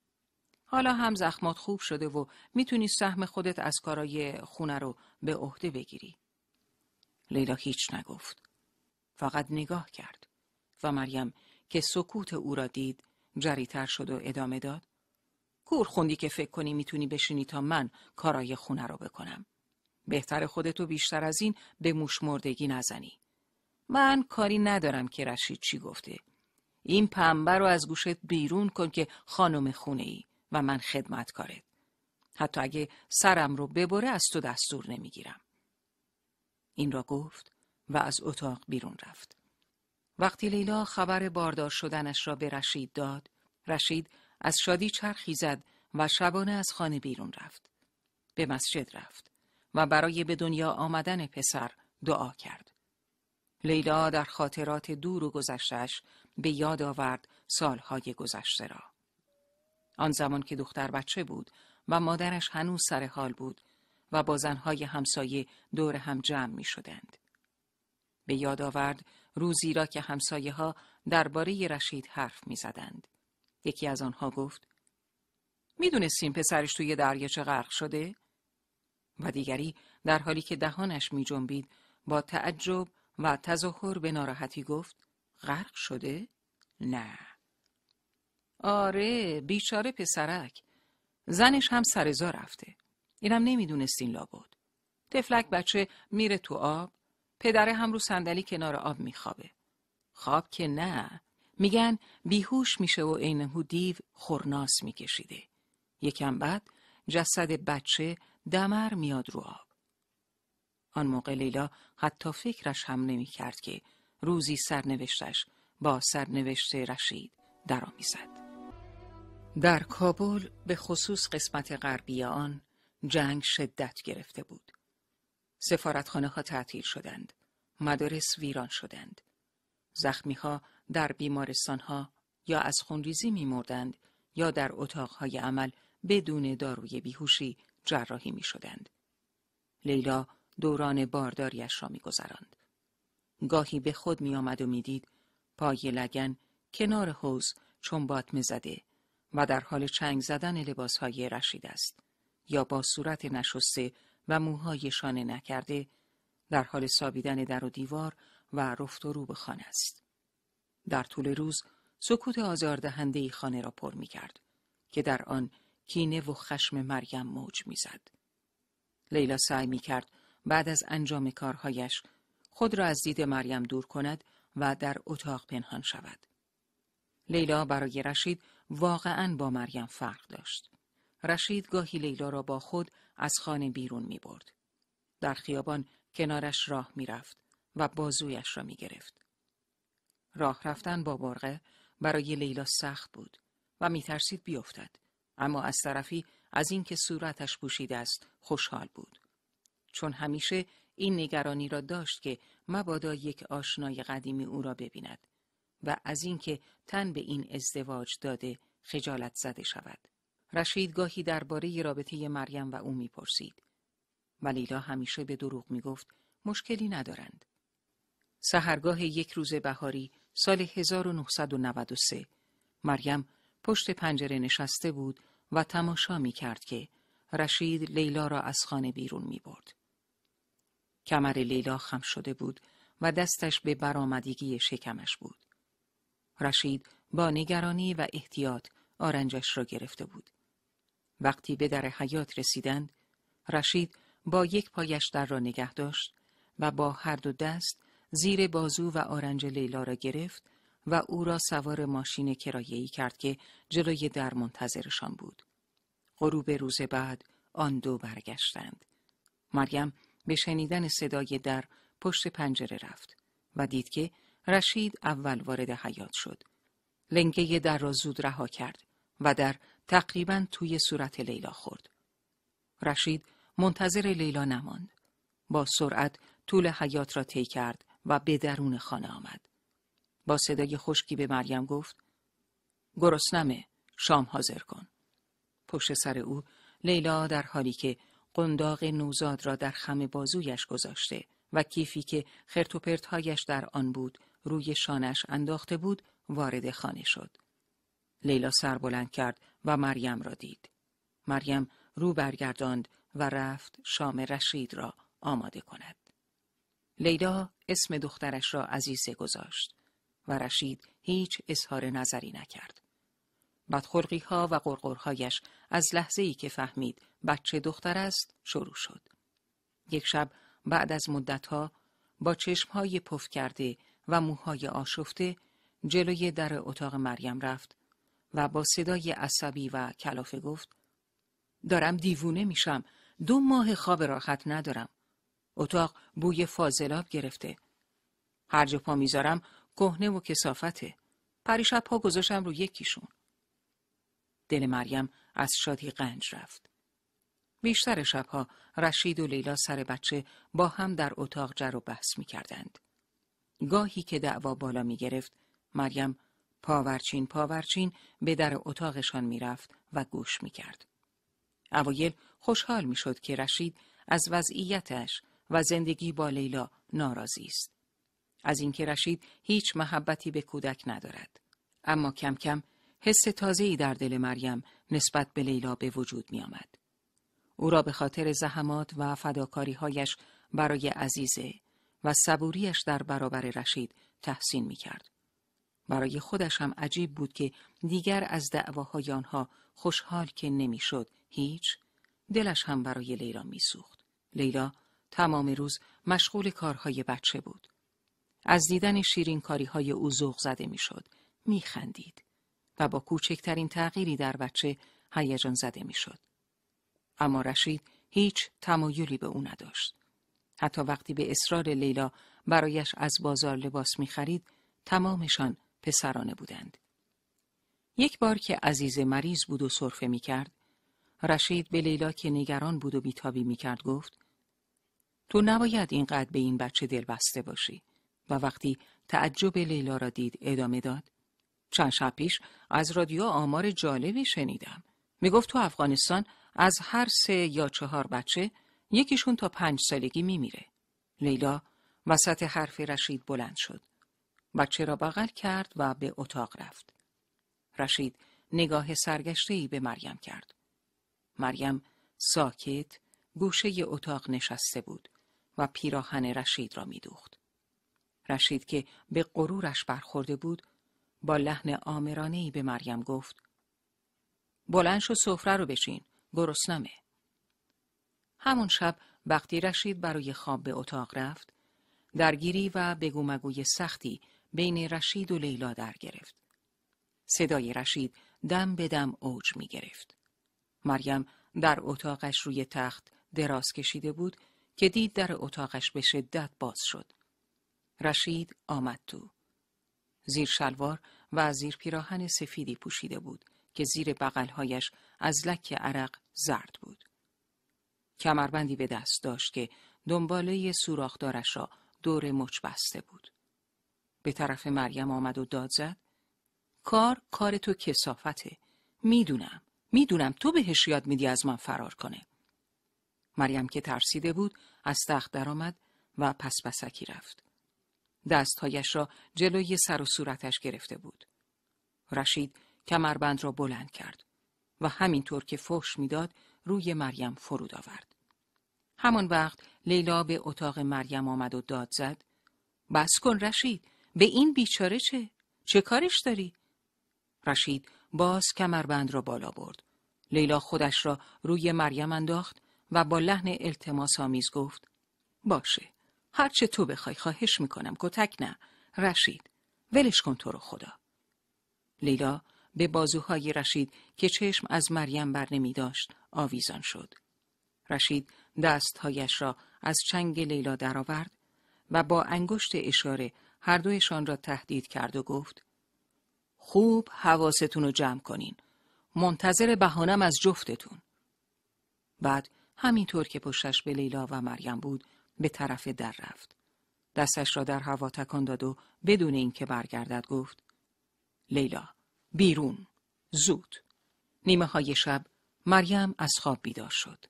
حالا هم زخمات خوب شده و می‌تونی سهم خودت از کارای خونه رو به عهده بگیری. لیلا هیچ نگفت. فقط نگاه کرد و مریم که سکوت او را دید جریتر شد و ادامه داد. کور خوندی که فکر کنی می‌تونی بشینی تا من کارای خونه رو بکنم. بهتر خودتو بیشتر از این به موش مردگی نزنی. من کاری ندارم که رشید چی گفته. این پنبه رو از گوشت بیرون کن که خانم خونه ای و من خدمت کارت. حتی اگه سرم رو ببره از تو دستور نمی‌گیرم. این را گفت و از اتاق بیرون رفت. وقتی لیلا خبر باردار شدنش را به رشید داد، رشید از شادی چرخی زد و شبانه از خانه بیرون رفت. به مسجد رفت و برای به دنیا آمدن پسر دعا کرد. لیلا در خاطرات دور و گذشتش به یاد آورد سالهای گذشته را. آن زمان که دختر بچه بود و مادرش هنوز سر حال بود و با زنهای همسایه دور هم جمع می شدند. به یاد آورد روزی را که همسایه ها درباره رشید حرف می زدند. یکی از آنها گفت می‌دونستیم پسرش توی دریاچه غرق شده؟ و دیگری در حالی که دهانش می جنبید با تعجب و تظاهر به ناراحتی گفت غرق شده؟ نه. آره بیچاره پسرک. زنش هم سرزا رفته. اینم نمی‌دونستین لابد. تفلک بچه میره تو آب پدره هم رو صندلی کنار آب میخوابه. خواب که نه. میگن بیهوش میشه و عینهو دیو خورناس میکشیده. یکم بعد جسد بچه دمر میاد رو آب. آن موقع لیلا حتی فکرش هم نمی کرد که روزی سرنوشتش با سرنوشت رشید درآمیزد. در کابل به خصوص قسمت غربی آن جنگ شدت گرفته بود. سفارتخانه ها تعطیل شدند. مدارس ویران شدند. زخمی ها در بیمارستان ها یا از خونریزی می مردند یا در اتاقهای عمل بدون داروی بیهوشی جراحی می شدند. لیلا دوران بارداریش را می گذراند. گاهی به خود می آمد و می دید پای لگن کنار حوز چون باطمه زده و در حال چنگ زدن لباسهای رشید است یا با صورت نشسته و موهای شانه نکرده در حال سابیدن در و دیوار و رفت و رو به خانه است. در طول روز سکوت آزاردهنده خانه را پر می کرد که در آن کینه و خشم مریم موج می زد. لیلا سعی می کرد بعد از انجام کارهایش خود را از دید مریم دور کند و در اتاق پنهان شود. لیلا برای رشید واقعا با مریم فرق داشت. رشید گاهی لیلا را با خود از خانه بیرون می برد. در خیابان کنارش راه می رفت و بازویش را می گرفت. راه رفتن با برغه برای لیلا سخت بود و می ترسید بیفتد. اما از طرفی از اینکه صورتش پوشیده است خوشحال بود. چون همیشه این نگرانی را داشت که مبادا یک آشنای قدیمی او را ببیند و از اینکه تن به این ازدواج داده خجالت زده شود. رشید گاهی درباره رابطه مریم و او می‌پرسید و لیلا همیشه به دروغ می‌گفت مشکلی ندارند. سهرگاه یک روز بهاری سال 1993 مریم پشت پنجره نشسته بود و تماشا می کرد که رشید لیلا را از خانه بیرون می برد. کمر لیلا خم شده بود و دستش به برآمدگی شکمش بود. رشید با نگرانی و احتیاط آرنجش را گرفته بود. وقتی به در حیات رسیدند، رشید با یک پایش در را نگه داشت و با هر دو دست زیر بازو و آرنج لیلا را گرفت و او را سوار ماشین کرایه‌ای کرد که جلوی در منتظرشان بود. غروب روز بعد آن دو برگشتند. مریم به شنیدن صدای در پشت پنجره رفت و دید که رشید اول وارد حیات شد. لنگه در را زود رها کرد و در تقریبا توی صورت لیلا خورد. رشید منتظر لیلا نماند. با سرعت طول حیات را طی کرد و به درون خانه آمد. با صدای خشکی به مریم گفت گرسنمه شام حاضر کن. پشت سر او لیلا در حالی که قنداق نوزاد را در خم بازویش گذاشته و کیفی که خرتوپرتهایش در آن بود روی شانش انداخته بود وارد خانه شد. لیلا سر بلند کرد و مریم را دید. مریم رو برگرداند و رفت شام رشید را آماده کند. لیلا اسم دخترش را عزیزه گذاشت و رشید هیچ اظهار نظری نکرد. بدخلقی ها و قرقرهایش از لحظه ای که فهمید بچه دختر است شروع شد. یک شب بعد از مدتها با چشمهای پف کرده و موهای آشفته جلوی در اتاق مریم رفت و با صدای عصبی و کلافه گفت دارم دیوونه میشم. دو ماه خواب راحت ندارم. اتاق بوی فاضلاب گرفته. هر جا پا می‌ذارم کهنه و کسافته. پریشب پا گذاشتم رو یکیشون. دل مریم از شادی قنج رفت. بیشتر شبها رشید و لیلا سر بچه با هم در اتاق جر و بحث می کردند. گاهی که دعوا بالا می گرفت، مریم پاورچین پاورچین به در اتاقشان می رفت و گوش می کرد. اوایل خوشحال می شد که رشید از وضعیتش و زندگی با لیلا ناراضی است. از اینکه رشید هیچ محبتی به کودک ندارد اما کم کم حس تازه‌ای در دل مریم نسبت به لیلا به وجود می آمد. او را به خاطر زحمات و فداکاریهایش برای عزیزه و صبوریش در برابر رشید تحسین می کرد. برای خودش هم عجیب بود که دیگر از دعواهای آنها خوشحال که نمی‌شد هیچ دلش هم برای لیلا میسوخت. لیلا تمام روز مشغول کارهای بچه بود. از دیدن شیرین کاری های او ذوق زده می‌شد. میخندید و با کوچکترین تغییری در بچه هیجان زده می‌شد. اما رشید هیچ تمایلی به او نداشت. حتی وقتی به اصرار لیلا برایش از بازار لباس می‌خرید تمامشان پسرانه بودند. یک بار که عزیز مریض بود و صرفه می کرد، رشید به لیلا که نگران بود و بیتابی می کرد گفت تو نباید اینقدر به این بچه دل بسته باشی و وقتی تعجب لیلا را دید ادامه داد چند شب پیش از رادیو آمار جالبی شنیدم می گفت تو افغانستان از هر سه یا چهار بچه یکیشون تا پنج سالگی می میره. لیلا وسط حرف رشید بلند شد. بچه را بغل کرد و به اتاق رفت. رشید نگاه سرگشته به مریم کرد. مریم ساکت گوشه اتاق نشسته بود و پیراهن رشید را میدوخت. رشید که به غرورش برخورده بود با لحن آمرانه به مریم گفت بلند شو سفره رو بچین گرسنمه همون شب وقتی رشید برای خواب به اتاق رفت درگیری و بگومگوی سختی بین رشید و لیلا در گرفت. صدای رشید دم به دم اوج می گرفت. مریم در اتاقش روی تخت دراز کشیده بود که دید در اتاقش به شدت باز شد. رشید آمد تو. زیر شلوار و زیر پیراهن سفیدی پوشیده بود که زیر بغلهایش از لک عرق زرد بود. کمربندی به دست داشت که دنباله سوراخدارش را دور مچ بسته بود. به طرف مریم آمد و داد زد. کار کار تو کسافته. می‌دونم. می‌دونم تو بهش یاد میدی از من فرار کنه. مریم که ترسیده بود از تخت درآمد و پس پسکی رفت. دستهایش را جلوی سر و صورتش گرفته بود. رشید کمربند را بلند کرد. و همینطور که فحش می‌داد روی مریم فرود آورد همان وقت لیلا به اتاق مریم آمد و داد زد بس کن رشید به این بیچاره چه؟ چه کارش داری؟ رشید باز کمربند را بالا برد. لیلا خودش را روی مریم انداخت و با لحن التماس آمیز گفت باشه هرچه تو بخوای خواهش می‌کنم کتک نه رشید ولش کن تو رو خدا لیلا به بازوهای رشید که چشم از مریم بر نمی داشت آویزان شد رشید دستهایش را از چنگ لیلا درآورد و با انگشت اشاره هر دویشان را تهدید کرد و گفت خوب حواستون رو جمع کنین. منتظر بهانم از جفتتون. بعد همینطور که پشتش به لیلا و مریم بود به طرف در رفت. دستش را در هوا تکان داد و بدون اینکه برگردد گفت لیلا بیرون زود نیمه های شب مریم از خواب بیدار شد.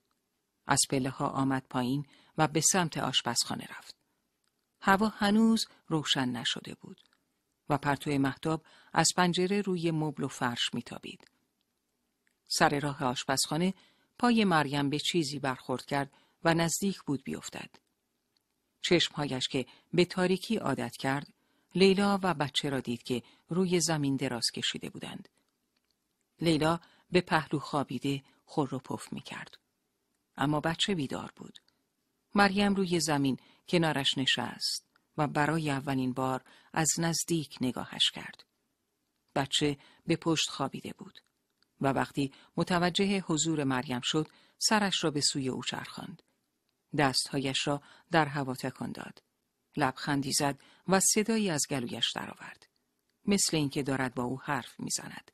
از پله ها آمد پایین و به سمت آشپزخانه رفت. هوا هنوز روشن نشده بود و پرتو محتاب از پنجره روی مبل و فرش میتابید. سر راه آشپزخانه پای مریم به چیزی برخورد کرد و نزدیک بود بیفتد. چشمهایش که به تاریکی عادت کرد، لیلا و بچه را دید که روی زمین دراز کشیده بودند. لیلا به پهلو خوابیده خور و پف می کرد. اما بچه بیدار بود. مریم روی زمین کنارش نشست و برای اولین بار از نزدیک نگاهش کرد. بچه به پشت خوابیده بود و وقتی متوجه حضور مریم شد سرش را به سوی او چرخاند. دستهایش را در هوا تکان داد. لبخندی زد و صدایی از گلویش درآورد. مثل اینکه دارد با او حرف می‌زند.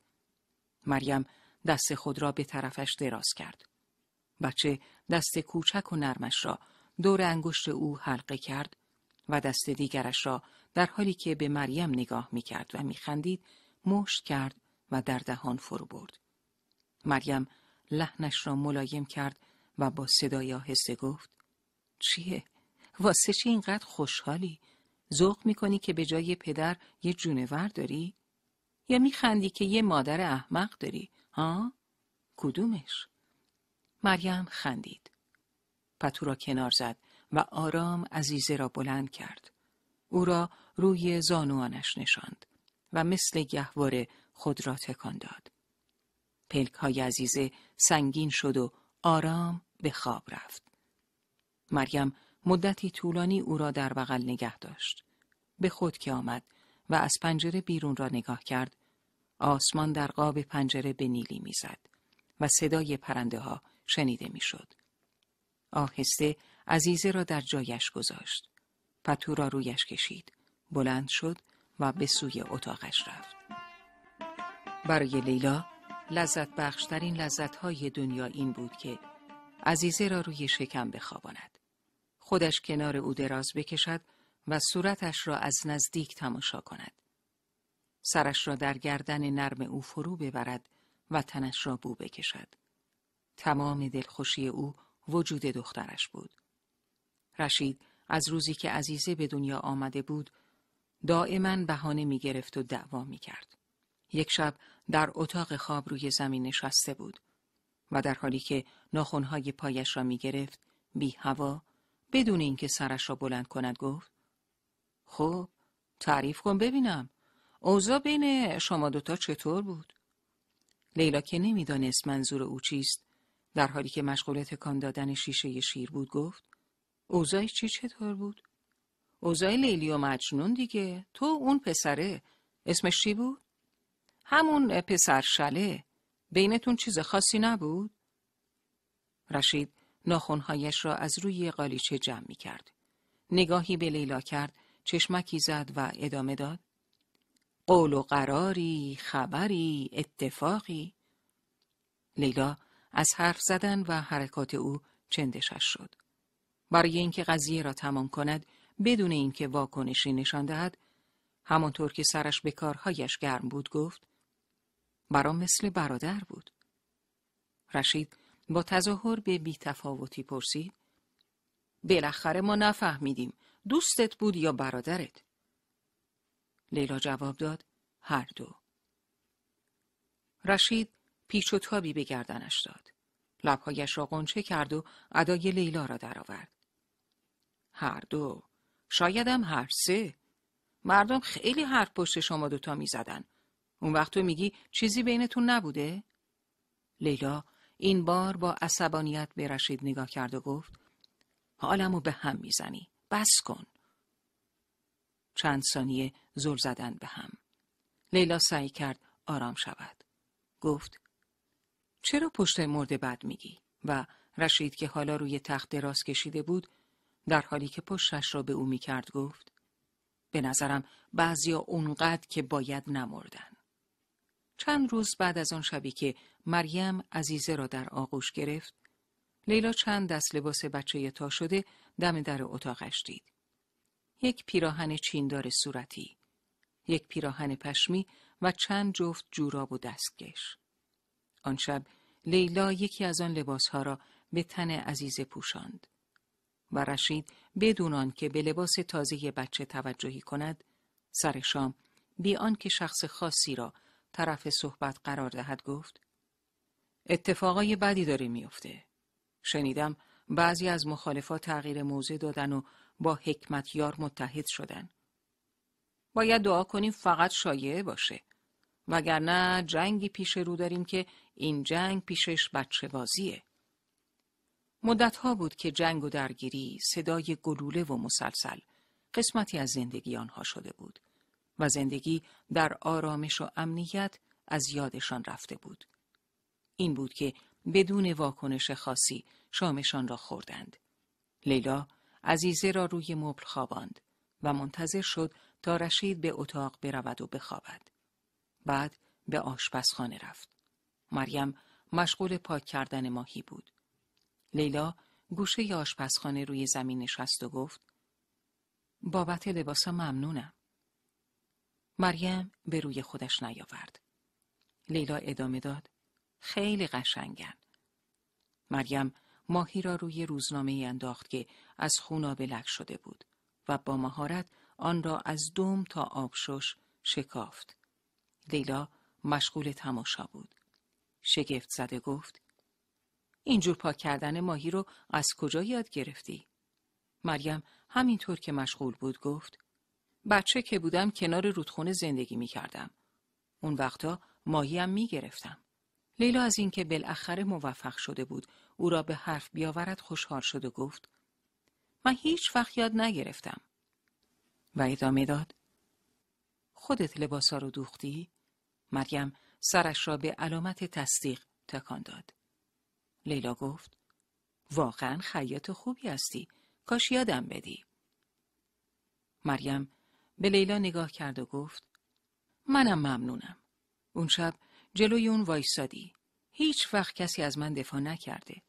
مریم دست خود را به طرفش دراز کرد. بچه دست کوچک و نرمش را دور انگشت او حلقه کرد و دست دیگرش را در حالی که به مریم نگاه می کرد و می خندید مشت کرد و در دهان فرو برد. مریم لحنش را ملایم کرد و با صدای آهسته گفت چیه؟ واسه چی اینقدر خوشحالی؟ ذوق می‌کنی که به جای پدر یه جونور داری؟ یا میخندی که یه مادر احمق داری؟ ها؟ کدومش؟ مریم خندید. پتو را کنار زد و آرام عزیزه را بلند کرد. او را روی زانوانش نشاند و مثل گهواره خود را تکان داد. پلک های عزیزه سنگین شد و آرام به خواب رفت. مریم مدتی طولانی او را در بغل نگه داشت. به خود که آمد و از پنجره بیرون را نگاه کرد، آسمان در قاب پنجره به نیلی می‌زد و صدای پرنده ها شنیده می‌شد. آهسته عزیزه را در جایش گذاشت. پتو را رویش کشید. بلند شد و به سوی اتاقش رفت. برای لیلا لذت بخشترین لذت های دنیا این بود که عزیزه را روی شکم بخواباند. خودش کنار او دراز بکشد و صورتش را از نزدیک تماشا کند. سرش را در گردن نرم او فرو ببرد و تنش را بو بکشد. تمام دلخوشی او وجود دخترش بود. رشید از روزی که عزیزه به دنیا آمده بود دائما بهانه می گرفت و دعوا می کرد. یک شب در اتاق خواب روی زمین نشسته بود و در حالی که ناخونهای پایش را می گرفت بی هوا بدون اینکه سرش را بلند کند گفت خب تعریف کن ببینم اوضاع بین شما دوتا چطور بود؟ لیلا که نمی‌دانست منظور او چیست در حالی که مشغول تکان دادن شیشه شیر بود گفت اوضاعی چی چطور بود؟ اوضاع لیلی و مجنون دیگه تو اون پسره اسمش چی بود؟ همون پسر شله بینتون چیز خاصی نبود؟ رشید ناخونهایش را از روی قالیچه جمع می کرد. نگاهی به لیلا کرد چشمکی زد و ادامه داد. قول و قراری، خبری، اتفاقی. لیلا از حرف زدن و حرکات او چندشش شد. برای اینکه قضیه را تمام کند بدون اینکه واکنشی نشان دهد همانطور که سرش به کارهایش گرم بود گفت برام مثل برادر بود رشید با تظاهر به بیتفاوتی پرسید. بالاخره ما نفهمیدیم دوستت بود یا برادرت؟ لیلا جواب داد هر دو. رشید پیچ و تابی به گردنش داد. لبهایش را قنچه کرد و ادای لیلا را درآورد. هر دو. شایدم هر سه. مردم خیلی حرف پشت شما دوتا می زدن. اون وقت تو میگی چیزی بینتون نبوده؟ لیلا این بار با عصبانیت به رشید نگاه کرد و گفت حالمو به هم می‌زنی. بس کن. چند ثانیه زل زدن به هم. لیلا سعی کرد آرام شود. گفت چرا پشت مرده بد میگی؟ و رشید که حالا روی تخت دراز کشیده بود در حالی که پشتش را به او می‌کرد گفت به نظرم بعضیا اونقدر که باید نمردن. چند روز بعد از آن شبی که مریم عزیزه را در آغوش گرفت، لیلا چند دست لباس بچه تا شده دم در اتاقش دید. یک پیراهن چیندار صورتی، یک پیراهن پشمی و چند جفت جوراب و دستکش. آن شب لیلا یکی از آن لباسها را به تن عزیزه پوشاند. و رشید بدون که به لباس تازه بچه توجهی کند سر شام بی که شخص خاصی را طرف صحبت قرار دهد گفت اتفاقای بدی داره میافته. شنیدم بعضی از مخالفات تغییر موضع دادن و با حکمت یار متحد شدن. باید دعا کنیم فقط شایعه باشه. وگرنه جنگی پیش رو داریم که این جنگ پیشش بچه بازیه. مدتها بود که جنگ و درگیری صدای گلوله و مسلسل قسمتی از زندگی آنها شده بود. و زندگی در آرامش و امنیت از یادشان رفته بود. این بود که بدون واکنش خاصی شامشان را خوردند. لیلا عزیزه را روی مبل خواباند و منتظر شد تا رشید به اتاق برود و بخوابد. بعد به آشپزخانه رفت. مریم مشغول پاک کردن ماهی بود. لیلا گوشه آشپزخانه روی زمین نشست و گفت بابت لباسا ممنونم. مریم به روی خودش نیاورد. لیلا ادامه داد. خیلی قشنگن. مریم ماهی را روی روزنامه انداخت که از خونا لک شده بود و با مهارت آن را از دوم تا آبشش شکافت. لیلا مشغول تماشا بود. شگفت زده گفت اینجور پاک کردن ماهی رو از کجا یاد گرفتی؟ مریم همینطور که مشغول بود گفت بچه که بودم کنار رودخونه زندگی می کردم. اون وقتا ماهیم می گرفتم. لیلا از اینکه بالاخره موفق شده بود او را به حرف بیاورد خوشحال شد و گفت من هیچ وقت یاد نگرفتم. و ادامه داد خودت لباسا رو دوختی؟ مریم سرش را به علامت تصدیق تکان داد. لیلا گفت واقعا خیاط خوبی هستی. کاش یادم بدی. مریم به لیلا نگاه کرد و گفت منم ممنونم. اون شب جلوی اون وایسادی. هیچ وقت کسی از من دفاع نکرده.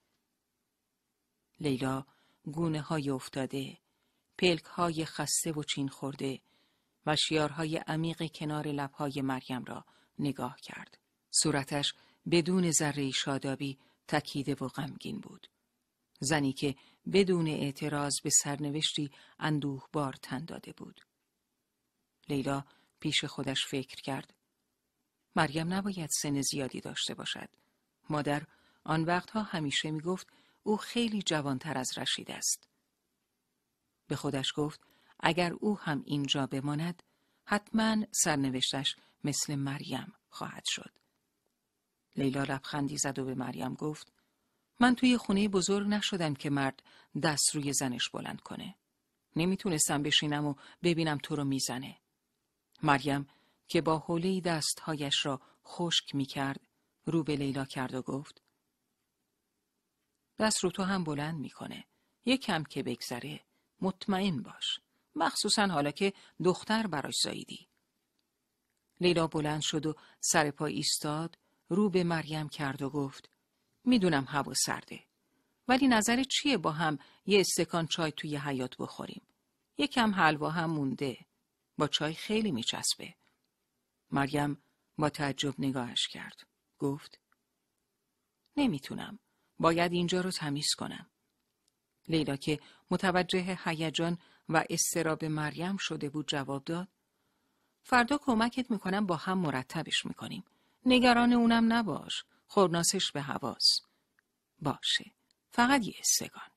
لیلا گونه های افتاده، پلک های خسته و چین خورده و شیارهای عمیق کنار لبهای مریم را نگاه کرد. صورتش بدون ذره شادابی تکیده و غمگین بود. زنی که بدون اعتراض به سرنوشتی اندوه بار تن داده بود. لیلا پیش خودش فکر کرد. مریم نباید سن زیادی داشته باشد. مادر آن وقتها همیشه می گفت او خیلی جوانتر از رشید است. به خودش گفت اگر او هم اینجا بماند حتما سرنوشتش مثل مریم خواهد شد. لیلا لبخندی زد و به مریم گفت من توی خونه بزرگ نشدم که مرد دست روی زنش بلند کنه. نمی‌تونستم بشینم و ببینم تو رو می‌زنه. مریم که با حوله دستهایش را خشک می‌کرد رو به لیلا کرد و گفت دست رو تو هم بلند می‌کنه. یک کم که بگذره مطمئن باش. مخصوصا حالا که دختر براش زاییدی. لیلا بلند شد و سر پا ایستاد رو به مریم کرد و گفت می‌دونم هوا سرده ولی نظر چیه با هم یه استکان چای توی حیات بخوریم یکم حلوا هم مونده با چای خیلی میچسبه. مریم با تعجب نگاهش کرد. گفت نمی‌تونم. باید اینجا رو تمیز کنم. لیلا که متوجه هیجان و استراب مریم شده بود جواب داد فردا کمکت می‌کنم با هم مرتبش می‌کنیم. نگران اونم نباش. خورناسش به حواس. باشه. فقط یه استگان.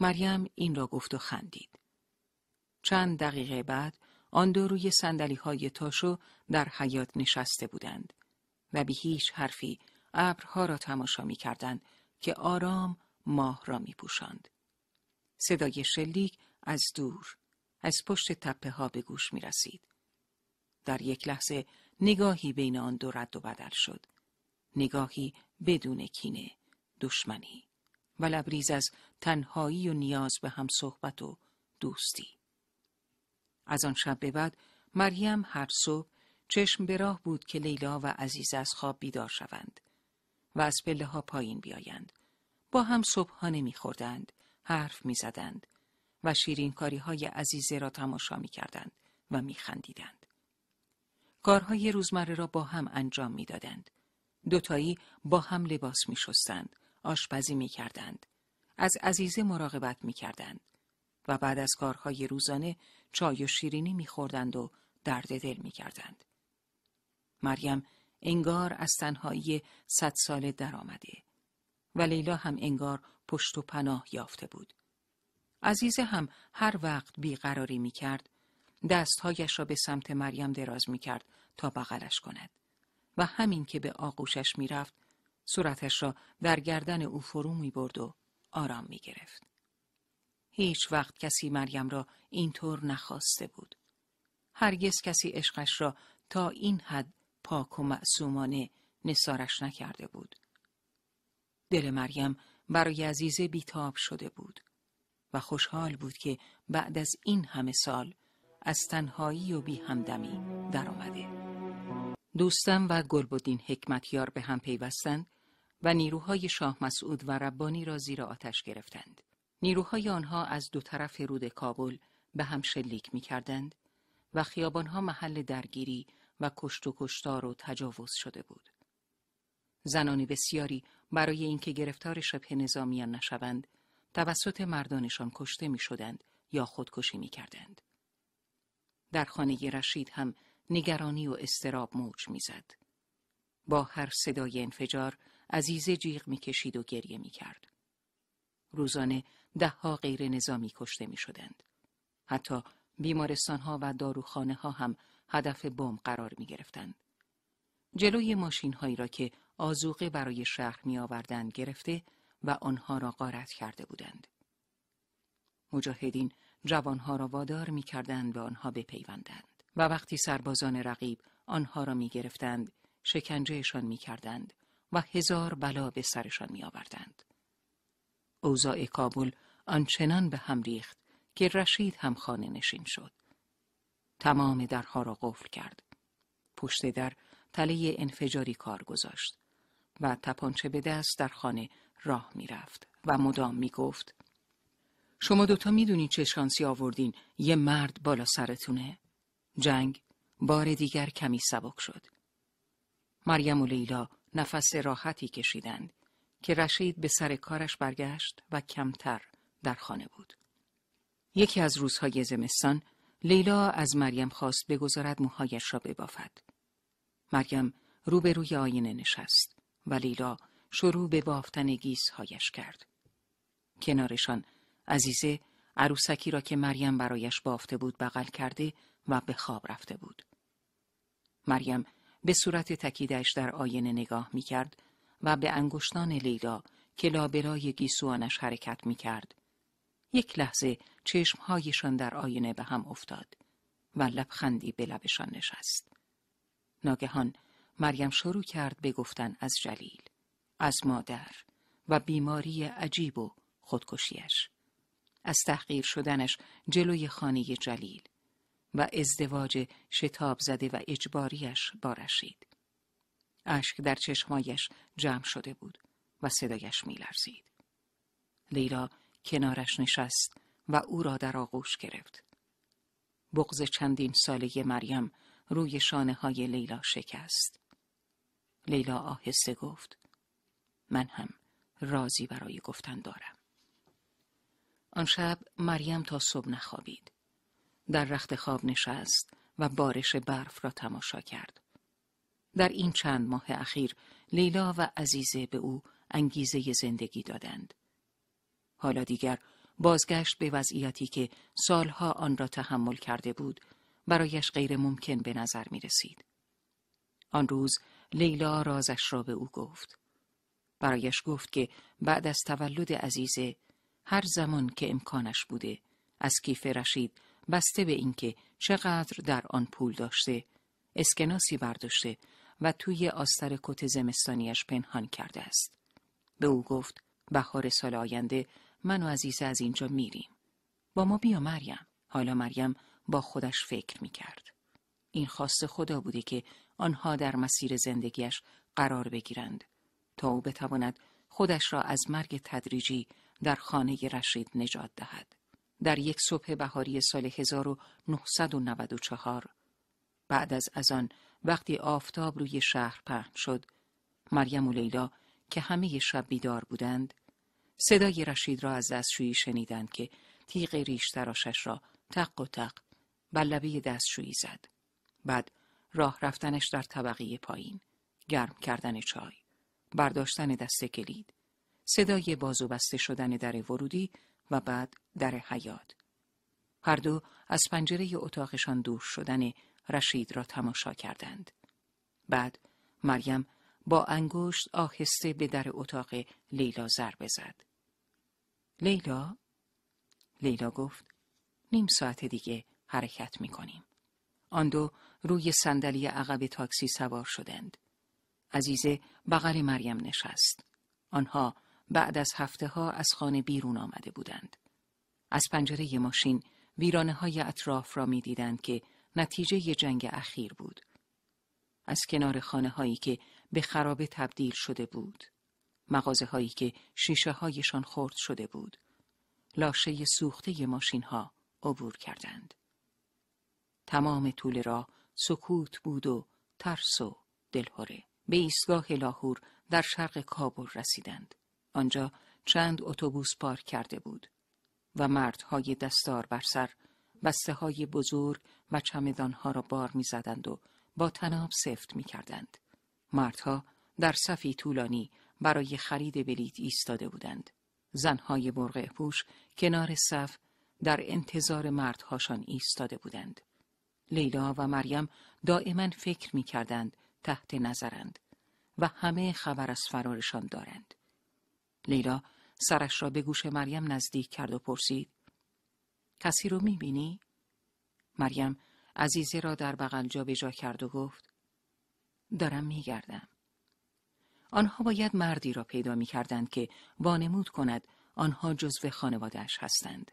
مریم این را گفت و خندید. چند دقیقه بعد آن دو روی سندلی های تاشو در حیات نشسته بودند و بی هیچ حرفی ابرها را تماشا می کردند که آرام ماه را می پوشند. صدای شلیک از دور از پشت تپه ها به گوش می رسید. در یک لحظه نگاهی بین آن دو رد و بدل شد. نگاهی بدون کینه، دشمنی و لبریز از تنهایی و نیاز به هم صحبت و دوستی. از آن شب به بعد مریم هر صبح چشم به راه بود که لیلا و عزیز از خواب بیدار شوند و از پله ها پایین بیایند. با هم صبحانه میخوردند، حرف می‌زدند و شیرین کاری های عزیزه را تماشا می‌کردند و میخندیدند. کارهای روزمره را با هم انجام می‌دادند. دوتایی با هم لباس می شستند، آشپزی می کردند. از عزیزه مراقبت می کردند. و بعد از کارهای روزانه چای و شیرینی می خوردند و درد دل می کردند. مریم انگار از تنهایی صد ساله درآمده و لیلا هم انگار پشت و پناه یافته بود. عزیزه هم هر وقت بیقراری می کرد دستهایش را به سمت مریم دراز می کرد تا بغلش کند و همین که به آغوشش می رفت صورتش را در گردن او فرو می برد و آرام می گرفت. هیچ وقت کسی مریم را اینطور نخواسته بود. هرگز کسی عشقش را تا این حد پاک و معصومانه نسارش نکرده بود. دل مریم برای عزیزه بیتاب شده بود و خوشحال بود که بعد از این همه سال از تنهایی و بی همدمی در آمده. دوستم و گلبدین حکمتیار به هم پیوستند و نیروهای شاه مسعود و ربانی را زیر آتش گرفتند. نیروهای آنها از دو طرف رود کابل به هم شلیک می کردند و خیابانها محل درگیری و کشت و کشتار و تجاوز شده بود. زنان بسیاری برای اینکه گرفتار شبه نظامیان نشوند، توسط مردانشان کشته می شدند یا خودکشی می کردند. در خانه رشید هم نگرانی و استراب موج می‌زد. با هر صدای انفجار عزیزه جیغ می‌کشید و گریه می‌کرد. روزانه دهها غیر نظامی کشته می شدند. حتی بیمارستان ها و داروخانه ها هم هدف بمب قرار می گرفتند. جلوی ماشین هایی را که آزوقه برای شهر می آوردند گرفته و آنها را غارت کرده بودند. مجاهدین جوانها را وادار می کردند به آنها بپیوندند و وقتی سربازان رقیب آنها را می گرفتند شکنجهشان می کردند و هزار بلا به سرشان می آوردند. اوضاع کابل آنچنان به هم ریخت که رشید هم خانه نشین شد. تمام درها را قفل کرد. پشت در تله انفجاری کار گذاشت و تپانچه به دست در خانه راه می رفت و مدام می گفت شما دوتا می‌دونید چه شانسی آوردین یه مرد بالا سرتونه؟ جنگ بار دیگر کمی سبک شد. مریم و لیلا نفس راحتی کشیدند که رشید به سر کارش برگشت و کمتر در خانه بود. یکی از روزهای زمستان لیلا از مریم خواست بگذارد موهایش را ببافد. مریم روبروی آینه نشست و لیلا شروع به بافتن گیسهایش کرد. کنارشان عزیزه عروسکی را که مریم برایش بافته بود بغل کرده و به خواب رفته بود. مریم به صورت تکیدش در آینه نگاه می کرد و به انگشتان لیلا که لابرای گیسوانش حرکت می کرد. یک لحظه چشمهایشان در آینه به هم افتاد و لبخندی به لبشان نشست. ناگهان مریم شروع کرد به گفتن از جلیل، از مادر و بیماری عجیب و خودکشیش. از تحقیر شدنش جلوی خانه جلیل و ازدواج شتاب زده و اجباریش با رشید. اشک در چشمایش جمع شده بود و صدایش میلرزید. لیلا کنارش نشست و او را در آغوش گرفت. بغز چندین ساله مریم روی شانه های لیلا شکست. لیلا آهسته گفت من هم رازی برای گفتن دارم. آن شب مریم تا صبح نخوابید. در رخت خواب نشست و بارش برف را تماشا کرد. در این چند ماه اخیر لیلا و عزیزه به او انگیزه زندگی دادند. حالا دیگر بازگشت به وضعیتی که سالها آن را تحمل کرده بود برایش غیر ممکن به نظر می رسید. آن روز لیلا رازش را به او گفت. برایش گفت که بعد از تولد عزیزه هر زمان که امکانش بوده از کیف رشید بسته به اینکه چقدر در آن پول داشته اسکناسی برداشته و توی آستر کت زمستانیش پنهان کرده است. به او گفت بهار سال آینده من و عزیزه از اینجا میریم. با ما بیا مریم. حالا مریم با خودش فکر می کرد. این خواست خدا بوده که آنها در مسیر زندگیش قرار بگیرند تا او بتواند خودش را از مرگ تدریجی در خانه رشید نجات دهد. در یک صبح بهاری سال 1994 بعد از ازان وقتی آفتاب روی شهر پهن شد مریم و لیلا که همه شب بیدار بودند صدای رشید را از دستشویی شنیدند که تیغ ریش تراشش را تق و تق بر لبه دستشویی زد. بعد راه رفتنش در طبقه پایین گرم کردن چای برداشتن دست کلید صدای بازو بسته شدن در ورودی و بعد در حیات هر دو از پنجره اتاقشان دور شدن رشید را تماشا کردند. بعد مریم با انگشت آهسته به در اتاق لیلا ضربه زد. لیلا؟ لیلا گفت نیم ساعت دیگه حرکت می کنیم. آن دو روی صندلی عقب تاکسی سوار شدند. عزیزه بغل مریم نشست. آنها بعد از هفته ها از خانه بیرون آمده بودند. از پنجره ماشین ویرانه های اطراف را می دیدند که نتیجه جنگ اخیر بود. از کنار خانه هایی که به خرابه تبدیل شده بود. مغازه هایی که شیشه هایشان خورد شده بود. لاشه سوخته ماشین ها عبور کردند. تمام طول را سکوت بود و ترس و دلهوره. به ایستگاه لاهور در شرق کابل رسیدند. آنجا چند اتوبوس پارک کرده بود و مردهای دستار بر سر بسته های بزرگ و چمدانها را بار می‌زدند و با تناب سفت می کردند. مردها در صفی طولانی برای خرید بلیت ایستاده بودند. زنهای برغه پوش کنار صف در انتظار مردهاشان ایستاده بودند. لیلا و مریم دائما فکر می کردند تحت نظرند و همه خبر از فرارشان دارند. لیلا سرش را به گوش مریم نزدیک کرد و پرسید کسی رو می بینی؟ مریم عزیزه را در بغل جا کرد و گفت دارم می گردم. آنها باید مردی را پیدا می کردند که وانمود کند آنها جزو خانوادهش هستند.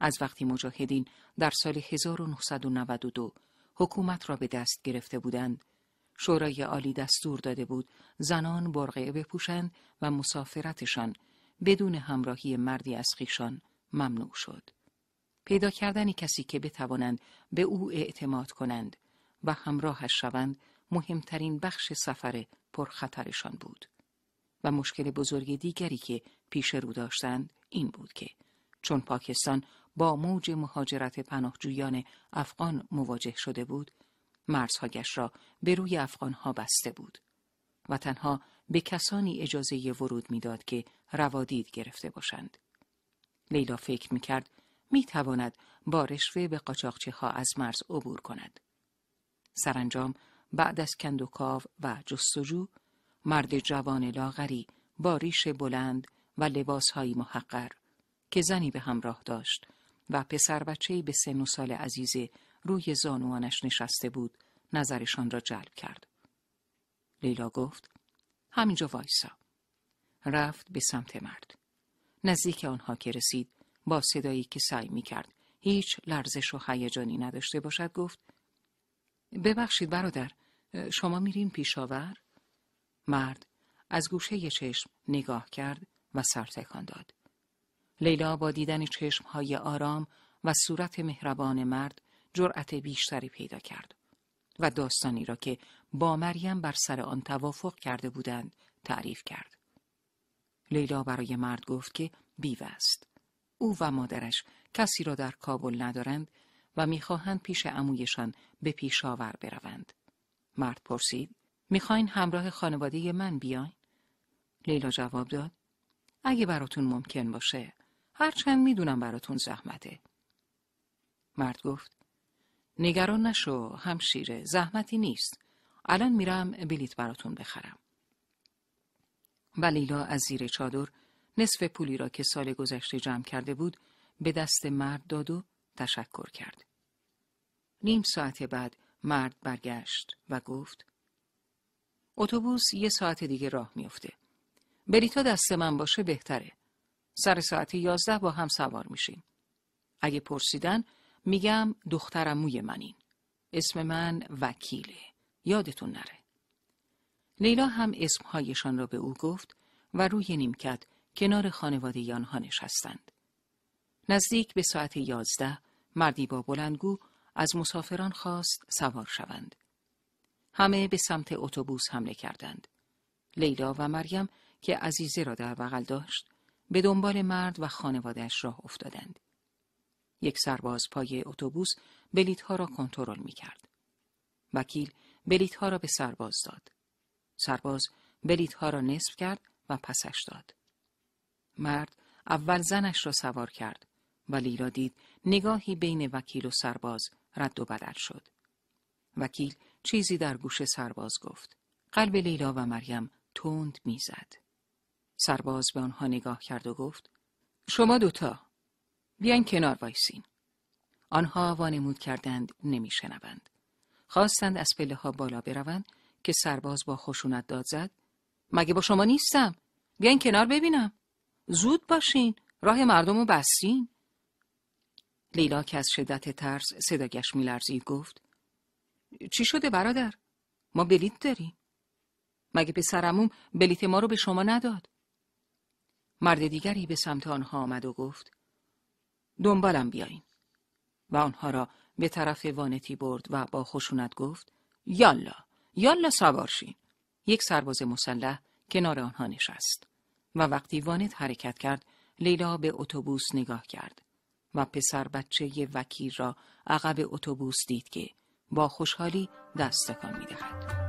از وقتی مجاهدین در سال 1992 حکومت را به دست گرفته بودند، شورای عالی دستور داده بود زنان برقعه بپوشند و مسافرتشان بدون همراهی مردی از خیشان ممنوع شد. پیدا کردن کسی که بتوانند به او اعتماد کنند و همراهش شوند مهمترین بخش سفر پرخطرشان بود. و مشکل بزرگ دیگری که پیش رو داشتند این بود که چون پاکستان با موج مهاجرت پناهجویان افغان مواجه شده بود، مرزهایش را به روی افغانها بسته بود و تنها به کسانی اجازه ورود می‌داد که روادید گرفته باشند. لیلا فکر می‌کرد می‌تواند با رشوه به قاچاقچه ها از مرز عبور کند. سرانجام بعد از کندوکاو و جستجو مرد جوان لاغری با ریش بلند و لباسهایی محقر که زنی به همراه داشت و پسر بچه‌ای به سن و سال عزیزه روی زانوانش نشسته بود نظرشان را جلب کرد. لیلا گفت همینجا وایسا. رفت به سمت مرد. نزدیک آنها که رسید با صدایی که سعی می کرد هیچ لرزش و هیجانی نداشته باشد گفت ببخشید برادر شما میرین پیشاور؟ مرد از گوشه چشم نگاه کرد و سر تکان داد. لیلا با دیدن چشمهای آرام و صورت مهربان مرد جرأت بیشتری پیدا کرد و داستانی را که با مریم بر سر آن توافق کرده بودند تعریف کرد. لیلا برای مرد گفت که بیوه است. او و مادرش کسی را در کابل ندارند و می‌خواهند پیش عمویشان به پیشاور بروند. مرد پرسید می‌خواین همراه خانواده من بیاین؟ لیلا جواب داد اگه براتون ممکن باشه هرچند می‌دونم براتون زحمته. مرد گفت نگران نشو همشیره زحمتی نیست. الان میرم بلیت براتون بخرم. و لیلا از زیر چادر نصف پولی را که سال گذشته جمع کرده بود به دست مرد داد و تشکر کرد. نیم ساعت بعد مرد برگشت و گفت اتوبوس یه ساعت دیگه راه میفته. بلیتا دست من باشه بهتره. سر ساعت یازده با هم سوار میشیم. اگه پرسیدن میگم دخترم موی منین. اسم من وکیله. یادتون نره. لیلا هم اسمهایشان را به او گفت و روی نیمکت کنار خانواده آنها نشستند. نزدیک به ساعت یازده مردی با بلندگو از مسافران خواست سوار شوند. همه به سمت اتوبوس حمله کردند. لیلا و مریم که عزیزه را در بغل داشت به دنبال مرد و خانوادهش راه افتادند. یک سرباز پای اتوبوس بلیت ها را کنترل می کرد. وکیل بلیت ها را به سرباز داد. سرباز بلیت ها را نصف کرد و پسش داد. مرد اول زنش را سوار کرد و لیلا دید نگاهی بین وکیل و سرباز رد و بدل شد. وکیل چیزی در گوش سرباز گفت. قلب لیلا و مریم تند می‌زد. سرباز به آنها نگاه کرد و گفت شما دوتا بیاین کنار وایسین. آنها وانمود کردند نمیشنوند. خواستند از پله ها بالا بروند که سرباز با خشونت داد زد. مگه با شما نیستم؟ بیاین کنار ببینم. زود باشین راه مردم رو بستین. لیلا که از شدت ترس صداگش میلرزید گفت چی شده برادر؟ ما بلیت داریم. مگه پسرموم بلیت ما رو به شما نداد؟ مرد دیگری به سمت آنها آمد و گفت دنبالم بیاین و آنها را به طرف وانتی برد و با خشونت گفت یالا. یالا سوارشین یک سرباز مسلح کنار آنها نشست و وقتی وانت حرکت کرد لیلا به اتوبوس نگاه کرد و پسر بچه وکیل را عقب اتوبوس دید که با خوشحالی دست تکان می‌دهد.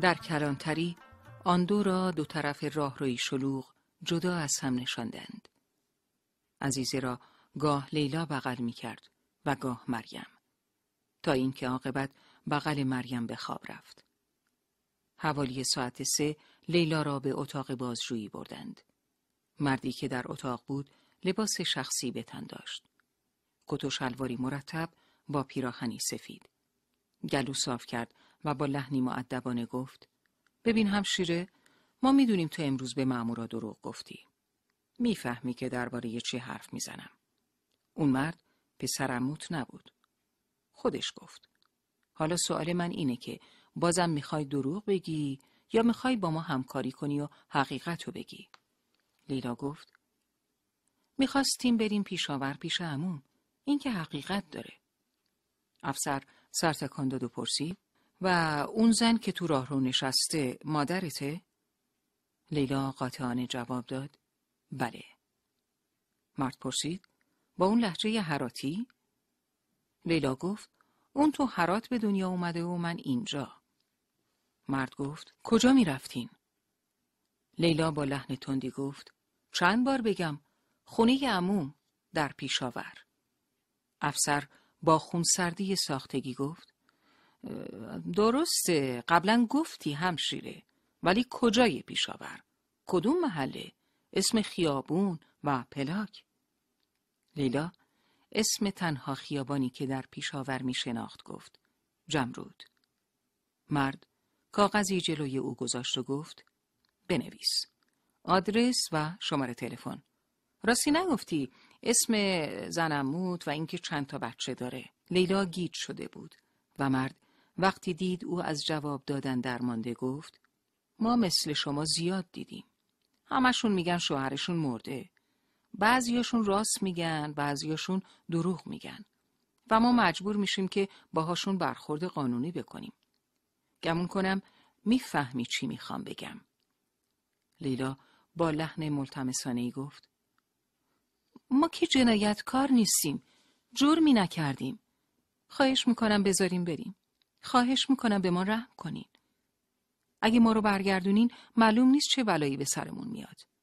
در کلانتری آن دو را دو طرف راهروی شلوغ جدا از هم نشاندند. عزیزه را گاه لیلا بغل می کرد و گاه مریم. تا اینکه عاقبت بغل مریم به خواب رفت. حوالی ساعت سه لیلا را به اتاق بازجویی بردند. مردی که در اتاق بود لباس شخصی به تن داشت. کت و شلواری مرتب با پیراهنی سفید. گلو صاف کرد و با لحنی معدبانه گفت ببین همشیره ما می‌دونیم تو امروز به مامورا دروغ گفتی. می‌فهمی که درباره چی حرف می‌زنم. اون مرد پسرموت نبود. خودش گفت. حالا سوال من اینه که بازم می‌خوای دروغ بگی یا می‌خوای با ما همکاری کنی و حقیقت رو بگی؟ لیلا گفت می‌خواستیم بریم پیشاور پیش عموم. این که حقیقت داره. افسر سر تکان داد و پرسید و اون زن که تو راه رو نشسته مادرته؟ لیلا قاطعانه جواب داد بله. مرد پرسید با اون لحجه حراتی؟ لیلا گفت اون تو حرات به دنیا اومده و من اینجا. مرد گفت کجا می رفتین؟ لیلا با لحن تندی گفت چند بار بگم خونه عموم در پیشاور. افسر با خونسردی ساختگی گفت درسته قبلا گفتی همشیره ولی کجای پیشاور؟ کدوم محله؟ اسم خیابون و پلاک؟ لیلا اسم تنها خیابانی که در پیشاور می شناخت گفت. جمرود. مرد کاغذی جلوی او گذاشت و گفت بنویس. آدرس و شماره تلفن. راستی نگفتی اسم زنموت و اینکه چند تا بچه داره. لیلا گیج شده بود و مرد وقتی دید او از جواب دادن درمانده گفت ما مثل شما زیاد دیدیم. همشون میگن شوهرشون مرده. بعضیاشون راست میگن بعضیاشون دروغ میگن. و ما مجبور میشیم که باهاشون برخورد قانونی بکنیم. گمون کنم می‌فهمی چی می‌خوام بگم. لیلا با لحن ملتمسانه ای گفت ما که جنایتکار نیستیم. جرمی نکردیم. خواهش می‌کنم بذاریم بریم. خواهش می‌کنم به ما رحم کنین. اگه ما رو برگردونین معلوم نیست چه بلایی به سرمون میاد.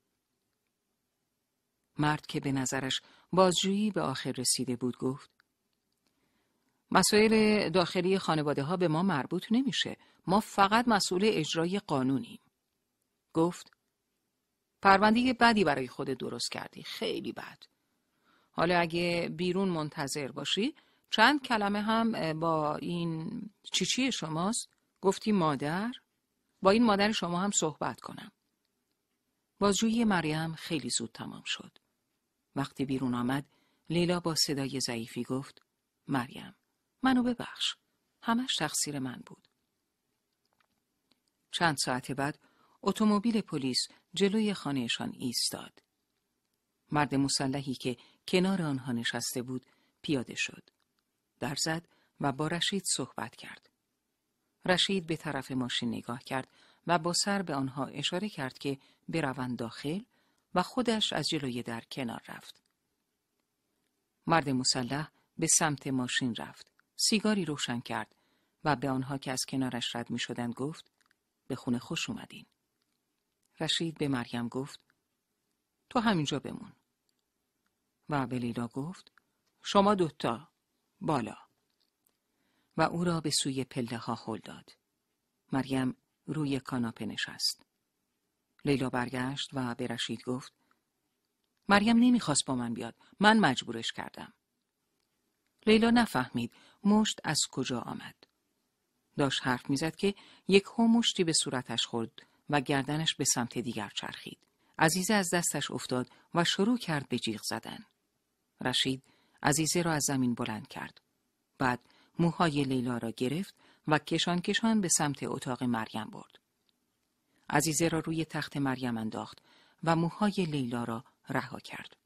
مرد که به نظرش بازجویی به آخر رسیده بود گفت مسائل داخلی خانواده ها به ما مربوط نمیشه. ما فقط مسئول اجرای قانونیم. گفت پرونده بدی برای خود درست کردی. خیلی بد. حالا اگه بیرون منتظر باشی چند کلمه هم با این چیچی شماست؟ گفتی مادر؟ با این مادر شما هم صحبت کنم. بازجویی مریم خیلی زود تمام شد. وقتی بیرون آمد لیلا با صدای ضعیفی گفت مریم منو ببخش. همش تقصیر من بود. چند ساعت بعد اتومبیل پلیس جلوی خانهشان ایستاد. مرد مسلحی که کنار آنها نشسته بود پیاده شد. در زد و با رشید صحبت کرد. رشید به طرف ماشین نگاه کرد و با سر به آنها اشاره کرد که بروند داخل و خودش از جلوی در کنار رفت. مرد مسلح به سمت ماشین رفت. سیگاری روشن کرد و به آنها که از کنارش رد می شدن گفت به خونه خوش اومدین. رشید به مریم گفت تو همینجا بمون. و به لیلا گفت شما دوتا بالا. و او را به سوی پله ها هل داد. مریم روی کاناپه نشست. لیلا برگشت و به رشید گفت مریم نمی‌خواست با من بیاد. من مجبورش کردم. لیلا نفهمید مشت از کجا آمد. داشت حرف می‌زد که یک هو مشتی به صورتش خورد و گردنش به سمت دیگر چرخید. عزیزه از دستش افتاد و شروع کرد به جیغ زدن. رشید عزیزه را از زمین بلند کرد. بعد موهای لیلا را گرفت و کشان کشان به سمت اتاق مریم برد. عزیزه را روی تخت مریم انداخت و موهای لیلا را رها کرد.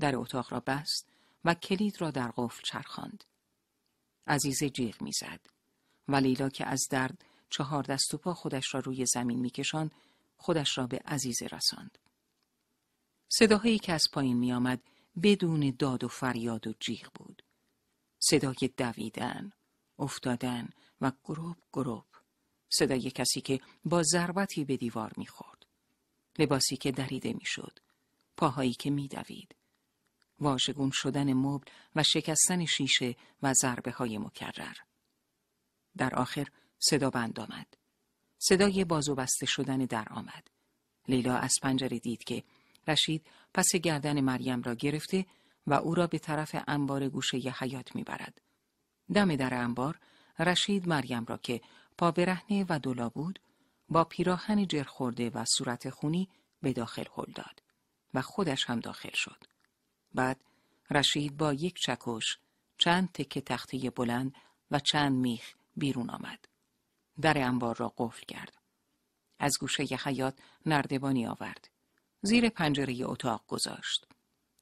در اتاق را بست و کلید را در قفل چرخاند. عزیزه جیغ می‌زد و لیلا که از درد چهار دست و پا خودش را روی زمین میکشاند خودش را به عزیزه رساند. صداهایی که از پایین می آمد بدون داد و فریاد و جیغ بود. صدای دویدن، افتادن و گروب گروب. صدای کسی که با ضربتی به دیوار می‌خورد. لباسی که دریده می‌شد. پاهایی که میدوید. واژگون شدن مبل و شکستن شیشه و ضربه های مکرر. در آخر صدا بند آمد. صدای بازو بسته شدن در آمد. لیلا از پنجره دید که رشید پس گردن مریم را گرفته و او را به طرف انبار گوشه ی حیات می‌برد. دم در انبار رشید مریم را که پا برهنه و دلا بود با پیراهن جرخورده و صورت خونی به داخل هل داد و خودش هم داخل شد. بعد رشید با یک چکش چند تکه تخته بلند و چند میخ بیرون آمد. در انبار را قفل کرد. از گوشه ی حیات نردبانی آورد. زیر پنجره اتاق گذاشت.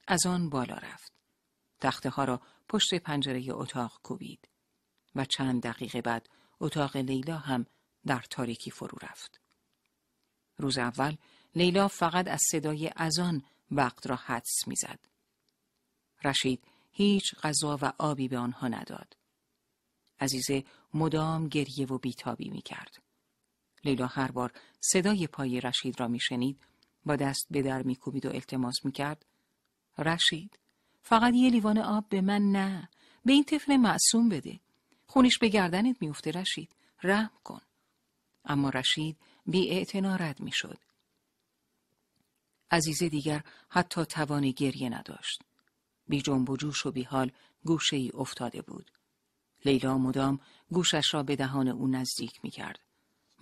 از آن بالا رفت. تخته ها را پشت پنجره اتاق کوبید و چند دقیقه بعد اتاق لیلا هم در تاریکی فرو رفت. روز اول لیلا فقط از صدای اذان وقت را حدس می‌زد. رشید هیچ غذا و آبی به آنها نداد. عزیزه مدام گریه و بیتابی می کرد. لیلا هر بار صدای پای رشید را می شنید با دست به در می کوبید و التماس می کرد. رشید فقط یه لیوان آب به من نه به این طفل معصوم بده خونش به گردنت میفته رشید رحم کن اما رشید بی رد می شد. عزیزه دیگر حتی توان گریه نداشت. بی جنب و جوش و بی حال گوشه ای افتاده بود. لیلا مدام گوشش را به دهان او نزدیک می کرد.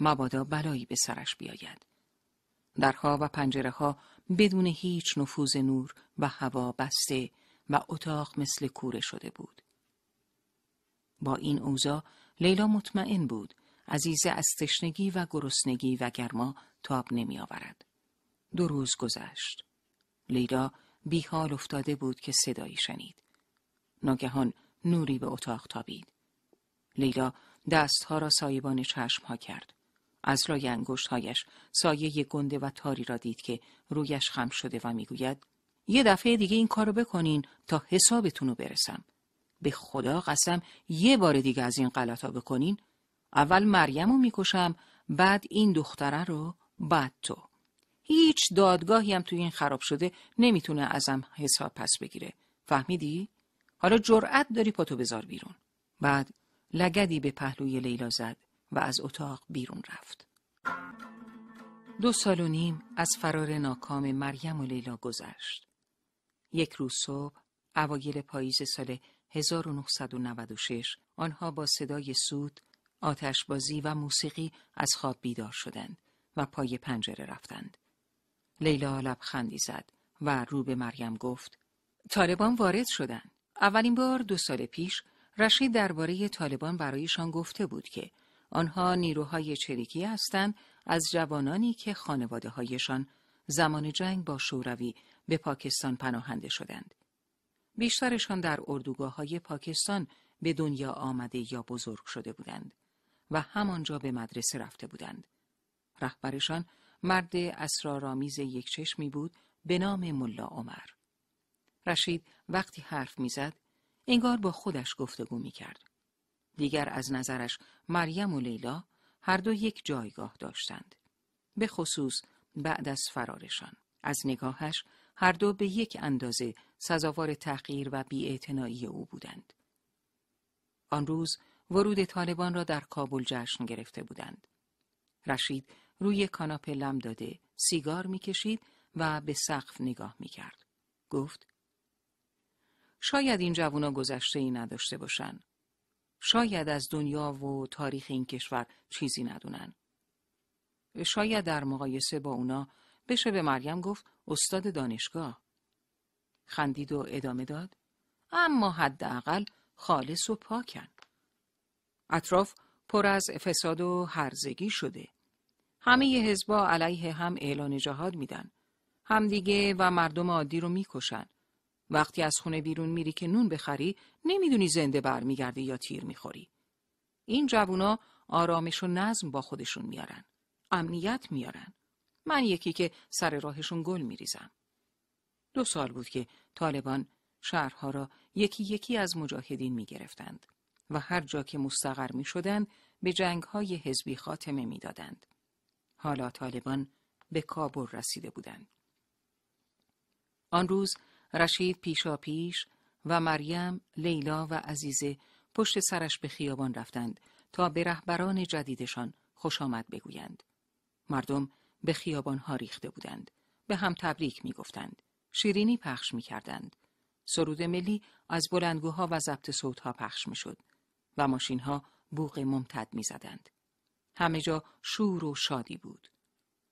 مبادا بلایی به سرش بیاید. درها و پنجره ها بدون هیچ نفوذ نور و هوا بسته و اتاق مثل کوره شده بود. با این اوضاع لیلا مطمئن بود عزیزه از تشنگی و گرسنگی و گرما تاب نمی آورد. دو روز گذشت. لیلا بیحال افتاده بود که صدایی شنید. ناگهان نوری به اتاق تابید. لیلا دستها را سایبان چشمها کرد. از رای انگشتهایش سایه گنده و تاری را دید که رویش خم شده و می‌گوید یه دفعه دیگه این کارو بکنین تا حسابتون رو برسم. به خدا قسم یه بار دیگه از این غلطا بکنین اول مریم رو می‌کشم بعد این دختره رو بعد تو. هیچ دادگاهی هم توی این خراب شده نمی‌تونه ازم حساب پس بگیره. فهمیدی؟ حالا جرأت داری پاتو بذار بیرون. بعد لگدی به پهلوی لیلا زد و از اتاق بیرون رفت. دو سال و نیم از فرار ناکام مریم و لیلا گذشت. یک روز صبح، اوایل پاییز سال 1996 آنها با صدای سود، آتشبازی و موسیقی از خواب بیدار شدند و پای پنجره رفتند. لیلا لبخندی زد و رو به مریم گفت طالبان وارد شدند. اولین بار دو سال پیش رشید درباره طالبان برایشان گفته بود که آنها نیروهای چریکی هستند از جوانانی که خانواده هایشان زمان جنگ با شوروی به پاکستان پناهنده شدند. بیشترشان در اردوگاه های پاکستان به دنیا آمده یا بزرگ شده بودند و همانجا به مدرسه رفته بودند. رهبرشان مرد اسرارآمیز یک چشمی بود به نام ملا عمر. رشید وقتی حرف می‌زد انگار با خودش گفتگو می کرد. دیگر از نظرش مریم و لیلا هر دو یک جایگاه داشتند. به خصوص بعد از فرارشان. از نگاهش هر دو به یک اندازه سزاوار تحقیر و بیاعتنایی او بودند. آن روز ورود طالبان را در کابل جشن گرفته بودند. رشید روی کاناپه لم داده سیگار می‌کشید و به سقف نگاه می‌کرد. گفت شاید این جوونا گذشته ای نداشته باشن. شاید از دنیا و تاریخ این کشور چیزی ندونن. شاید در مقایسه با اونا بشه به مریم گفت استاد دانشگاه. خندید و ادامه داد. اما حداقل خالص و پاکن. اطراف پر از فساد و هرزگی شده. همه حزبا علیه هم اعلان جهاد میدن. همدیگه و مردم عادی رو می‌کشن. وقتی از خونه بیرون میری که نون بخری نمی‌دونی زنده برمیگردی یا تیر می‌خوری. این جوونا آرامش و نظم با خودشون میارن. امنیت میارن. من یکی که سر راهشون گل میریزم. دو سال بود که طالبان شهرها را یکی یکی از مجاهدین می گرفتند و هر جا که مستقر می شدند به جنگ های حزبی خاتمه می دادند. حالا طالبان به کابل رسیده بودند. آن روز رشید پیشا پیش و مریم، لیلا و عزیزه پشت سرش به خیابان رفتند تا به رهبران جدیدشان خوش آمد بگویند. مردم به خیابان ها ریخته بودند. به هم تبریک می گفتند. شیرینی پخش می کردند. سرود ملی از بلندگوها و ضبط صوتها پخش می شد و ماشین ها بوق ممتد می زدند. همه جا شور و شادی بود.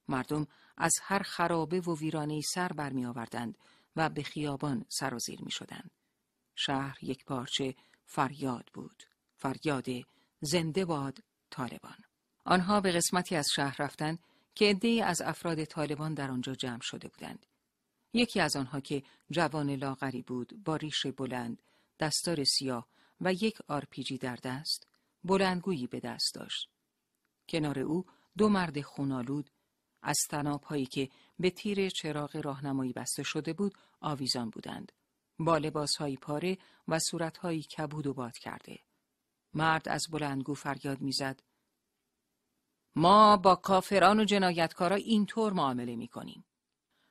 مردم از هر خرابه و ویرانه سر برمی آوردند و به خیابان سرازیر می شدند. شهر یک پارچه فریاد بود. فریاد زنده باد طالبان. آنها به قسمتی از شهر رفتند که عدهای از افراد طالبان در آنجا جمع شده بودند. یکی از آنها که جوان لاغری بود با ریش بلند، دستار سیاه و یک آرپیجی در دست، بلندگویی به دست داشت. کنار او دو مرد خونالود از هایی که به تیر چراغ راهنمایی بسته شده بود آویزان بودند. با لباسهایی پاره و صورتهایی کبود و باد کرده. مرد از بلندگو فریاد می‌زد. ما با کافران و جنایتکارا اینطور معامله می‌کنیم.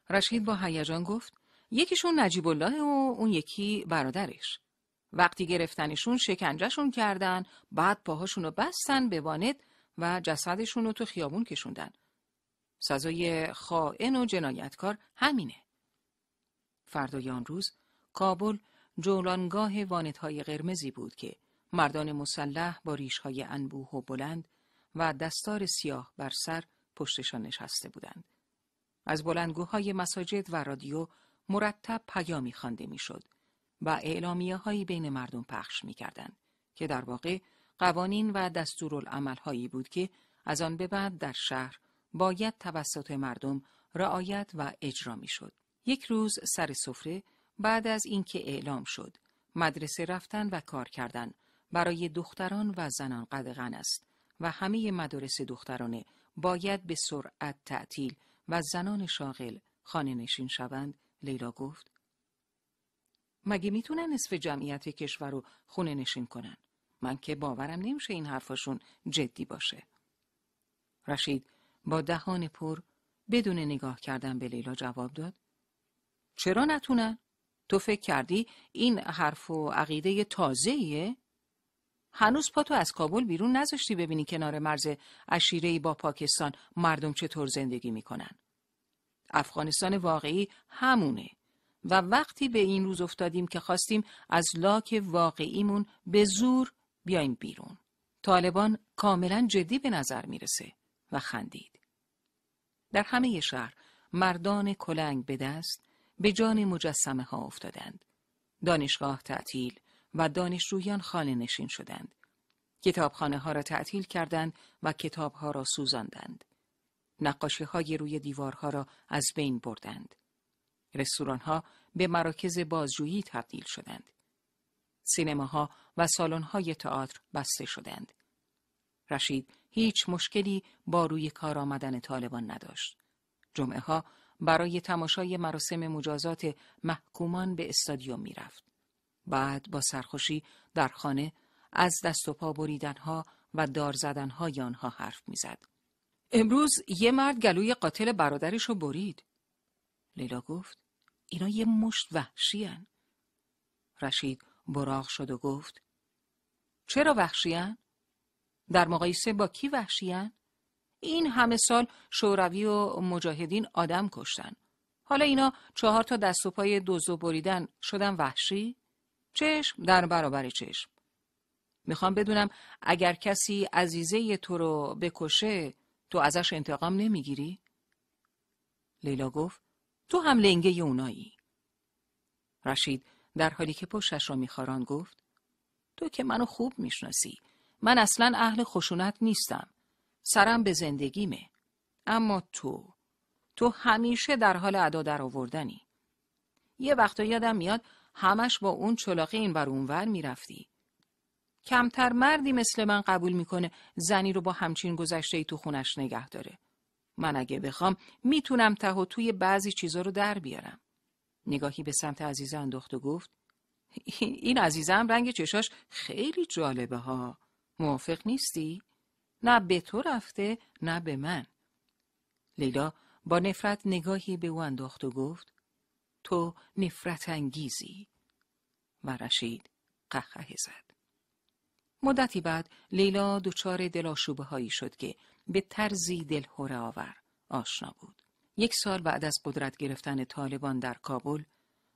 رشید با هیجان گفت یکیشون نجیب الله و اون یکی برادرش. وقتی گرفتنشون شکنجهشون کردن بعد پاهاشون رو بستن به وانت و جسدشون رو تو خیابون کشوندن. سزای خائن و جنایتکار همینه. فردای آن روز کابل جولانگاه وانتهای قرمزی بود که مردان مسلح با ریشهای انبوه و بلند و دستار سیاه بر سر پشتشان نشسته بودند. از بلندگوهای مساجد و رادیو مرتب پیامی خوانده می‌شد و اعلامیه هایی بین مردم پخش می کردن که در واقع قوانین و دستورالعمل هایی بود که از آن به بعد در شهر باید توسط مردم رعایت و اجرا می شد. یک روز سر سفره بعد از اینکه اعلام شد مدرسه رفتن و کار کردن برای دختران و زنان قدغن است و همه مدارس دخترانه باید به سرعت تعطیل و زنان شاغل خانه نشین شوند لیلا گفت مگه می‌تونن نصف جمعیت کشور رو خونه نشین کنن من که باورم نمیشه این حرفاشون جدی باشه رشید با دهان پر بدون نگاه کردن به لیلا جواب داد چرا نتونن؟ تو فکر کردی این حرف و عقیده تازهیه؟ هنوز پا تو از کابل بیرون نذاشتی ببینی کنار مرز اشیرهی با پاکستان مردم چطور زندگی می‌کنن. افغانستان واقعی همونه و وقتی به این روز افتادیم که خواستیم از لاک واقعیمون به زور بیایم بیرون. طالبان کاملا جدی به نظر می‌رسه و خندید. در همه شهر مردان کلنگ به دست به جان مجسمه ها افتادند. دانشگاه تعطیل و دانشجویان خانه نشین شدند. کتابخانه ها را تعطیل کردند و کتاب ها را سوزاندند. نقاشی های روی دیوارها را از بین بردند. رستوران ها به مراکز بازجویی تبدیل شدند. سینماها و سالن های تئاتر بسته شدند. رشید هیچ مشکلی با روی کار آمدن طالبان نداشت. جمعه ها برای تماشای مراسم مجازات محکومان به استادیوم می‌رفت. بعد با سرخوشی در خانه از دست و پا بریدنها و دار زدنهای آنها حرف می‌زد. امروز یه مرد گلوی قاتل برادرش رو برید. لیلا گفت اینا یه مشت وحشیان. رشید براغ شد و گفت چرا وحشیان؟ در مقایسه با کی وحشیان؟ این همه سال شوروی و مجاهدین آدم کشتن. حالا اینا چهار تا دست و پای دوز بریدن شدن وحشی؟ چشم در برابر چشم. می‌خوام بدونم اگر کسی عزیزه تو رو بکشه تو ازش انتقام نمی‌گیری؟ لیلا گفت تو هم لنگه اونایی. رشید در حالی که پشتش را میخاران گفت تو که منو خوب می‌شناسی. من اصلا اهل خشونت نیستم. سرم به زندگیمه. اما تو تو همیشه در حال ادا در آوردنی. یه وقتا یادم میاد همش با اون چلاقه این بر اونور می‌رفتی. کمتر مردی مثل من قبول می‌کنه زنی رو با همچین گذشته ای تو خونش نگه داره. من اگه بخوام می‌تونم ته و توی بعضی چیزا رو در بیارم. نگاهی به سمت عزیزه انداخت و گفت این عزیزم رنگ چشاش خیلی جالبه ها موافق نیستی؟ نه به تو رفته نه به من لیلا با نفرت نگاهی به او انداخت و گفت تو نفرت انگیزی. و رشید قهقه زد. مدتی بعد لیلا دچار دلاشوبه هایی شد که به طرزی دلهوره آور آشنا بود. یک سال بعد از قدرت گرفتن طالبان در کابل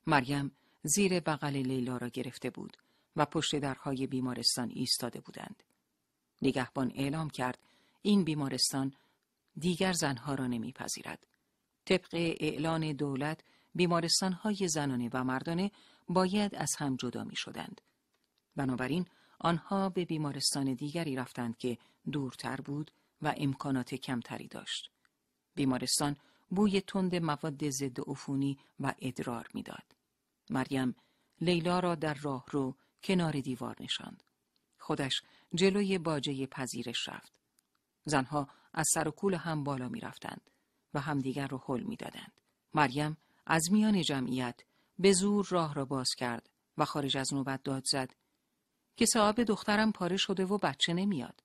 مریم زیر بغل لیلا را گرفته بود و پشت درهای بیمارستان ایستاده بودند. نگهبان اعلام کرد این بیمارستان دیگر زنها را نمیپذیرد. طبق اعلان دولت بیمارستانهای زنانه و مردانه باید از هم جدا می شدند. بنابراین آنها به بیمارستان دیگری رفتند که دورتر بود و امکانات کمتری داشت. بیمارستان بوی تند مواد ضد عفونی و ادرار می‌داد. مریم لیلا را در راه رو کنار دیوار نشاند. خودش جلوی باجه پذیرش رفت. زنها از سر و کول هم بالا می رفتند و همدیگر رو حل می دادند. مریم از میان جمعیت به زور راه را باز کرد و خارج از نوبت داد زد که صاحب دخترم پاره شده و بچه نمیاد.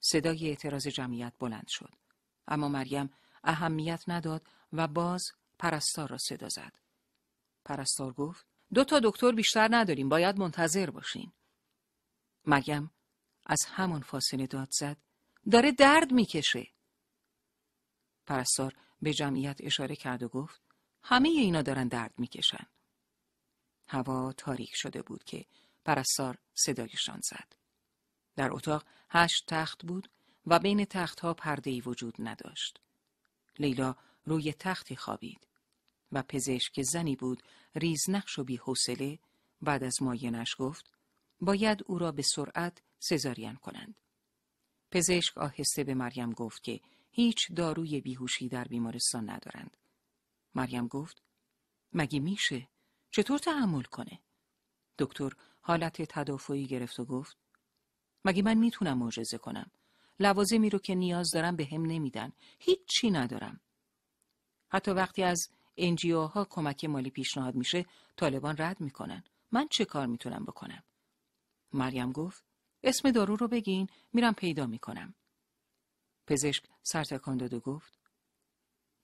صدای اعتراض جمعیت بلند شد. اما مریم اهمیت نداد و باز پرستار را صدا زد. پرستار گفت دو تا دکتر بیشتر نداریم باید منتظر باشین. مریم از همان فاصله داد زد داره درد می‌کشه. پرستار به جمعیت اشاره کرد و گفت همه اینا دارن درد می‌کشن. هوا تاریک شده بود که پرستار صدایشان زد. در اتاق هشت تخت بود و بین تختها پردهی وجود نداشت. لیلا روی تختی خوابید و پزشک زنی بود ریزنقش و حوصله بعد از ماینش گفت باید او را به سرعت سزارین کنند. پزشک آهسته به مریم گفت که هیچ داروی بیهوشی در بیمارستان ندارند. مریم گفت مگه میشه؟ چطور تحمل کنه؟ دکتر حالت تدافعی گرفت و گفت مگه من می‌تونم معجزه کنم؟ لوازمی رو که نیاز دارم به هم نمیدن. هیچی ندارم. حتی وقتی از ها کمک مالی پیشنهاد میشه طالبان رد می‌کنن. من چه کار می‌تونم بکنم؟ مریم گفت اسم دارو رو بگین میرم پیدا می‌کنم. پزشک سرتکان داد و گفت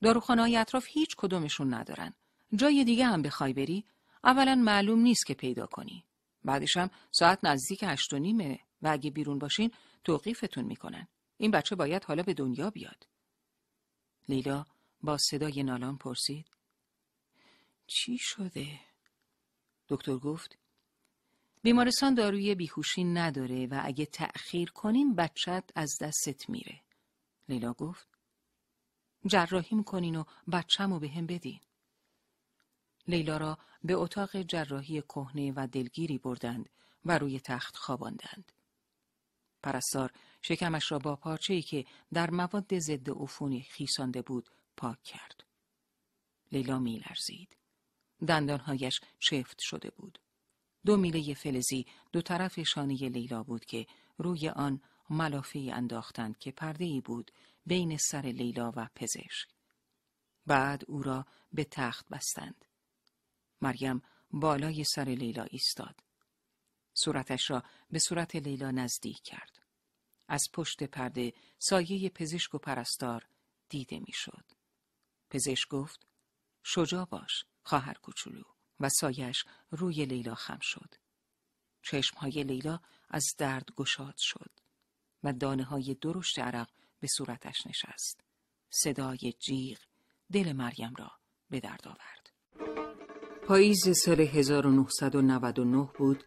داروخانه های اطراف هیچ کدومشون ندارن. جای دیگه هم بخوای بری اولا معلوم نیست که پیدا کنی. بعدش هم ساعت نزدیک هشت و نیمه و اگه بیرون باشین توقیفتون می‌کنن. این بچه باید حالا به دنیا بیاد. لیلا با صدای نالان پرسید چی شده؟ دکتر گفت بیمارستان داروی بیهوشی نداره و اگه تأخیر کنیم بچت از دستت میره. لیلا گفت جراحی می‌کنین و بچه‌مو به هم بدین. لیلا را به اتاق جراحی کهنه و دلگیری بردند و روی تخت خواباندند. پرستار شکمش را با پارچه‌ای که در مواد ضد عفونی خیسانده بود پاک کرد. لیلا میلرزید. دندانهایش شفت شده بود. دو میله فلزی دو طرف شانه لیلا بود که روی آن ملافه انداختند که پرده ای بود بین سر لیلا و پزشک. بعد او را به تخت بستند. مریم بالای سر لیلا ایستاد. صورتش را به صورت لیلا نزدیک کرد. از پشت پرده سایه پزشک و پرستار دیده می‌شد. پزشک گفت شجاع باش خواهر کوچولو و سایش روی لیلا خم شد. چشمهای لیلا از درد گشاد شد و دانه های درشت عرق به صورتش نشست. صدای جیغ دل مریم را به درد آورد. پاییز سال 1999 بود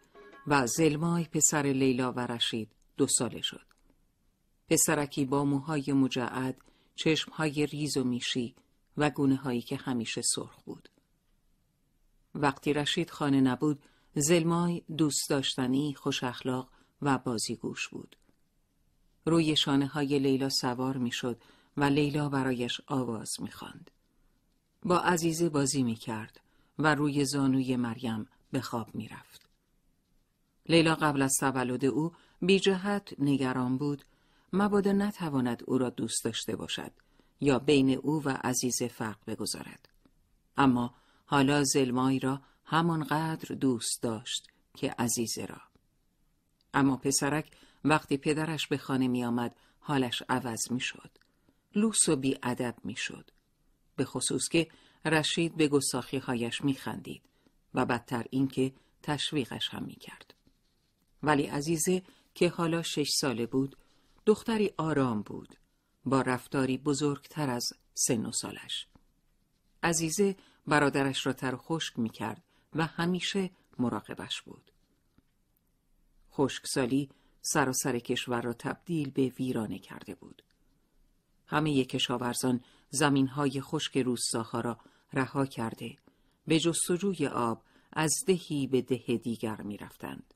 و زلمای پسر لیلا و رشید دو ساله شد. پسرکی با موهای مجعد، چشمهای ریز و میشی و گونه هایی که همیشه سرخ بود. وقتی رشید خانه نبود، زلمای دوست داشتنی، خوش اخلاق و بازیگوش بود. روی شانه های لیلا سوار می‌شد و لیلا برایش آواز می‌خواند. با عزیزه بازی می‌کرد و روی زانوی مریم به خواب می‌رفت. لیلا قبل از تولد او بی جهت نگران بود مبادا نتواند او را دوست داشته باشد یا بین او و عزیز فرق بگذارد. اما حالا زلمای را همانقدر دوست داشت که عزیزه را. اما پسرک وقتی پدرش به خانه می آمد حالش عوض می شد. لوس و بی ادب می شد. به خصوص که رشید به گساخی هایش می خندید و بدتر اینکه تشویقش هم می کرد. ولی عزیزه که حالا شش ساله بود دختری آرام بود با رفتاری بزرگتر از سن و سالش. عزیزه برادرش را تر خشک می کرد و همیشه مراقبش بود. خشکسالی سراسر کشور را تبدیل به ویرانه کرده بود. همه کشاورزان زمین های خشک روستاها را رها کرده به جستجوی آب از دهی به ده دیگر می رفتند.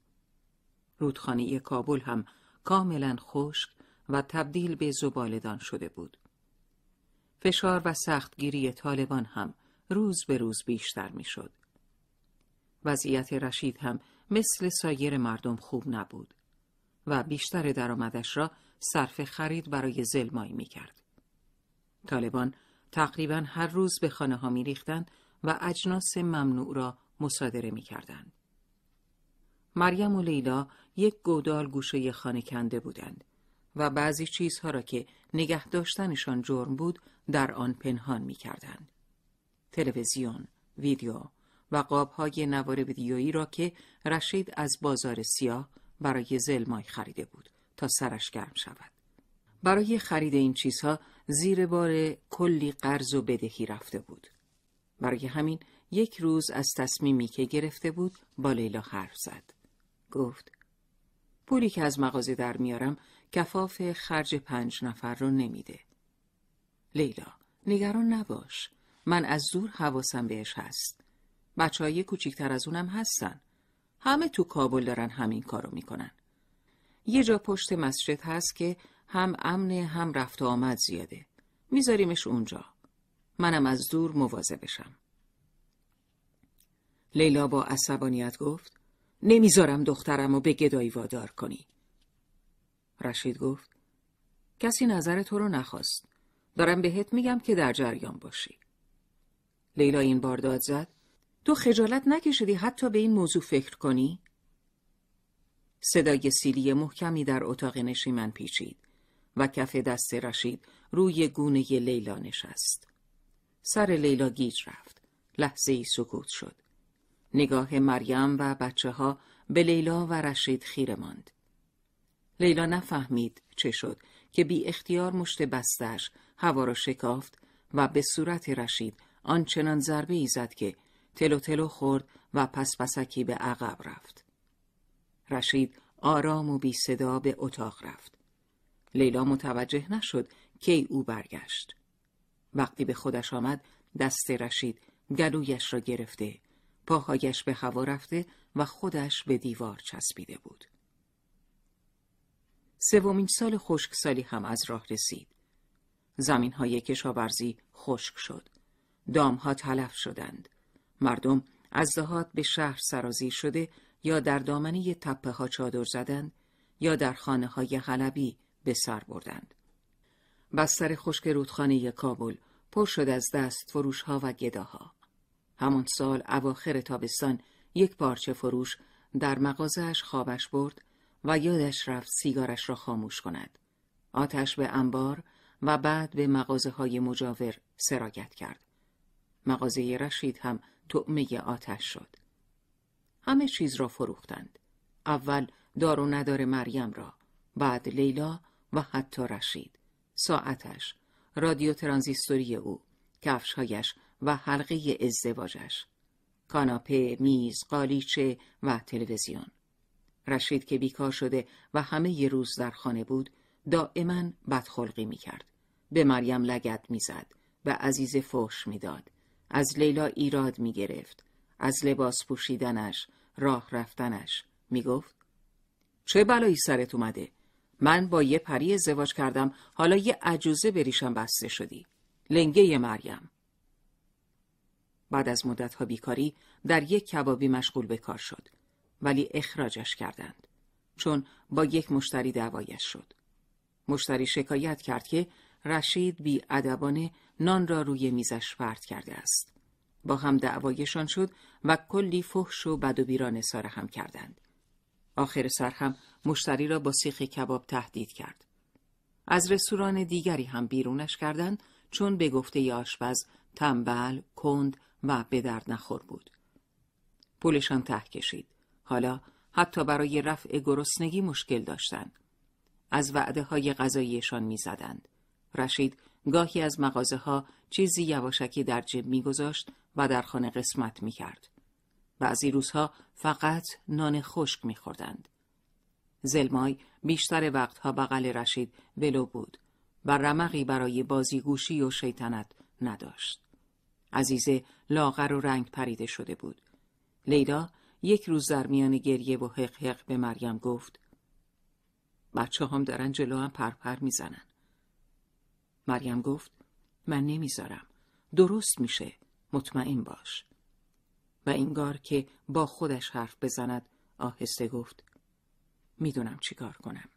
رودخانه کابل هم کاملا خشک و تبدیل به زبالدان شده بود. فشار و سختگیری طالبان هم روز به روز بیشتر می شد. وضعیت رشید هم مثل سایر مردم خوب نبود و بیشتر درآمدش را صرف خرید برای زلمایی می کرد. طالبان تقریبا هر روز به خانه ها می ریختند و اجناس ممنوع را مصادره می کردند. مریم و لیلا یک گودال گوشه خانه کنده بودند و بعضی چیزها را که نگه داشتنشان جرم بود در آن پنهان می کردند. تلویزیون، ویدیو و قابهای نوار ویدیویی را که رشید از بازار سیاه برای زلمای خریده بود تا سرش گرم شود. برای خرید این چیزها زیر بار کلی قرض و بدهی رفته بود. برای همین یک روز از تصمیمی که گرفته بود با لیلا حرف زد. گفت پولی که از مغازه در میارم کفاف خرج پنج نفر رو نمیده. لیلا نگران نباش. من از زور حواسم بهش هست. بچه های کوچیکتر از اونم هستن. همه تو کابل دارن همین کارو می‌کنن. یه جا پشت مسجد هست که هم امن هم رفت و آمد زیاده. میذاریمش اونجا. منم از دور مواظبشم. لیلا با عصبانیت گفت نمی‌ذارم دخترم رو به گدایی وادار کنی. رشید گفت کسی نظر تو رو نخواست. دارم بهت میگم که در جریان باشی. لیلا این بار داد زد تو خجالت نکشیدی حتی به این موضوع فکر کنی؟ صدای سیلی محکمی در اتاق نشیمن پیچید و کف دست رشید روی گونه لیلا نشست. سر لیلا گیج رفت. لحظه ای سکوت شد. نگاه مریم و بچه ها به لیلا و رشید خیره ماند. لیلا نفهمید چه شد که بی اختیار مشت بستش هوا را شکافت و به صورت رشید آنچنان ضربه ای زد که تلو تلو خورد و پس پسکی به عقب رفت. رشید آرام و بی صدا به اتاق رفت. لیلا متوجه نشد کی او برگشت. وقتی به خودش آمد دست رشید گلویش را گرفته پاهایش به هوا رفته و خودش به دیوار چسبیده بود. سومین سال خشکسالی هم از راه رسید. زمین های کشاورزی خشک شد. دام ها تلف شدند. مردم از دهات به شهر سرازیر شده یا در دامنه تپه ها چادر زدند یا در خانه های غلبی به سر بردند. بستر خشک رودخانه کابل پر شد از دست فروش ها و گداها. همون سال اواخر تابستان یک پارچه فروش در مغازهش خوابش برد و یادش رفت سیگارش را خاموش کند. آتش به انبار و بعد به مغازه های مجاور سراغت کرد. مغازه رشید هم تعمه آتش شد. همه چیز را فروختند. اول دار و ندار مریم را، بعد لیلا و حتی رشید. ساعتش، رادیو ترانزیستوری او، کفشهایش و حلقه ازدواجش. کاناپه، میز، قالیچه و تلویزیون. رشید که بیکار شده و همه ی روز در خانه بود، دائما بدخلقی می کرد. به مریم لگت می‌زد، به عزیز فوش می‌داد. از لیلا ایراد می گرفت. از لباس پوشیدنش، راه رفتنش. می گفت چه بلایی سرت اومده؟ من با یه پری ازدواج کردم حالا یه عجوزه بریشم بسته شدی. لنگه مریم. بعد از مدتها بیکاری در یک کبابی مشغول به کار شد. ولی اخراجش کردند. چون با یک مشتری دعوایش شد. مشتری شکایت کرد که رشید بی ادبانه نان را روی میزش پرت کرده است. با هم دعوایشان شد و کلی فحش و بد و بیرانه سر هم کردند. آخر سر هم مشتری را با سیخ کباب تهدید کرد. از رستوران دیگری هم بیرونش کردند چون به گفته آشپز تنبل، کند و به درد نخور بود. پولشان ته کشید. حالا حتی برای رفع گرسنگی مشکل داشتند. از وعده های غذاییشان می‌زدند. رشید گاهی از مغازه ها چیزی یواشکی در جیب میگذاشت و در خانه قسمت می‌کرد. بعضی روزها فقط نان خشک میخوردند. زلمای بیشتر وقتها بغل رشید ولو بود و رمقی برای بازیگوشی و شیطنت نداشت. عزیزه لاغر و رنگ پریده شده بود. لیلا یک روز در میان گریه و حق حق به مریم گفت بچه هم دارن جلو هم پرپر می‌زنن. مریم گفت من نمی‌ذارم. درست میشه. مطمئن باش. و اینگار که با خودش حرف بزند آهسته گفت می‌دونم چیکار کنم.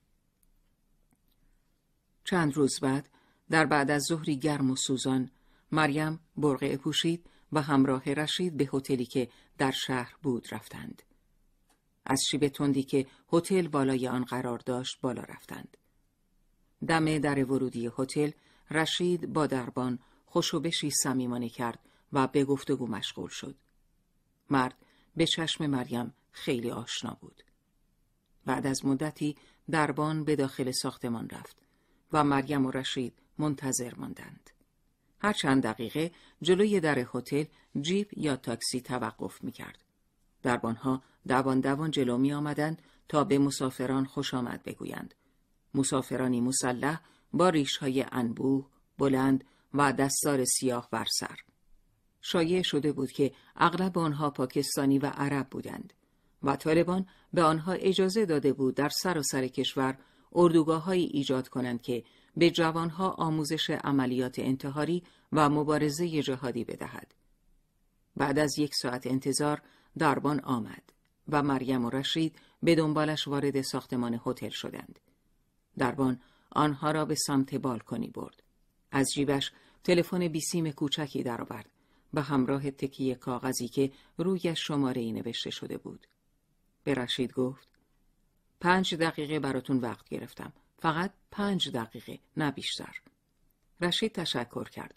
چند روز بعد در بعد از ظهری گرم و سوزان مریم برقه پوشید و همراه رشید به هتلی که در شهر بود رفتند. از شیب تندی که هتل بالای آن قرار داشت بالا رفتند. دم در ورودی هتل رشید با دربان خوشوبشی صمیمانه کرد و به گفتگو مشغول شد. مرد به چشم مریم خیلی آشنا بود. بعد از مدتی دربان به داخل ساختمان رفت و مریم و رشید منتظر ماندند. هر چند دقیقه جلوی در هتل جیپ یا تاکسی توقف می کرد. دربانها دوان دوان جلو می آمدند تا به مسافران خوش آمد بگویند. مسافرانی مسلح با ریشهای انبوه، بلند و دستار سیاه بر سر. شایع شده بود که اغلب آنها پاکستانی و عرب بودند و طالبان به آنها اجازه داده بود در سراسر سر کشور اردوگاه ایجاد کنند که به جوانها آموزش عملیات انتحاری و مبارزه جهادی بدهد. بعد از یک ساعت انتظار دربان آمد و مریم و رشید به دنبالش وارد ساختمان هتل شدند. دربان آنها را به سمت بالکنی برد. از جیبش تلفن بیسیم کوچکی درآورد به همراه تکیه کاغذی که روی شماره ای نوشته شده بود. به رشید گفت پنج دقیقه براتون وقت گرفتم. فقط پنج دقیقه نه بیشتر. رشید تشکر کرد.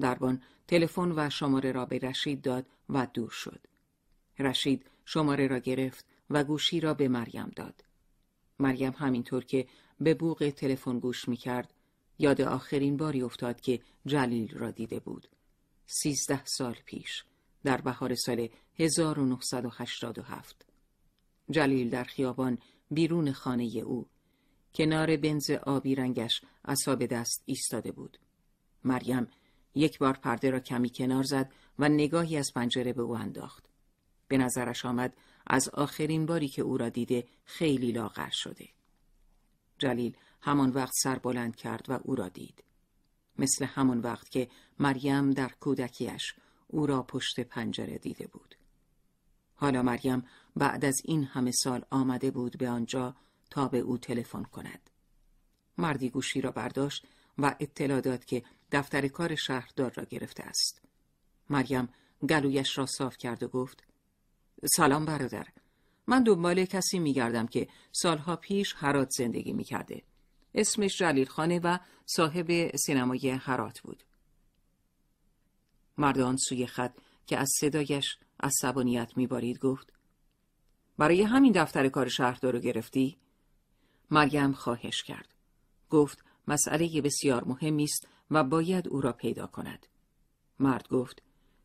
دربان تلفن و شماره را به رشید داد و دور شد. رشید شماره را گرفت و گوشی را به مریم داد. مریم همینطور که به بوق تلفن گوش می کرد یاد آخرین باری افتاد که جلیل را دیده بود. سیزده سال پیش در بهار سال 1987 جلیل در خیابان بیرون خانه او کنار بنز آبی رنگش اصاب دست ایستاده بود. مریم یک بار پرده را کمی کنار زد و نگاهی از پنجره به او انداخت. به نظرش آمد از آخرین باری که او را دیده خیلی لاغر شده. جلیل همان وقت سر بلند کرد و او را دید مثل همان وقت که مریم در کودکیش او را پشت پنجره دیده بود حالا مریم بعد از این همه سال آمده بود به آنجا تا به او تلفن کند. مردی گوشی را برداشت و اطلاع داد که دفتر کار شهردار را گرفته است. مریم گلویش را صاف کرد و گفت سلام برادر من دنبال کسی میگردم که سالها پیش هرات زندگی می‌کرده. اسمش جلیل خانه و صاحب سینمای هرات بود. مردان سوی خط که از صدایش عصبانیت میبارید گفت برای همین دفتر کار شهردار رو گرفتی؟ مریم خواهش کرد. گفت مسئله بسیار مهمی است و باید او را پیدا کند. مرد گفت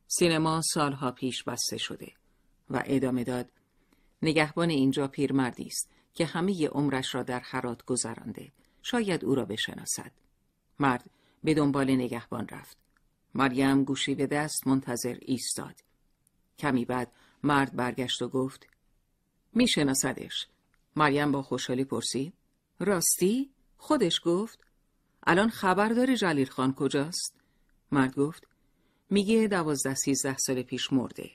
سینما سالها پیش بسته شده و ادامه داد نگهبان اینجا پیرمردی است که همه عمرش را در حرات گذرانده. شاید او را بشناسد. مرد به دنبال نگهبان رفت. مریم گوشی به دست منتظر ایستاد. کمی بعد مرد برگشت و گفت میشناسدش. مریم با خوشحالی پرسید راستی؟ خودش گفت الان خبر داری جلیل خان کجاست؟ مرد گفت میگه دوازده سیزده سال پیش مرده.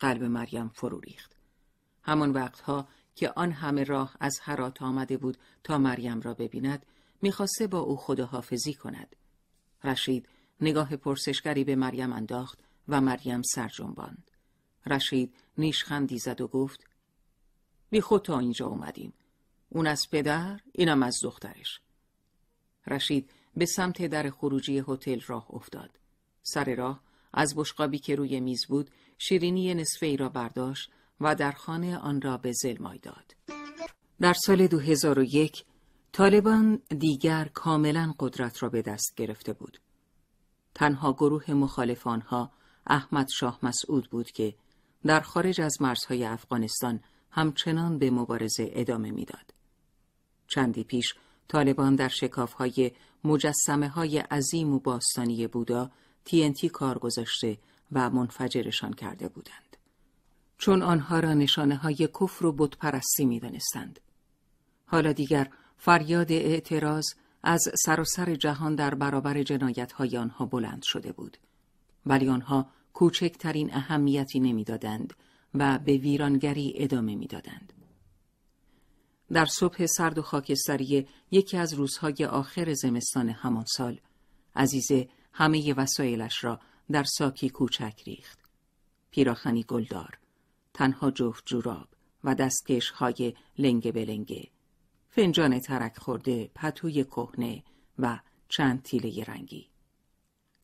قلب مریم فرو ریخت. همان وقتها که آن همه راه از هرات آمده بود تا مریم را ببیند می‌خواسته با او خداحافظی کند رشید نگاه پرسشگری به مریم انداخت و مریم سر جنباند. رشید نیشخندی زد و گفت بی خود تا اینجا اومدیم. اون از پدر، اینم از دخترش. رشید به سمت در خروجی هتل راه افتاد. سر راه از بشقابی که روی میز بود شیرینی نصفه ای را برداشت و در خانه آن را به زلمای داد. در سال 2001 طالبان دیگر کاملا قدرت را به دست گرفته بود. تنها گروه مخالف آنها احمد شاه مسعود بود که در خارج از مرزهای افغانستان همچنان به مبارزه ادامه می‌داد. چندی پیش طالبان در های مجسمه های عظیم و باستانی بودا تینتی کار گذاشته و منفجرشان کرده بودند. چون آنها را نشانه های کفر و بتپرستی می دانستند. حالا دیگر فریاد اعتراض از سراسر جهان در برابر جنایت های آنها بلند شده بود. ولی آنها کوچکترین اهمیتی نمی‌دادند و به ویرانگری ادامه می‌دادند. در صبح سرد و خاکستری یکی از روزهای آخر زمستان همان سال عزیزه همه وسایلش را در ساکی کوچک ریخت. پیراخنی گلدار، تنها جفت جوراب و دستکش های لنگه بلنگه، فنجان ترک خورده، پتوی کهنه و چند تیله رنگی.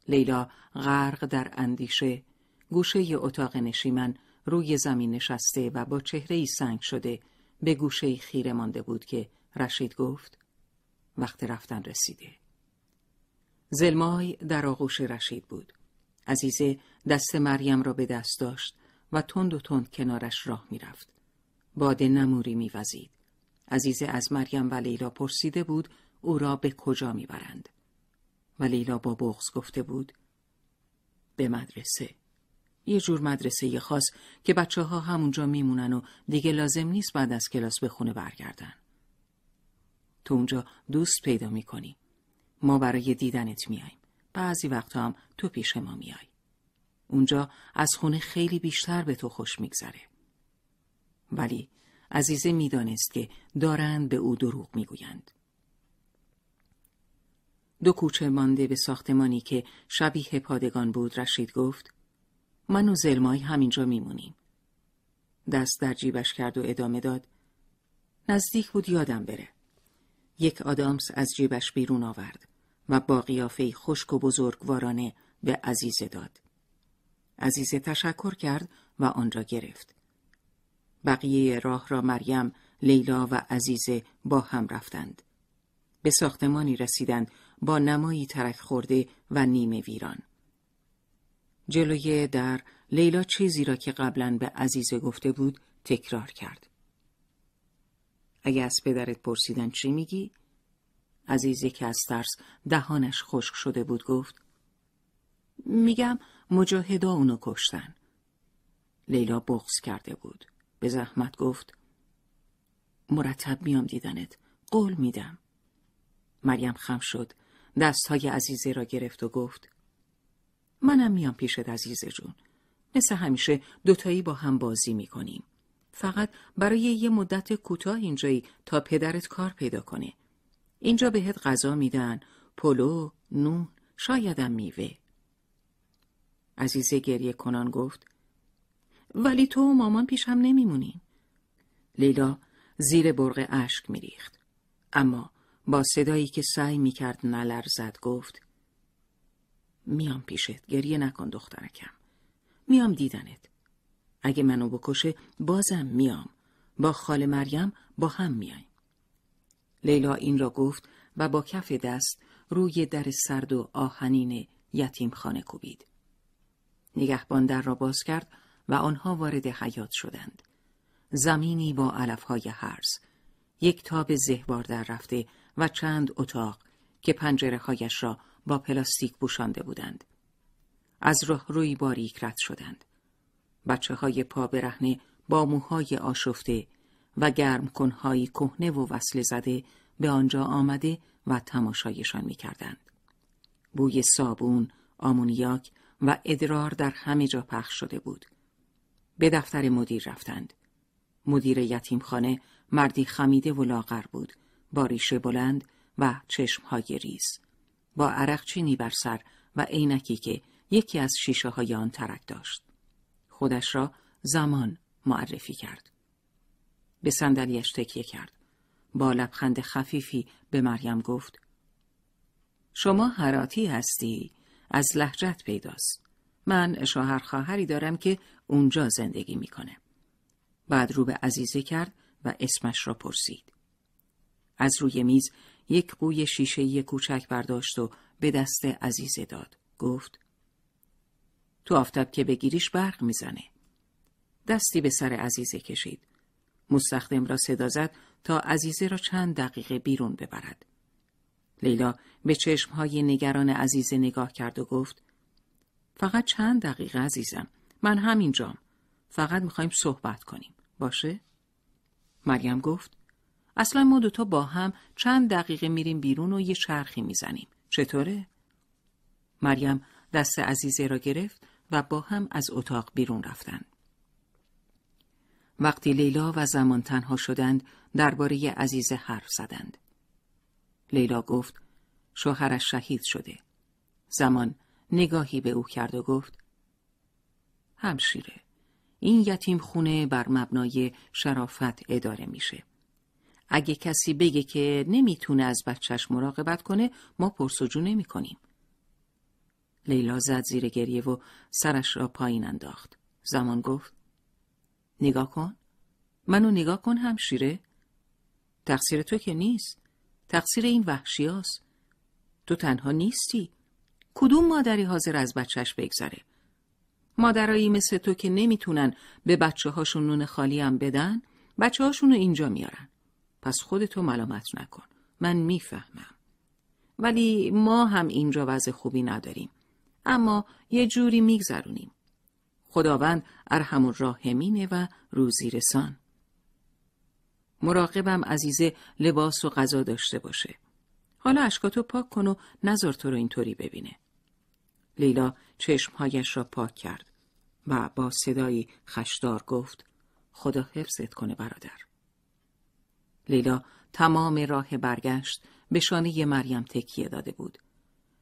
لیلا غرق در اندیشه گوشه اتاق نشیمن روی زمین نشسته و با چهره سنگ شده به گوشه خیره مانده بود که رشید گفت وقت رفتن رسیده. زلمای در آغوش رشید بود. عزیزه دست مریم را به دست داشت و تند و تند کنارش راه می‌رفت. باد نموری میوزید. عزیزه از مریم و لیلا پرسیده بود او را به کجا می‌برند. و لیلا با بغز گفته بود به مدرسه. یه جور مدرسه خاص که بچه ها همونجا میمونن و دیگه لازم نیست بعد از کلاس به خونه برگردن. تو اونجا دوست پیدا می‌کنی. ما برای دیدنت میاییم. بعضی وقتا هم تو پیش ما میای. اونجا از خونه خیلی بیشتر به تو خوش میگذره. ولی عزیزه می‌دانست که دارند به او دروغ می‌گویند. دو کوچه مانده به ساختمانی که شبیه پادگان بود رشید گفت من و زلمای همینجا میمونیم. دست در جیبش کرد و ادامه داد. نزدیک بود یادم بره. یک آدامس از جیبش بیرون آورد و با قیافه خشک و بزرگوارانه به عزیزه داد. عزیزه تشکر کرد و آن را گرفت. بقیه راه را مریم، لیلا و عزیزه با هم رفتند. به ساختمانی رسیدند با نمایی ترک خورده و نیمه ویران. جلوی در لیلا چیزی را که قبلا به عزیزه گفته بود تکرار کرد. اگه از پدرت پرسیدن چی میگی؟ عزیزه که از ترس دهانش خشک شده بود گفت میگم مجاهدا اونو کشتن. لیلا بغز کرده بود. به زحمت گفت مرتب میام دیدنت. قول میدم. مریم خم شد. دستهای عزیزه را گرفت و گفت منم میام پیشت عزیزه جون. مثل همیشه دوتایی با هم بازی می‌کنیم. فقط برای یه مدت کوتاه اینجایی تا پدرت کار پیدا کنه. اینجا بهت غذا میدن، پلو، نون، شایدم میوه. عزیزه گریه کنان گفت ولی تو و مامان پیشم نمیمونین. لیلا زیر برق اشک میریخت. اما با صدایی که سعی می‌کرد نلرزد گفت میام پیشت گریه نکن دخترکم. میام دیدنت. اگه منو بکشه بازم میام. با خال مریم با هم میایم. لیلا این را گفت و با کف دست روی در سرد و آهنین یتیم خانه کوبید. نگهبان در را باز کرد و آنها وارد حیات شدند زمینی با علفهای هرز یک تاب زهبار در رفته و چند اتاق که پنجره هایش را با پلاستیک بوشانده بودند. از راه روی باریک رد شدند. بچه های پا برهنه با موهای آشفته و گرم کنهایی کهنه و وصل زده به آنجا آمده و تماشایشان می کردند. بوی صابون، آمونیاک و ادرار در همه جا پخش شده بود. به دفتر مدیر رفتند. مدیر یتیمخانه مردی خمیده و لاغر بود با ریشه بلند و چشمهای ریز با عرق چینی بر سر و عینکی که یکی از شیشه های آن ترک داشت. خودش را زمان معرفی کرد. به صندلیاش تکیه کرد. با لبخند خفیفی به مریم گفت شما حراتی هستی از لحجت پیداست. من شوهر خواهری دارم که اونجا زندگی می‌کنه. بعد رو به عزیزه کرد و اسمش را پرسید. از روی میز یک قوی شیشه کوچک برداشت و به دست عزیزه داد. گفت تو آفتاب که بگیریش برق می‌زنه. دستی به سر عزیزه کشید. مستخدم را صدا زد تا عزیزه را چند دقیقه بیرون ببرد. لیلا به چشمهای نگران عزیزه نگاه کرد و گفت فقط چند دقیقه عزیزم. من همینجام. فقط می‌خوایم صحبت کنیم. باشه؟ مریم گفت اصلا ما دوتا با هم چند دقیقه میریم بیرون و یه چرخی می‌زنیم. چطوره؟ مریم دست عزیزه را گرفت و با هم از اتاق بیرون رفتند. وقتی لیلا و زمان تنها شدند درباره عزیزه حرف زدند. لیلا گفت شوهرش شهید شده. زمان نگاهی به او کرد و گفت همشیره این یتیم خونه بر مبنای شرافت اداره میشه. اگه کسی بگه که نمی‌تونه از بچهش مراقبت کنه ما پرسجو نمی کنیم. لیلا زد زیر گریه و سرش را پایین انداخت. زمان گفت نگاه کن. منو نگاه کن همشیره. تقصیر تو که نیست. تقصیر این وحشی هست. تو تنها نیستی. کدوم مادری حاضر از بچهش بگذره؟ مادرایی مثل تو که نمی‌تونن به بچه هاشون نون خالی هم بدن بچه هاشون رو اینجا میارن. پس خودتو ملامت نکن. من می‌فهمم. ولی ما هم اینجا وضع خوبی نداریم. اما یه جوری میگذرونیم. خداوند ارحم الراحمینه و روزی رسان. مراقبم عزیزه لباس و غذا داشته باشه. حالا اشکاتو پاک کن و نظر تو رو اینطوری ببینه. لیلا چشمهایش را پاک کرد و با صدایی خشدار گفت خدا حفظت کنه برادر. لیلا تمام راه برگشت به شانه مریم تکیه داده بود.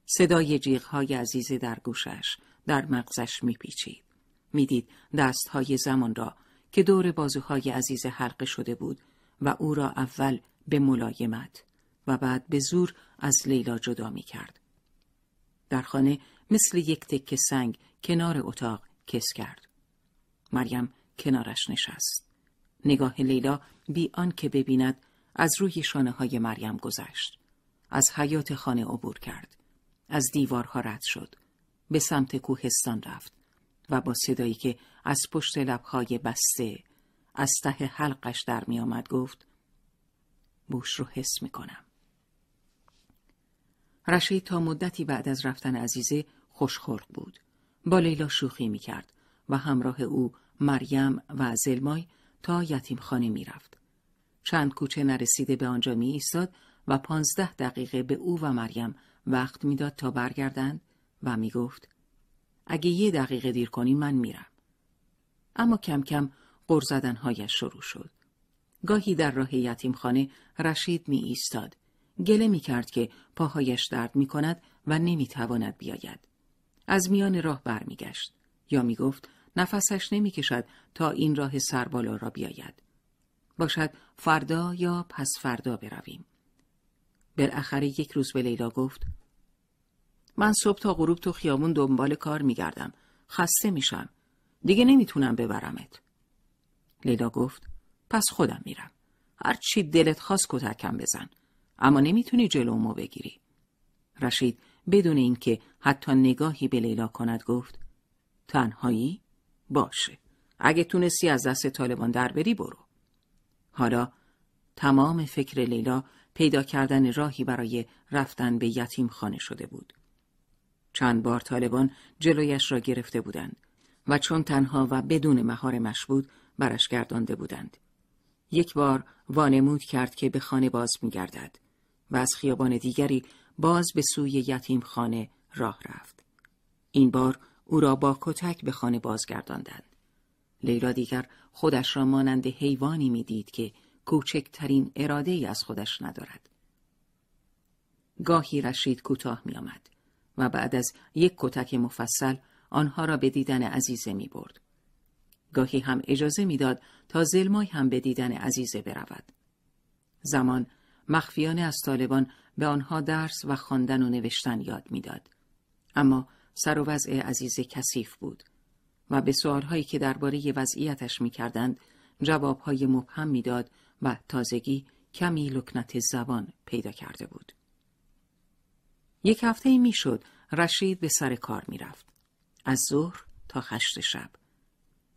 صدای جیغهای عزیزه در گوشش در مغزش میپیچید. می‌دید دستهای زمان را که دور بازوهای عزیز حلقه شده بود و او را اول به ملایمت و بعد به زور از لیلا جدا می کرد. در خانه مثل یک تکه سنگ کنار اتاق کس کرد. مریم کنارش نشست. نگاه لیلا بی آن که ببیند از روی شانه های مریم گذشت. از حیات خانه عبور کرد. از دیوارها رد شد. به سمت کوهستان رفت و با صدایی که از پشت لبهای بسته از ته حلقش در می آمد گفت بوش رو حس می کنم. رشید تا مدتی بعد از رفتن عزیزه خوشخلق بود. با لیلا شوخی می کرد و همراه او مریم و زلمای تا یتیم خانه می رفت. چند کوچه نرسیده به آنجا می ایستاد و پانزده دقیقه به او و مریم وقت می‌داد تا برگردند و می گفت اگه یه دقیقه دیر کنی من میرم. اما کم کم قر زدنهایش شروع شد. گاهی در راه یتیم خانه رشید می ایستاد. گله می کرد که پاهایش درد می کند و نمی تواند بیاید. از میان راه برمیگشت یا می گفت نفسش نمی کشد تا این راه سربالا را بیاید. باشد فردا یا پس فردا برویم. بالاخره یک روز به لیلا گفت من صبح تا غروب تو خیابون دنبال کار میگردم. خسته میشم. دیگه نمی‌تونم ببرمت. لیلا گفت پس خودم میرم. هر چی دلت خواست کتکم بزن. اما نمی‌تونی جلومو بگیری. رشید بدون اینکه حتی نگاهی به لیلا کند گفت تنهایی؟ باشه. اگه تونستی از دست طالبان در بری برو. حالا تمام فکر لیلا پیدا کردن راهی برای رفتن به یتیم خانه شده بود. چند بار طالبان جلویش را گرفته بودند و چون تنها و بدون مهار بود برش گردانده بودند. یک بار وانمود کرد که به خانه باز میگردد و از خیابان دیگری باز به سوی یتیم خانه راه رفت. این بار او را با کتک به خانه بازگرداندند. لیلا دیگر خودش را مانند حیوانی می‌دید که کوچکترین اراده ای از خودش ندارد. گاهی رشید کوتاه می آمد. و بعد از یک کتک مفصل آنها را به دیدن عزیزه می برد. گاهی هم اجازه می‌داد تا زلمای هم به دیدن عزیزه برود. زمان مخفیانه از طالبان به آنها درس و خواندن و نوشتن یاد می‌داد. اما سر و وضع عزیزه کثیف بود و به سوالهایی که درباره وضعیتش می‌کردند جوابهای مبهم می‌داد و تازگی کمی لکنت زبان پیدا کرده بود. یک هفته می‌شد رشید به سر کار می‌رفت. از ظهر تا خشت شب.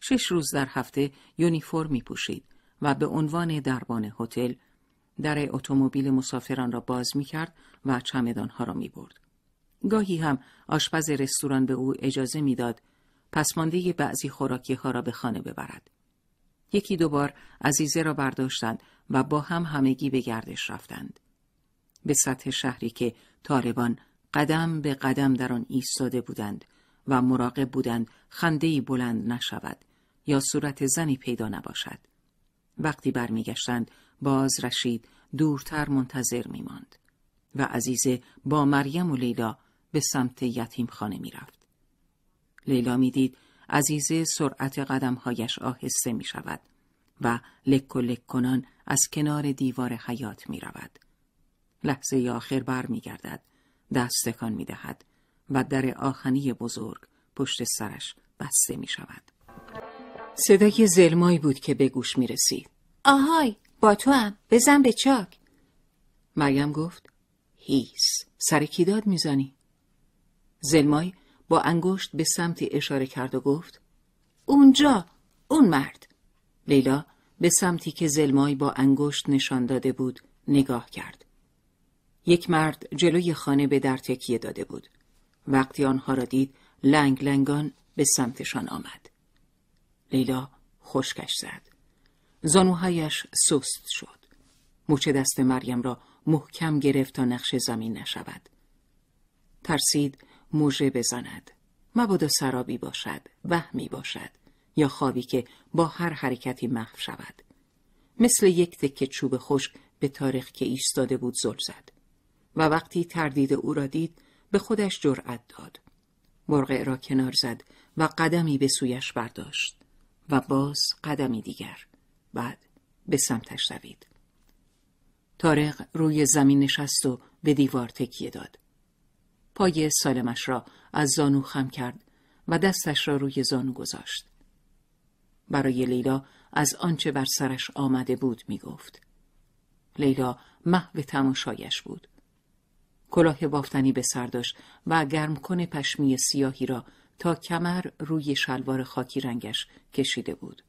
شش روز در هفته یونیفرم می پوشید و به عنوان دربان هتل در اتومبیل مسافران را باز می کرد و چمدانها را می برد. گاهی هم آشپز رستوران به او اجازه می‌داد پسمانده بعضی خوراکی ها را به خانه ببرد. یکی دوبار عزیزه را برداشتند و با هم همگی به گردش رفتند. به سطح شهری که طالبان قدم به قدم در آن ایستاده بودند و مراقب بودند خندهی بلند نشود یا صورت زنی پیدا نباشد. وقتی برمیگشتند باز رشید دورتر منتظر میماند و عزیزه با مریم و لیلا به سمت یتیم خانه می رفت. لیلا می دید عزیزه سرعت قدمهایش آهسته می شود و لک و لک کنان از کنار دیوار حیات می رود. لحظه آخر بر می گردد. دست تکان می دهد و در آخنی بزرگ پشت سرش بسته می شود. صدای زلمایی بود که به گوش می رسید. آهای با تو هم بزن به چاک. مریم گفت هیس. سر کی داد می‌زنی؟ زلمای با انگشت به سمتی اشاره کرد و گفت اونجا اون مرد. لیلا به سمتی که زلمای با انگشت نشان داده بود نگاه کرد. یک مرد جلوی خانه به در تکیه داده بود. وقتی آنها را دید لنگ لنگان به سمتشان آمد. لیلا خشکش زد. زانوهایش سست شد. مچ دست مریم را محکم گرفت تا نقش زمین نشود. ترسید موژه بزند. مبادا سرابی باشد وهمی باشد یا خوابی که با هر حرکتی محو شود. مثل یک تکه چوب خشک به تاریخ که ایستاده بود زل زد. و وقتی تردید او را دید به خودش جرأت داد. مرغ را کنار زد و قدمی به سویش برداشت. و باز قدمی دیگر بعد به سمتش دوید تارق روی زمین نشست و به دیوار تکیه داد پای سالمش را از زانو خم کرد و دستش را روی زانو گذاشت. برای لیلا از آنچه بر سرش آمده بود می گفت. لیلا محو تماشایش بود. کلاه بافتنی به سر داشت و گرمکن پشمی سیاهی را تا کمر روی شلوار خاکی رنگش کشیده بود.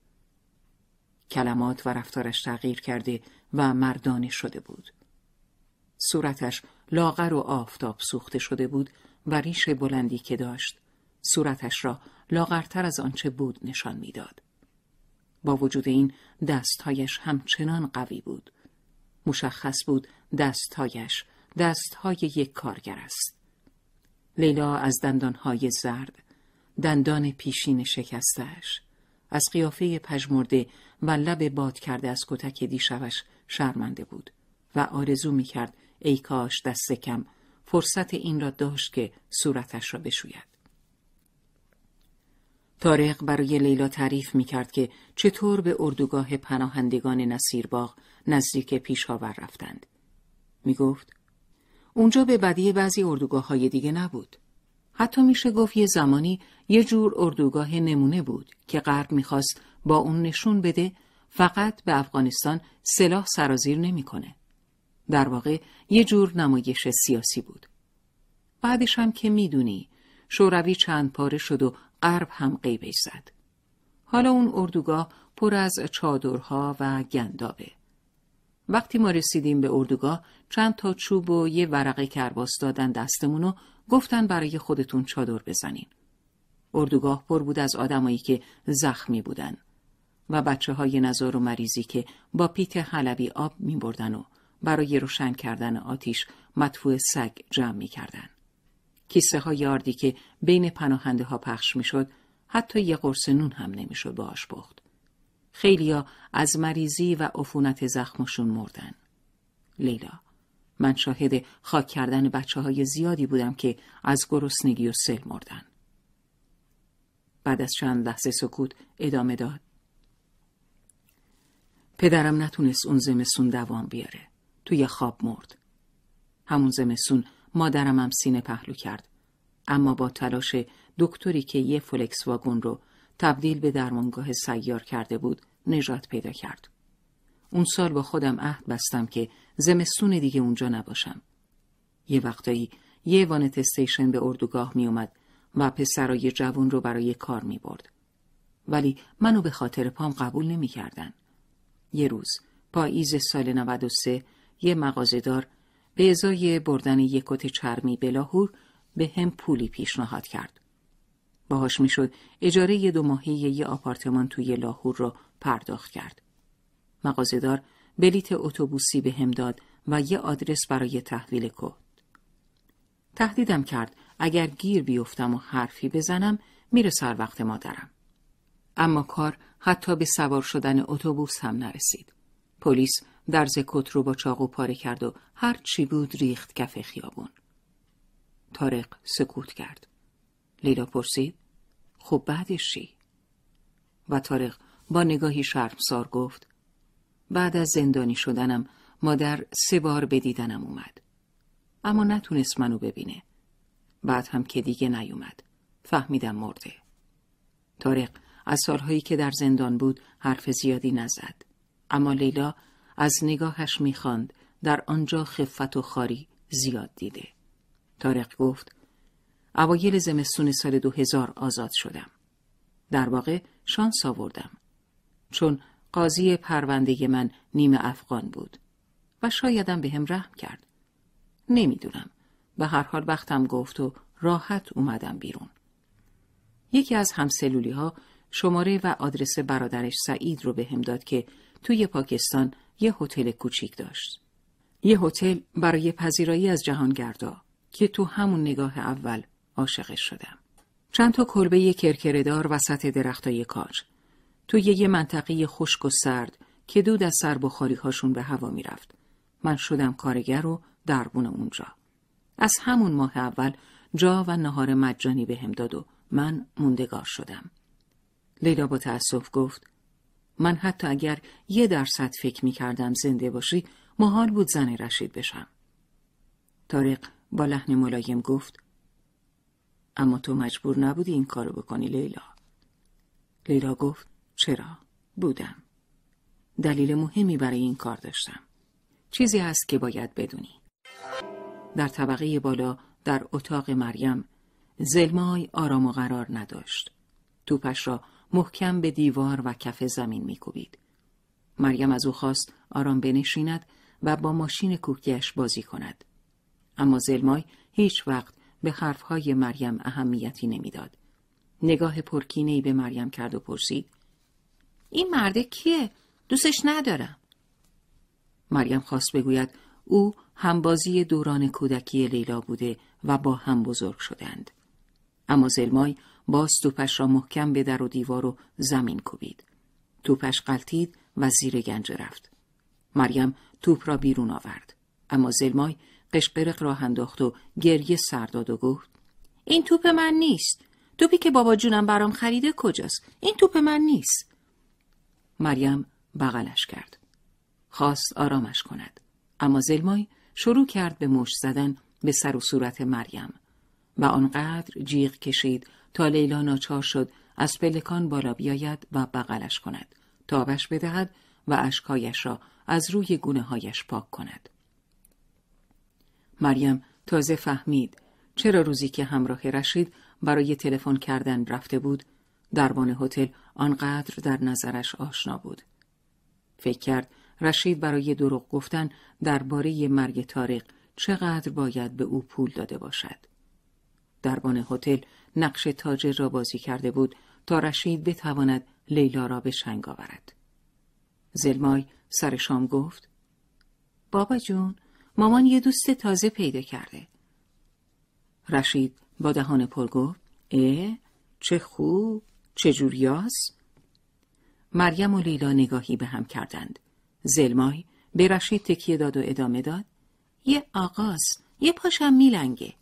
کلمات و رفتارش تغییر کرده و مردانه شده بود. صورتش لاغر و آفتاب سوخته شده بود و ریش بلندی که داشت صورتش را لاغرتر از آنچه بود نشان می‌داد. با وجود این دستهایش همچنان قوی بود. مشخص بود دستهایش دستهای یک کارگر است. لیلا از دندانهای زرد، دندان پیشین شکستش، از قیافه پژمرده و لب باد کرده از کتک دیشبش شرمنده بود و آرزو می‌کرد ای کاش دست کم فرصت این را داشت که صورتش را بشوید. تارق برای لیلا تعریف می کرد که چطور به اردوگاه پناهندگان نصیرباغ نزدیک پیشاور رفتند. می گفت اونجا به بدی بعضی اردوگاه های دیگه نبود. حتی میشه گفت یه زمانی یه جور اردوگاه نمونه بود که غرب می‌خواست با اون نشون بده فقط به افغانستان سلاح سرازیر نمی‌کنه. در واقع یه جور نمایش سیاسی بود. بعدش هم که می‌دونی شوروی چند پاره شد و غرب هم قیبش زد. حالا اون اردوگاه پر از چادرها و گندابه. وقتی ما رسیدیم به اردوگاه چند تا چوب و یه ورقه کرباس دادن دستمونو گفتن برای خودتون چادر بزنین. اردوگاه پر بود از آدمایی که زخمی بودن و بچه های نزار و مریضی که با پیت حلبی آب می بردن و برای روشن کردن آتیش مدفوع سگ جمع می کردن. کیسه های آردی که بین پناهنده ها پخش می شد حتی یه قرص نون هم نمی‌شد باش بخت. خیلیا از مریضی و عفونت زخمشون مردن. لیلا من شاهد خاک کردن بچه های زیادی بودم که از گرسنگی و سل مردن. بعد از چند لحظه سکوت ادامه داد. پدرم نتونست اون زمستون دوام بیاره. توی خواب مرد. همون زمستون مادرم هم سینه پهلو کرد. اما با تلاش دکتری که یه فلکس واگن رو تبدیل به درمانگاه سیار کرده بود نجات پیدا کرد. اون سال با خودم عهد بستم که زمستون دیگه اونجا نباشم. یه وقتایی یه وانت استیشن به اردوگاه می اومد و پسرای جوون رو برای کار می برد. ولی منو به خاطر پام قبول نمی کردن. یه روز پاییز سال 93 یه مغازهدار به ازای بردن یک کت چرمی به لاهور به هم پولی پیشنهاد کرد. باهاش می‌شد اجاره یه دو ماهی یه آپارتمان توی لاهور را پرداخت کرد. مغازهدار بلیت اتوبوسی به هم داد و یه آدرس برای تحویل کد. تهدیدم کرد اگر گیر بیفتم و حرفی بزنم میره سر وقت مادرم. اما کار حتی به سوار شدن اتوبوس هم نرسید. پلیس درز کت رو با چاقو پاره کرد و هر چی بود ریخت کف خیابون. تارق سکوت کرد. لیلا پرسید خب بعدش چی؟ و تارق با نگاهی شرمسار گفت بعد از زندانی شدنم مادر سه بار به دیدنم اومد. اما نتونست منو ببینه. بعد هم که دیگه نیومد. فهمیدم مرده. تارق از سالهایی که در زندان بود حرف زیادی نزد. اما لیلا از نگاهش می‌خواند در آنجا خفت و خاری زیاد دیده. تارق گفت اوایل زمستون سال دو هزار آزاد شدم. در واقع شانس آوردم. چون قاضی پرونده من نیمه افغان بود و شایدم به هم رحم کرد. نمی‌دونم. به هر حال وقتم گفت و راحت اومدم بیرون. یکی از همسلولی ها شماره و آدرس برادرش سعید رو به هم داد که توی پاکستان یه هتل کوچیک داشت. یه هتل برای پذیرایی از جهانگردا که تو همون نگاه اول عاشقش شدم. چند تا کلبه کرکردار وسط درختای کاج. توی یه منطقه خشک و سرد که دود از سربخاری هاشون به هوا می‌رفت. من شدم کارگر و دربون اونجا. از همون ماه اول جا و نهار مجانی به هم داد و من موندگار شدم. لیلا با تأسف گفت من حتی اگر یه درصد فکر می کردم زنده باشی محال بود زن رشید بشم. تارق با لحن ملایم گفت اما تو مجبور نبودی این کارو بکنی لیلا. لیلا گفت چرا؟ بودم. دلیل مهمی برای این کار داشتم. چیزی هست که باید بدونی. در طبقه بالا در اتاق مریم زلمای آرام و قرار نداشت. توپش را محکم به دیوار و کف زمین میکوبید. مریم از او خواست آرام بنشیند و با ماشین کوکیش بازی کند. اما زلمای هیچ وقت به حرفهای مریم اهمیتی نمی‌داد. نگاه پرکینهی به مریم کرد و پرسید این مرده کیه؟ دوستش ندارم. مریم خواست بگوید او همبازی دوران کودکی لیلا بوده و با هم بزرگ شدند. اما زلمای باز توپش را محکم به در و دیوار و زمین کوبید. توپش قلتید و زیر گنج رفت. مریم توپ را بیرون آورد. اما زلمای قشقرق را انداخت و گریه سرداد و گفت این توپ من نیست. توپی که بابا جونم برام خریده کجاست؟ این توپ من نیست. مریم بغلش کرد. خواست آرامش کند. اما زلمای شروع کرد به مش زدن به سر و صورت مریم و آنقدر جیغ کشید تا لیلا ناچار شد از پلکان بالا بیاید و بغلش کند تابش بدهد و اشکایش را از روی گونه هایش پاک کند. مریم تازه فهمید چرا روزی که همراه رشید برای تلفن کردن رفته بود دربان هتل آنقدر در نظرش آشنا بود. فکر کرد رشید برای دروغ گفتن درباره مرگ تارق چقدر باید به او پول داده باشد. دربان هتل نقش تاجر را بازی کرده بود تا رشید بتواند لیلا را به شنگ آورد. زلمای سر شام گفت بابا جون مامان یه دوست تازه پیدا کرده. رشید با دهان پر گفت اه چه خوب چه جوریاس؟ مریم و لیلا نگاهی به هم کردند. زلمای به رشید تکیه داد و ادامه داد. یه آغاز یه پاشم میلنگه.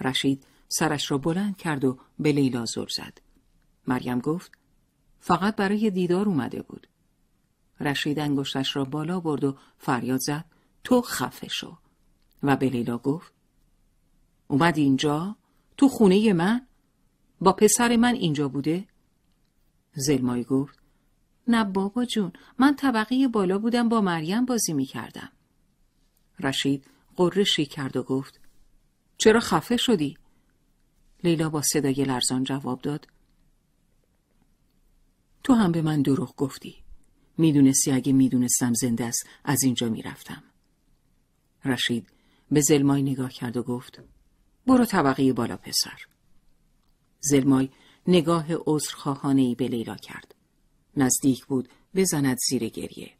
رشید سرش را بلند کرد و به لیلا زل زد. مریم گفت فقط برای دیدار اومده بود. رشید انگشتش را بالا برد و فریاد زد تو خفه شو. و به لیلا گفت اومد اینجا؟ تو خونه من؟ با پسر من اینجا بوده زلمای گفت نه بابا جون من طبقه بالا بودم با مریم بازی می کردم. رشید قرشی کرد و گفت چرا خفه شدی؟ لیلا با صدای لرزان جواب داد تو هم به من دروغ گفتی می‌دونستی اگه می‌دونستم زنده است از اینجا می‌رفتم رشید به زلمای نگاه کرد و گفت برو طبقه بالا پسر زلمای نگاه عذرخواهانه ای به لیلا کرد. نزدیک بود بزند زیر گریه.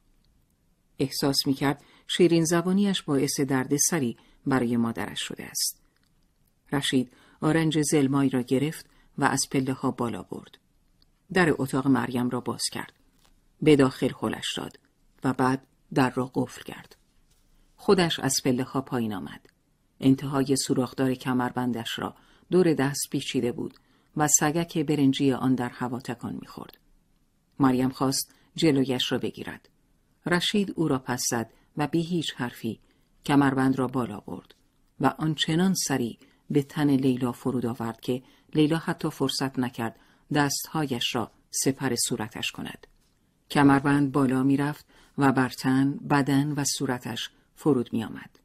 احساس می‌کرد شیرین زبانیش باعث درد سری برای مادرش شده است. رشید آرنج زلمای را گرفت و از پله ها بالا برد. در اتاق مریم را باز کرد. به داخل خلش داد و بعد در را قفل کرد. خودش از پله ها پایین آمد. انتهای سوراخدار کمربندش را دور دست پیچیده بود و سگک برنجی آن در هوا تکان می‌خورد مریم خواست جلویش را بگیرد رشید او را پس زد و بی هیچ حرفی کمربند را بالا برد و آنچنان سری به تن لیلا فرود آورد که لیلا حتی فرصت نکرد دستهایش را سپر صورتش کند کمربند بالا می‌رفت و بر تن بدن و صورتش فرود می آمد.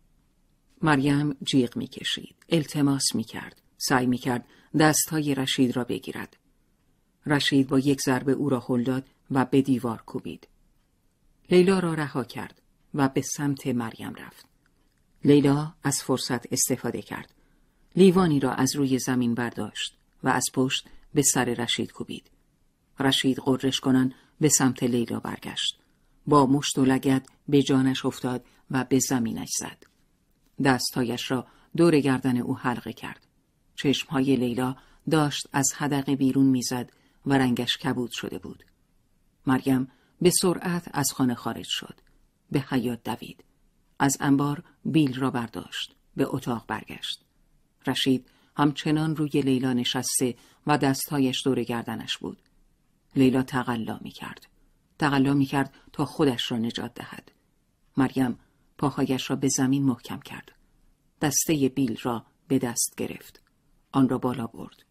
مریم جیغ می کشید. التماس می کرد. سعی می کرد دستهای رشید را بگیرد. رشید با یک ضربه او را هل داد و به دیوار کوبید. لیلا را رها کرد و به سمت مریم رفت. لیلا از فرصت استفاده کرد. لیوانی را از روی زمین برداشت و از پشت به سر رشید کوبید. رشید قررش کنن به سمت لیلا برگشت. با مشت و لگد به جانش افتاد و به زمینش زد. دستهایش را دور گردن او حلقه کرد. چشمهای لیلا داشت از حدقه بیرون می‌زد و رنگش کبود شده بود. مریم به سرعت از خانه خارج شد. به حیات دوید. از انبار بیل را برداشت. به اتاق برگشت. رشید همچنان روی لیلا نشسته و دستهایش دور گردنش بود. لیلا تقلا می کرد. تقلا می کرد تا خودش را نجات دهد. مریم پاهایش را به زمین محکم کرد. دسته بیل را به دست گرفت. آن را بالا برد.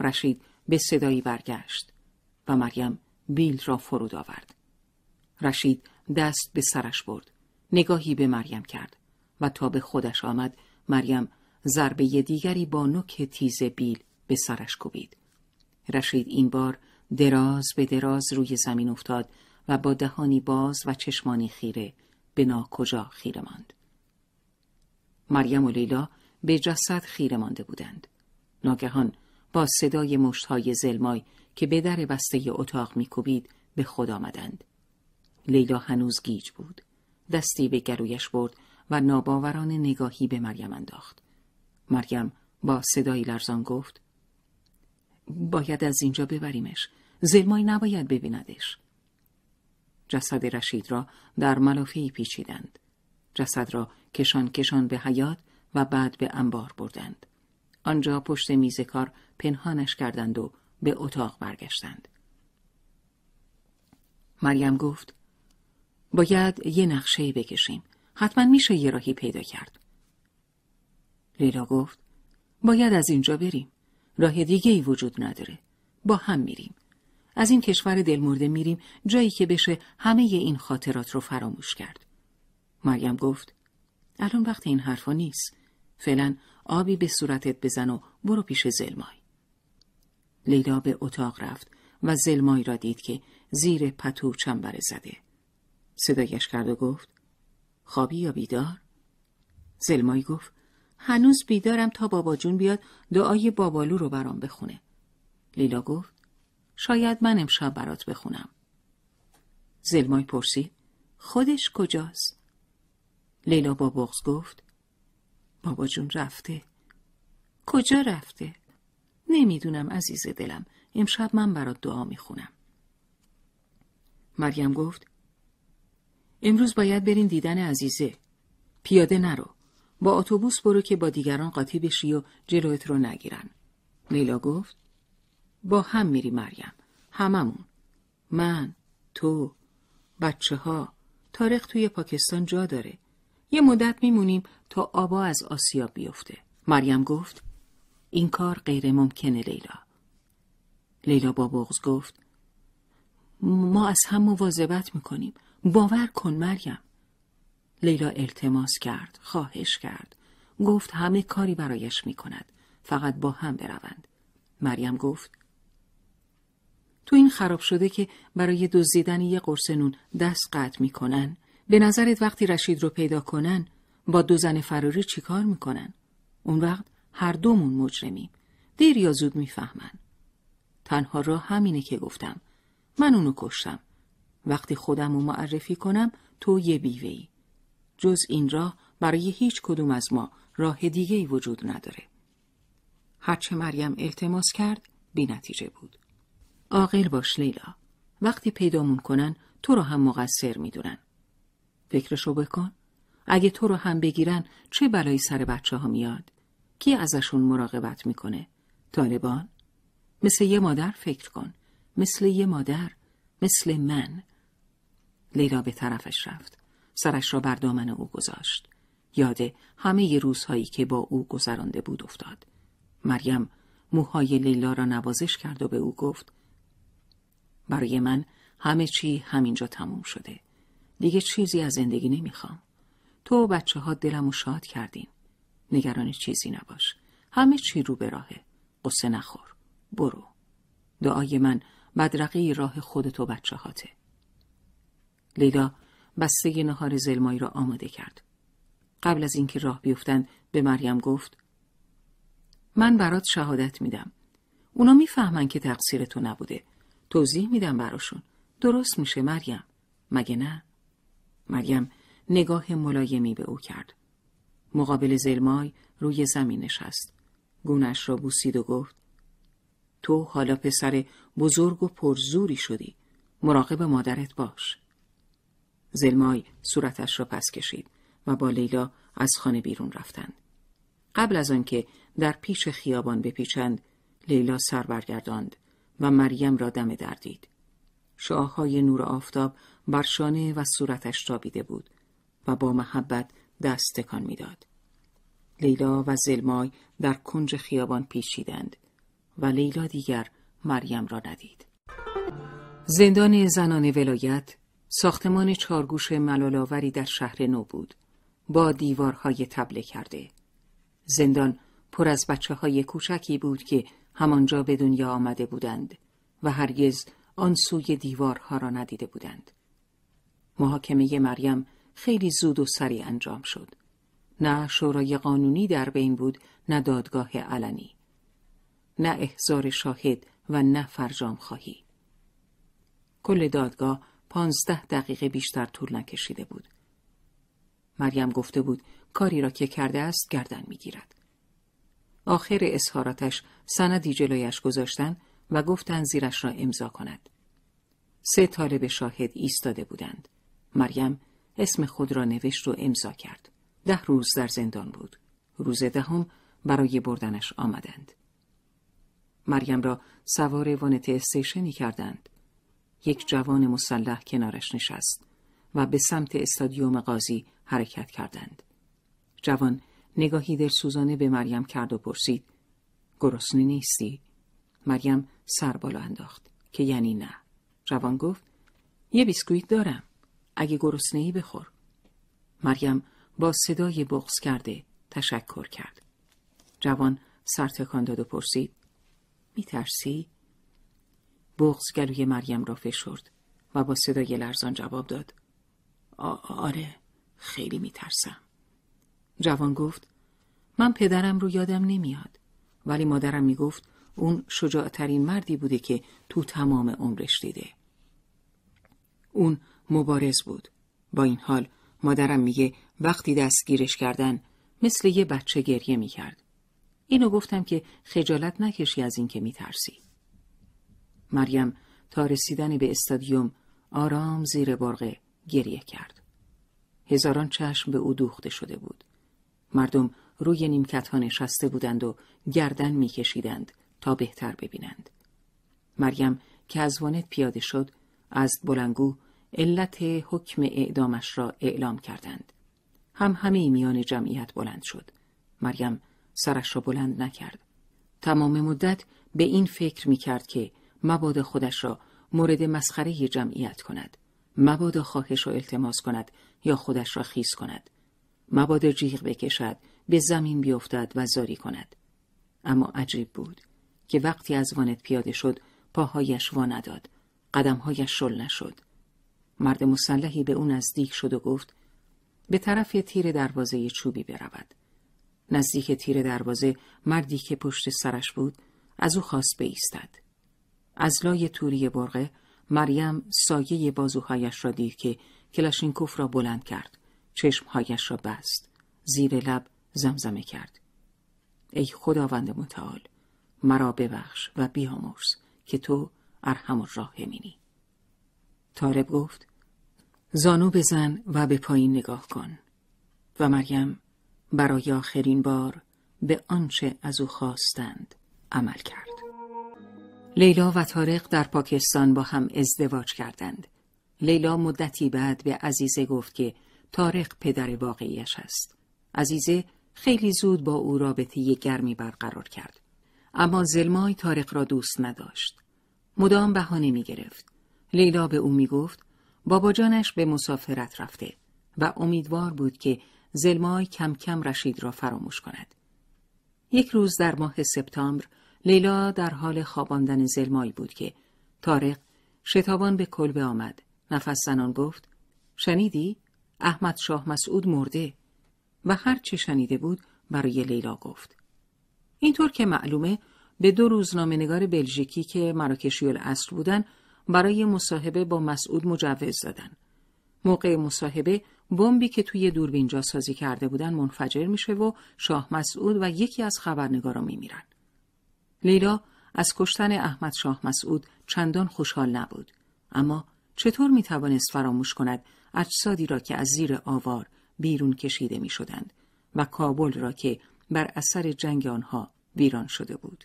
رشید به صدایی برگشت و مریم بیل را فرود آورد. رشید دست به سرش برد. نگاهی به مریم کرد و تا به خودش آمد مریم ضربه دیگری با نوک تیز بیل به سرش کوبید. رشید این بار دراز به دراز روی زمین افتاد و با دهانی باز و چشمانی خیره به ناکجا خیره ماند. مریم و لیلا به جسد خیره مانده بودند. ناگهان با صدای مشتهای زلمای که به در بسته اتاق میکوبید به خود آمدند. لیلا هنوز گیج بود. دستی به گرویش برد و ناباوران نگاهی به مریم انداخت. مریم با صدایی لرزان گفت باید از اینجا ببریمش. زلمای نباید ببیندش. جسد رشید را در ملافی پیچیدند. جسد را کشان کشان به حیات و بعد به انبار بردند. آنجا پشت میز کار پنهانش کردند و به اتاق برگشتند. مریم گفت باید یه نقشه بکشیم. حتما میشه یه راهی پیدا کرد. لیلا گفت باید از اینجا بریم. راه دیگه ای وجود نداره. با هم میریم. از این کشور دلمرده میریم جایی که بشه همه این خاطرات رو فراموش کرد. مریم گفت الان وقت این حرفا نیست. فعلا آبی به صورتت بزن و برو پیش زلمای. لیلا به اتاق رفت و زلمای را دید که زیر پتو چنبره زده. صدایش کرد و گفت خوابی یا بیدار؟ زلمای گفت هنوز بیدارم تا بابا جون بیاد دعای بابالو رو برام بخونه. لیلا گفت شاید من امشب برات بخونم. زلمای پرسید خودش کجاست؟ لیلا با بغز گفت بابا جون رفته. کجا رفته؟ نمی‌دونم عزیز دلم. امشب من برات دعا می‌خونم. مریم گفت امروز باید برین دیدن عزیزه. پیاده نرو با اتوبوس برو که با دیگران قاطی بشی و جلویت رو نگیرن لیلا گفت با هم میری مریم هممون من تو بچه ها تاریخ توی پاکستان جا داره یه مدت میمونیم تا آبا از آسیا بیفته. مریم گفت این کار غیر ممکنه لیلا. لیلا با بغز گفت ما از هم مواظبت می‌کنیم. باور کن مریم. لیلا التماس کرد خواهش کرد. گفت همه کاری برایش می‌کند. فقط با هم بروند. مریم گفت تو این خراب شده که برای دزدیدن یه قرص نون دست قطع می‌کنن؟ به نظرت وقتی رشید رو پیدا کنن با دو زن فراری چیکار می‌کنن؟ اون وقت هر دومون مجرمیم. دیر یا زود می‌فهمن. تنها راه همینه که گفتم. من اونو کشتم. وقتی خودم رو معرفی کنم تو یه بیوهی جز این راه برای هیچ کدوم از ما راه دیگه ای وجود نداره. هرچه مریم التماس کرد بی نتیجه بود. عاقل باش لیلا. وقتی پیدامون کنن تو رو هم مقصر می‌دونن. فکرشو بکن. اگه تو رو هم بگیرن چه بلایی سر بچه ها میاد؟ کی ازشون مراقبت می‌کنه؟ طالبان. مثل یه مادر فکر کن. مثل یه مادر مثل من. لیلا به طرفش رفت. سرش را بر دامن او گذاشت. یاد همه ی روزهایی که با او گذرانده بود افتاد. مریم موهای لیلا را نوازش کرد و به او گفت برای من همه چی همینجا تموم شده. دیگه چیزی از زندگی نمی‌خوام. تو و بچه ها دلمو شاد کردین. نگران چیزی نباش. همه چی رو به راهه. قصه نخور. برو. دعای من بدرقه راه خودت و بچه هاته لیلا بسته نهار زلمایی را آماده کرد. قبل از اینکه راه بیفتند به مریم گفت من برات شهادت میدم. اونا می‌فهمن که تقصیر تو نبوده. توضیح میدم براشون. درست میشه مریم. مگه نه؟ مریم نگاه ملایمی به او کرد. مقابل زلمای روی زمین نشست. گونش را بوسید و گفت تو حالا پسر بزرگ و پرزوری شدی. مراقب مادرت باش. زلمای صورتش را پس کشید و با لیلا از خانه بیرون رفتند. قبل از آنکه در پیش خیابان بپیچند لیلا سر برگرداند و مریم را دم دردید شاههای نور آفتاب بر شانه و صورتش تابیده بود و با محبت دست تکان می‌داد. لیلا و زلمای در کنج خیابان پیچیدند و لیلا دیگر مریم را ندید. زندان زنان ولایت ساختمان چارگوش ملالاوری در شهر نو بود با دیوارهای تبله کرده. زندان پر از بچه های کوچکی بود که همانجا به دنیا آمده بودند و هرگز آن سوی دیوارها را ندیده بودند. محاکمه مریم خیلی زود و سریع انجام شد. نه شورای قانونی در بین بود نه دادگاه علنی. نه احزار شاهد و نه فرجام خواهی. کل دادگاه پانزده دقیقه بیشتر طول نکشیده بود. مریم گفته بود کاری را که کرده است گردن می‌گیرد. آخر اظهاراتش سندی جلویش گذاشتن و گفتن زیرش را امضا کند. سه طالب شاهد ایستاده بودند. مریم اسم خود را نوشت و امضا کرد. ده روز در زندان بود. روز دهم برای بردنش آمدند. مریم را سوار وانت استیشنی کردند. یک جوان مسلح کنارش نشست و به سمت استادیوم قاضی حرکت کردند. جوان نگاهی در سوزانه به مریم کرد و پرسید گرسنه نیستی؟ مریم سر بالا انداخت که یعنی نه. جوان گفت یه بیسکویت دارم. اگه گرسنه ای بخور. مریم با صدای بغز کرده تشکر کرد. جوان سر تکان داد و پرسید میترسی؟ بغز گلوی مریم را فشرد و با صدای لرزان جواب داد آره خیلی میترسم. جوان گفت من پدرم رو یادم نمیاد ولی مادرم می‌گفت اون شجاعترین مردی بوده که تو تمام عمرش دیده. اون مبارز بود. با این حال مادرم میگه وقتی دستگیرش کردن مثل یه بچه گریه می‌کرد. اینو گفتم که خجالت نکشی از اینکه میترسی. مریم تا رسیدن به استادیوم آرام زیر برقه گریه کرد. هزاران چشم به او دوخته شده بود. مردم روی نیمکت ها نشسته بودند و گردن میکشیدند تا بهتر ببینند. مریم که از وانت پیاده شد از بلنگو علت حکم اعدامش را اعلام کردند. هم همه میان جمعیت بلند شد. مریم سرش را بلند نکرد. تمام مدت به این فکر می کرد که مبادا خودش را مورد مسخره جمعیت کند. مبادا خواهش و التماس کند یا خودش را خیز کند. مبادا جیغ بکشد، به زمین بیفتد و زاری کند. اما عجیب بود که وقتی از وانت پیاده شد پاهایش وا نداد. قدمهایش شل نشد. مرد مسلحی به او نزدیک شد و گفت به طرف تیر دروازه چوبی برود. نزدیک تیر دروازه مردی که پشت سرش بود از او خواست بایستد. از لای توری برغه مریم سایه بازوهایش را دید که کلاشینکوف را بلند کرد. چشمهایش را بست. زیر لب زمزمه کرد. ای خداوند متعال مرا ببخش و بیامرز که تو ارحم الراحمینی. طالب گفت زانو بزن و به پایین نگاه کن. و مریم برای آخرین بار به آنچه از او خواستند عمل کرد. لیلا و تارق در پاکستان با هم ازدواج کردند. لیلا مدتی بعد به عزیزه گفت که تارق پدر واقعیش است. عزیزه خیلی زود با او رابطه گرمی برقرار کرد. اما زلمای تارق را دوست نداشت. مدام بهانه می گرفت لیلا به او می گفت بابا جانش به مسافرت رفته و امیدوار بود که زلمای کم کم رشید را فراموش کند. یک روز در ماه سپتامبر لیلا در حال خواباندن زلمایی بود که تارق شتابان به کلبه آمد. نفس زنان گفت شنیدی؟ احمد شاه مسعود مرده و هر چه شنیده بود برای لیلا گفت. اینطور که معلومه به دو روزنامه نگار بلژیکی که مراکشی الاصل بودن برای مصاحبه با مسعود مجوز دادن. موقع مصاحبه بمبی که توی دوربین سازی کرده بودن منفجر میشه و شاه مسعود و یکی از خبرنگارا میمیرن. لیلا از کشتن احمد شاه مسعود چندان خوشحال نبود. اما چطور می توانست فراموش کند اجسادی را که از زیر آوار بیرون کشیده می شدند و کابل را که بر اثر جنگ آنها ویران شده بود.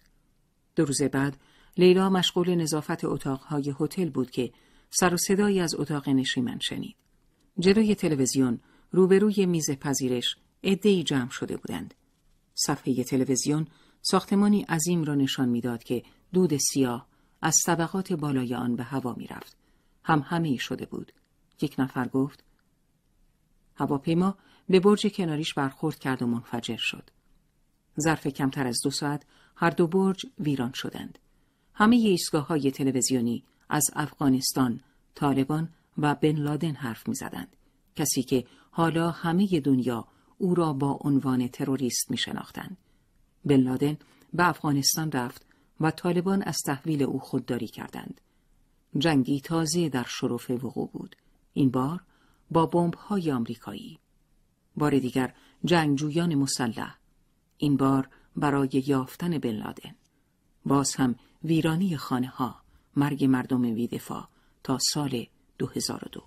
دو روز بعد لیلا مشغول نظافت اتاقهای هتل بود که سر و صدایی از اتاق نشیمن شنید. جلوی تلویزیون روبروی میز پذیرش عدهای جمع شده بودند. صفحه تلویزیون ساختمانی عظیم را نشان می‌داد که دود سیاه از طبقات بالای آن به هوا می‌رفت. هم همه شده بود. یک نفر گفت هواپیما به برج کناریش برخورد کرد و منفجر شد. ظرف کمتر از دو ساعت هر دو برج ویران شدند. همه ایستگاه های تلویزیونی از افغانستان، طالبان و بن لادن حرف می زدند. کسی که حالا همه دنیا او را با عنوان تروریست می شناختند. بن لادن به افغانستان رفت و طالبان از تحویل او خودداری کردند. جنگی تازه در شرف وقوع بود. این بار با بمب های آمریکایی. بار دیگر جنگجویان مسلح. این بار برای یافتن بن لادن. باز هم ویرانی خانه ها، مرگ مردم ویدفاع تا سال 2002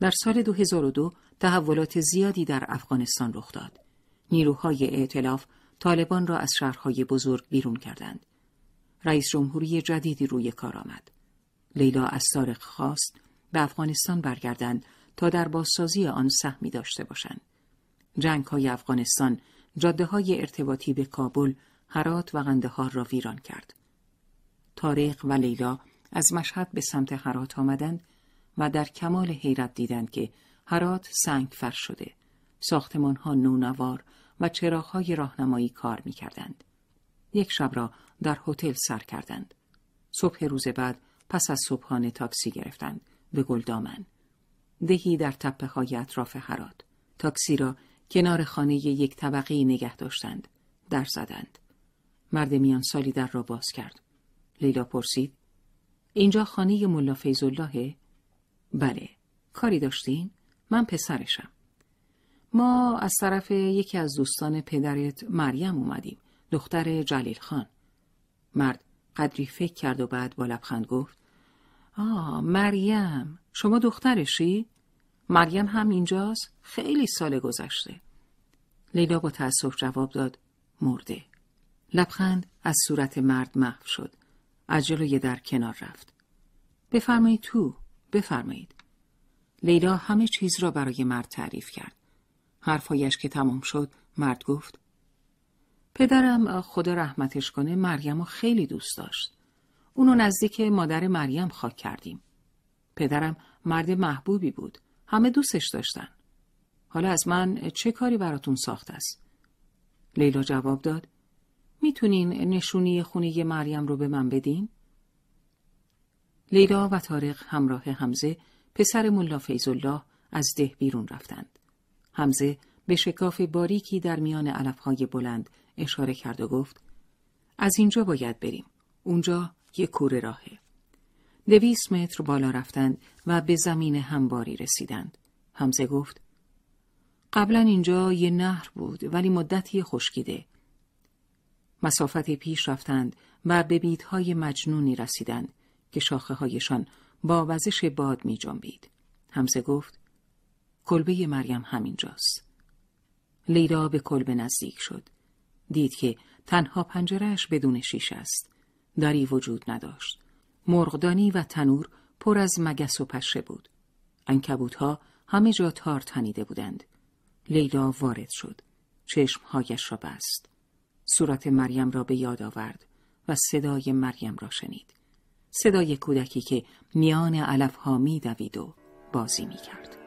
در سال 2002 تحولات زیادی در افغانستان رخ داد. نیروهای ائتلاف طالبان را از شهرهای بزرگ بیرون کردند. رئیس جمهوری جدیدی روی کار آمد. لیلا از طارق خواست به افغانستان برگردند تا در بازسازی آن سهمی داشته باشند. جنگ های افغانستان جاده های ارتباطی به کابل هرات و قندهار را ویران کرد. تاریخ و لیلا از مشهد به سمت هرات آمدند و در کمال حیرت دیدند که هرات سنگ فرش شده. ساختمان ها نونوار و چراغ های راهنمایی کار می کردند. یک شب را در هتل سر کردند. صبح روز بعد پس از صبحانه تاکسی گرفتند به گلدامن. دهی در تپه های اطراف هرات. تاکسی را کنار خانه یک طبقه نگه داشتند. در زدند. مرد میان سالی در را باز کرد. لیلا پرسید اینجا خانه ملا فیضاللهه؟ بله. کاری داشتین؟ من پسرشم. ما از طرف یکی از دوستان پدرت مریم اومدیم. دختر جلیل خان. مرد قدری فکر کرد و بعد با لبخند گفت آه مریم شما دخترشی؟ مریم هم اینجاست خیلی سال گذشته لیلا با تأسف جواب داد مرده لبخند از صورت مرد محو شد. از جلوی در کنار رفت. بفرمایید تو بفرمایید. لیلا همه چیز را برای مرد تعریف کرد. حرفایش که تمام شد مرد گفت پدرم خدا رحمتش کنه مریم رو خیلی دوست داشت. اونو نزدیک مادر مریم خاک کردیم. پدرم مرد محبوبی بود. همه دوستش داشتن. حالا از من چه کاری براتون ساخت است؟ لیلا جواب داد می‌تونین نشونی خونه مریم رو به من بدین؟ لیلا و طارق همراه حمزه پسر ملا فیضالله از ده بیرون رفتند. حمزه به شکاف باریکی در میان علفهای بلند اشاره کرد و گفت از اینجا باید بریم. اونجا یک کوره راهه. دویست متر بالا رفتند و به زمین همباری رسیدند. حمزه گفت قبلا اینجا یه نهر بود ولی مدتی خشکیده. مسافت پیش رفتند و به بیدهای مجنونی رسیدند که شاخه هایشان با وزش باد می جنبید. همزه گفت کلبه مریم همینجاست. لیلا به کلبه نزدیک شد. دید که تنها پنجرهش بدون شیش است. دری وجود نداشت. مرغدانی و تنور پر از مگس و پشه بود. انکبوتها همه جا تار تنیده بودند. لیلا وارد شد. چشمهایش را بست. صورت مریم را به یاد آورد و صدای مریم را شنید. صدای کودکی که میان علفها می دوید و بازی می کرد.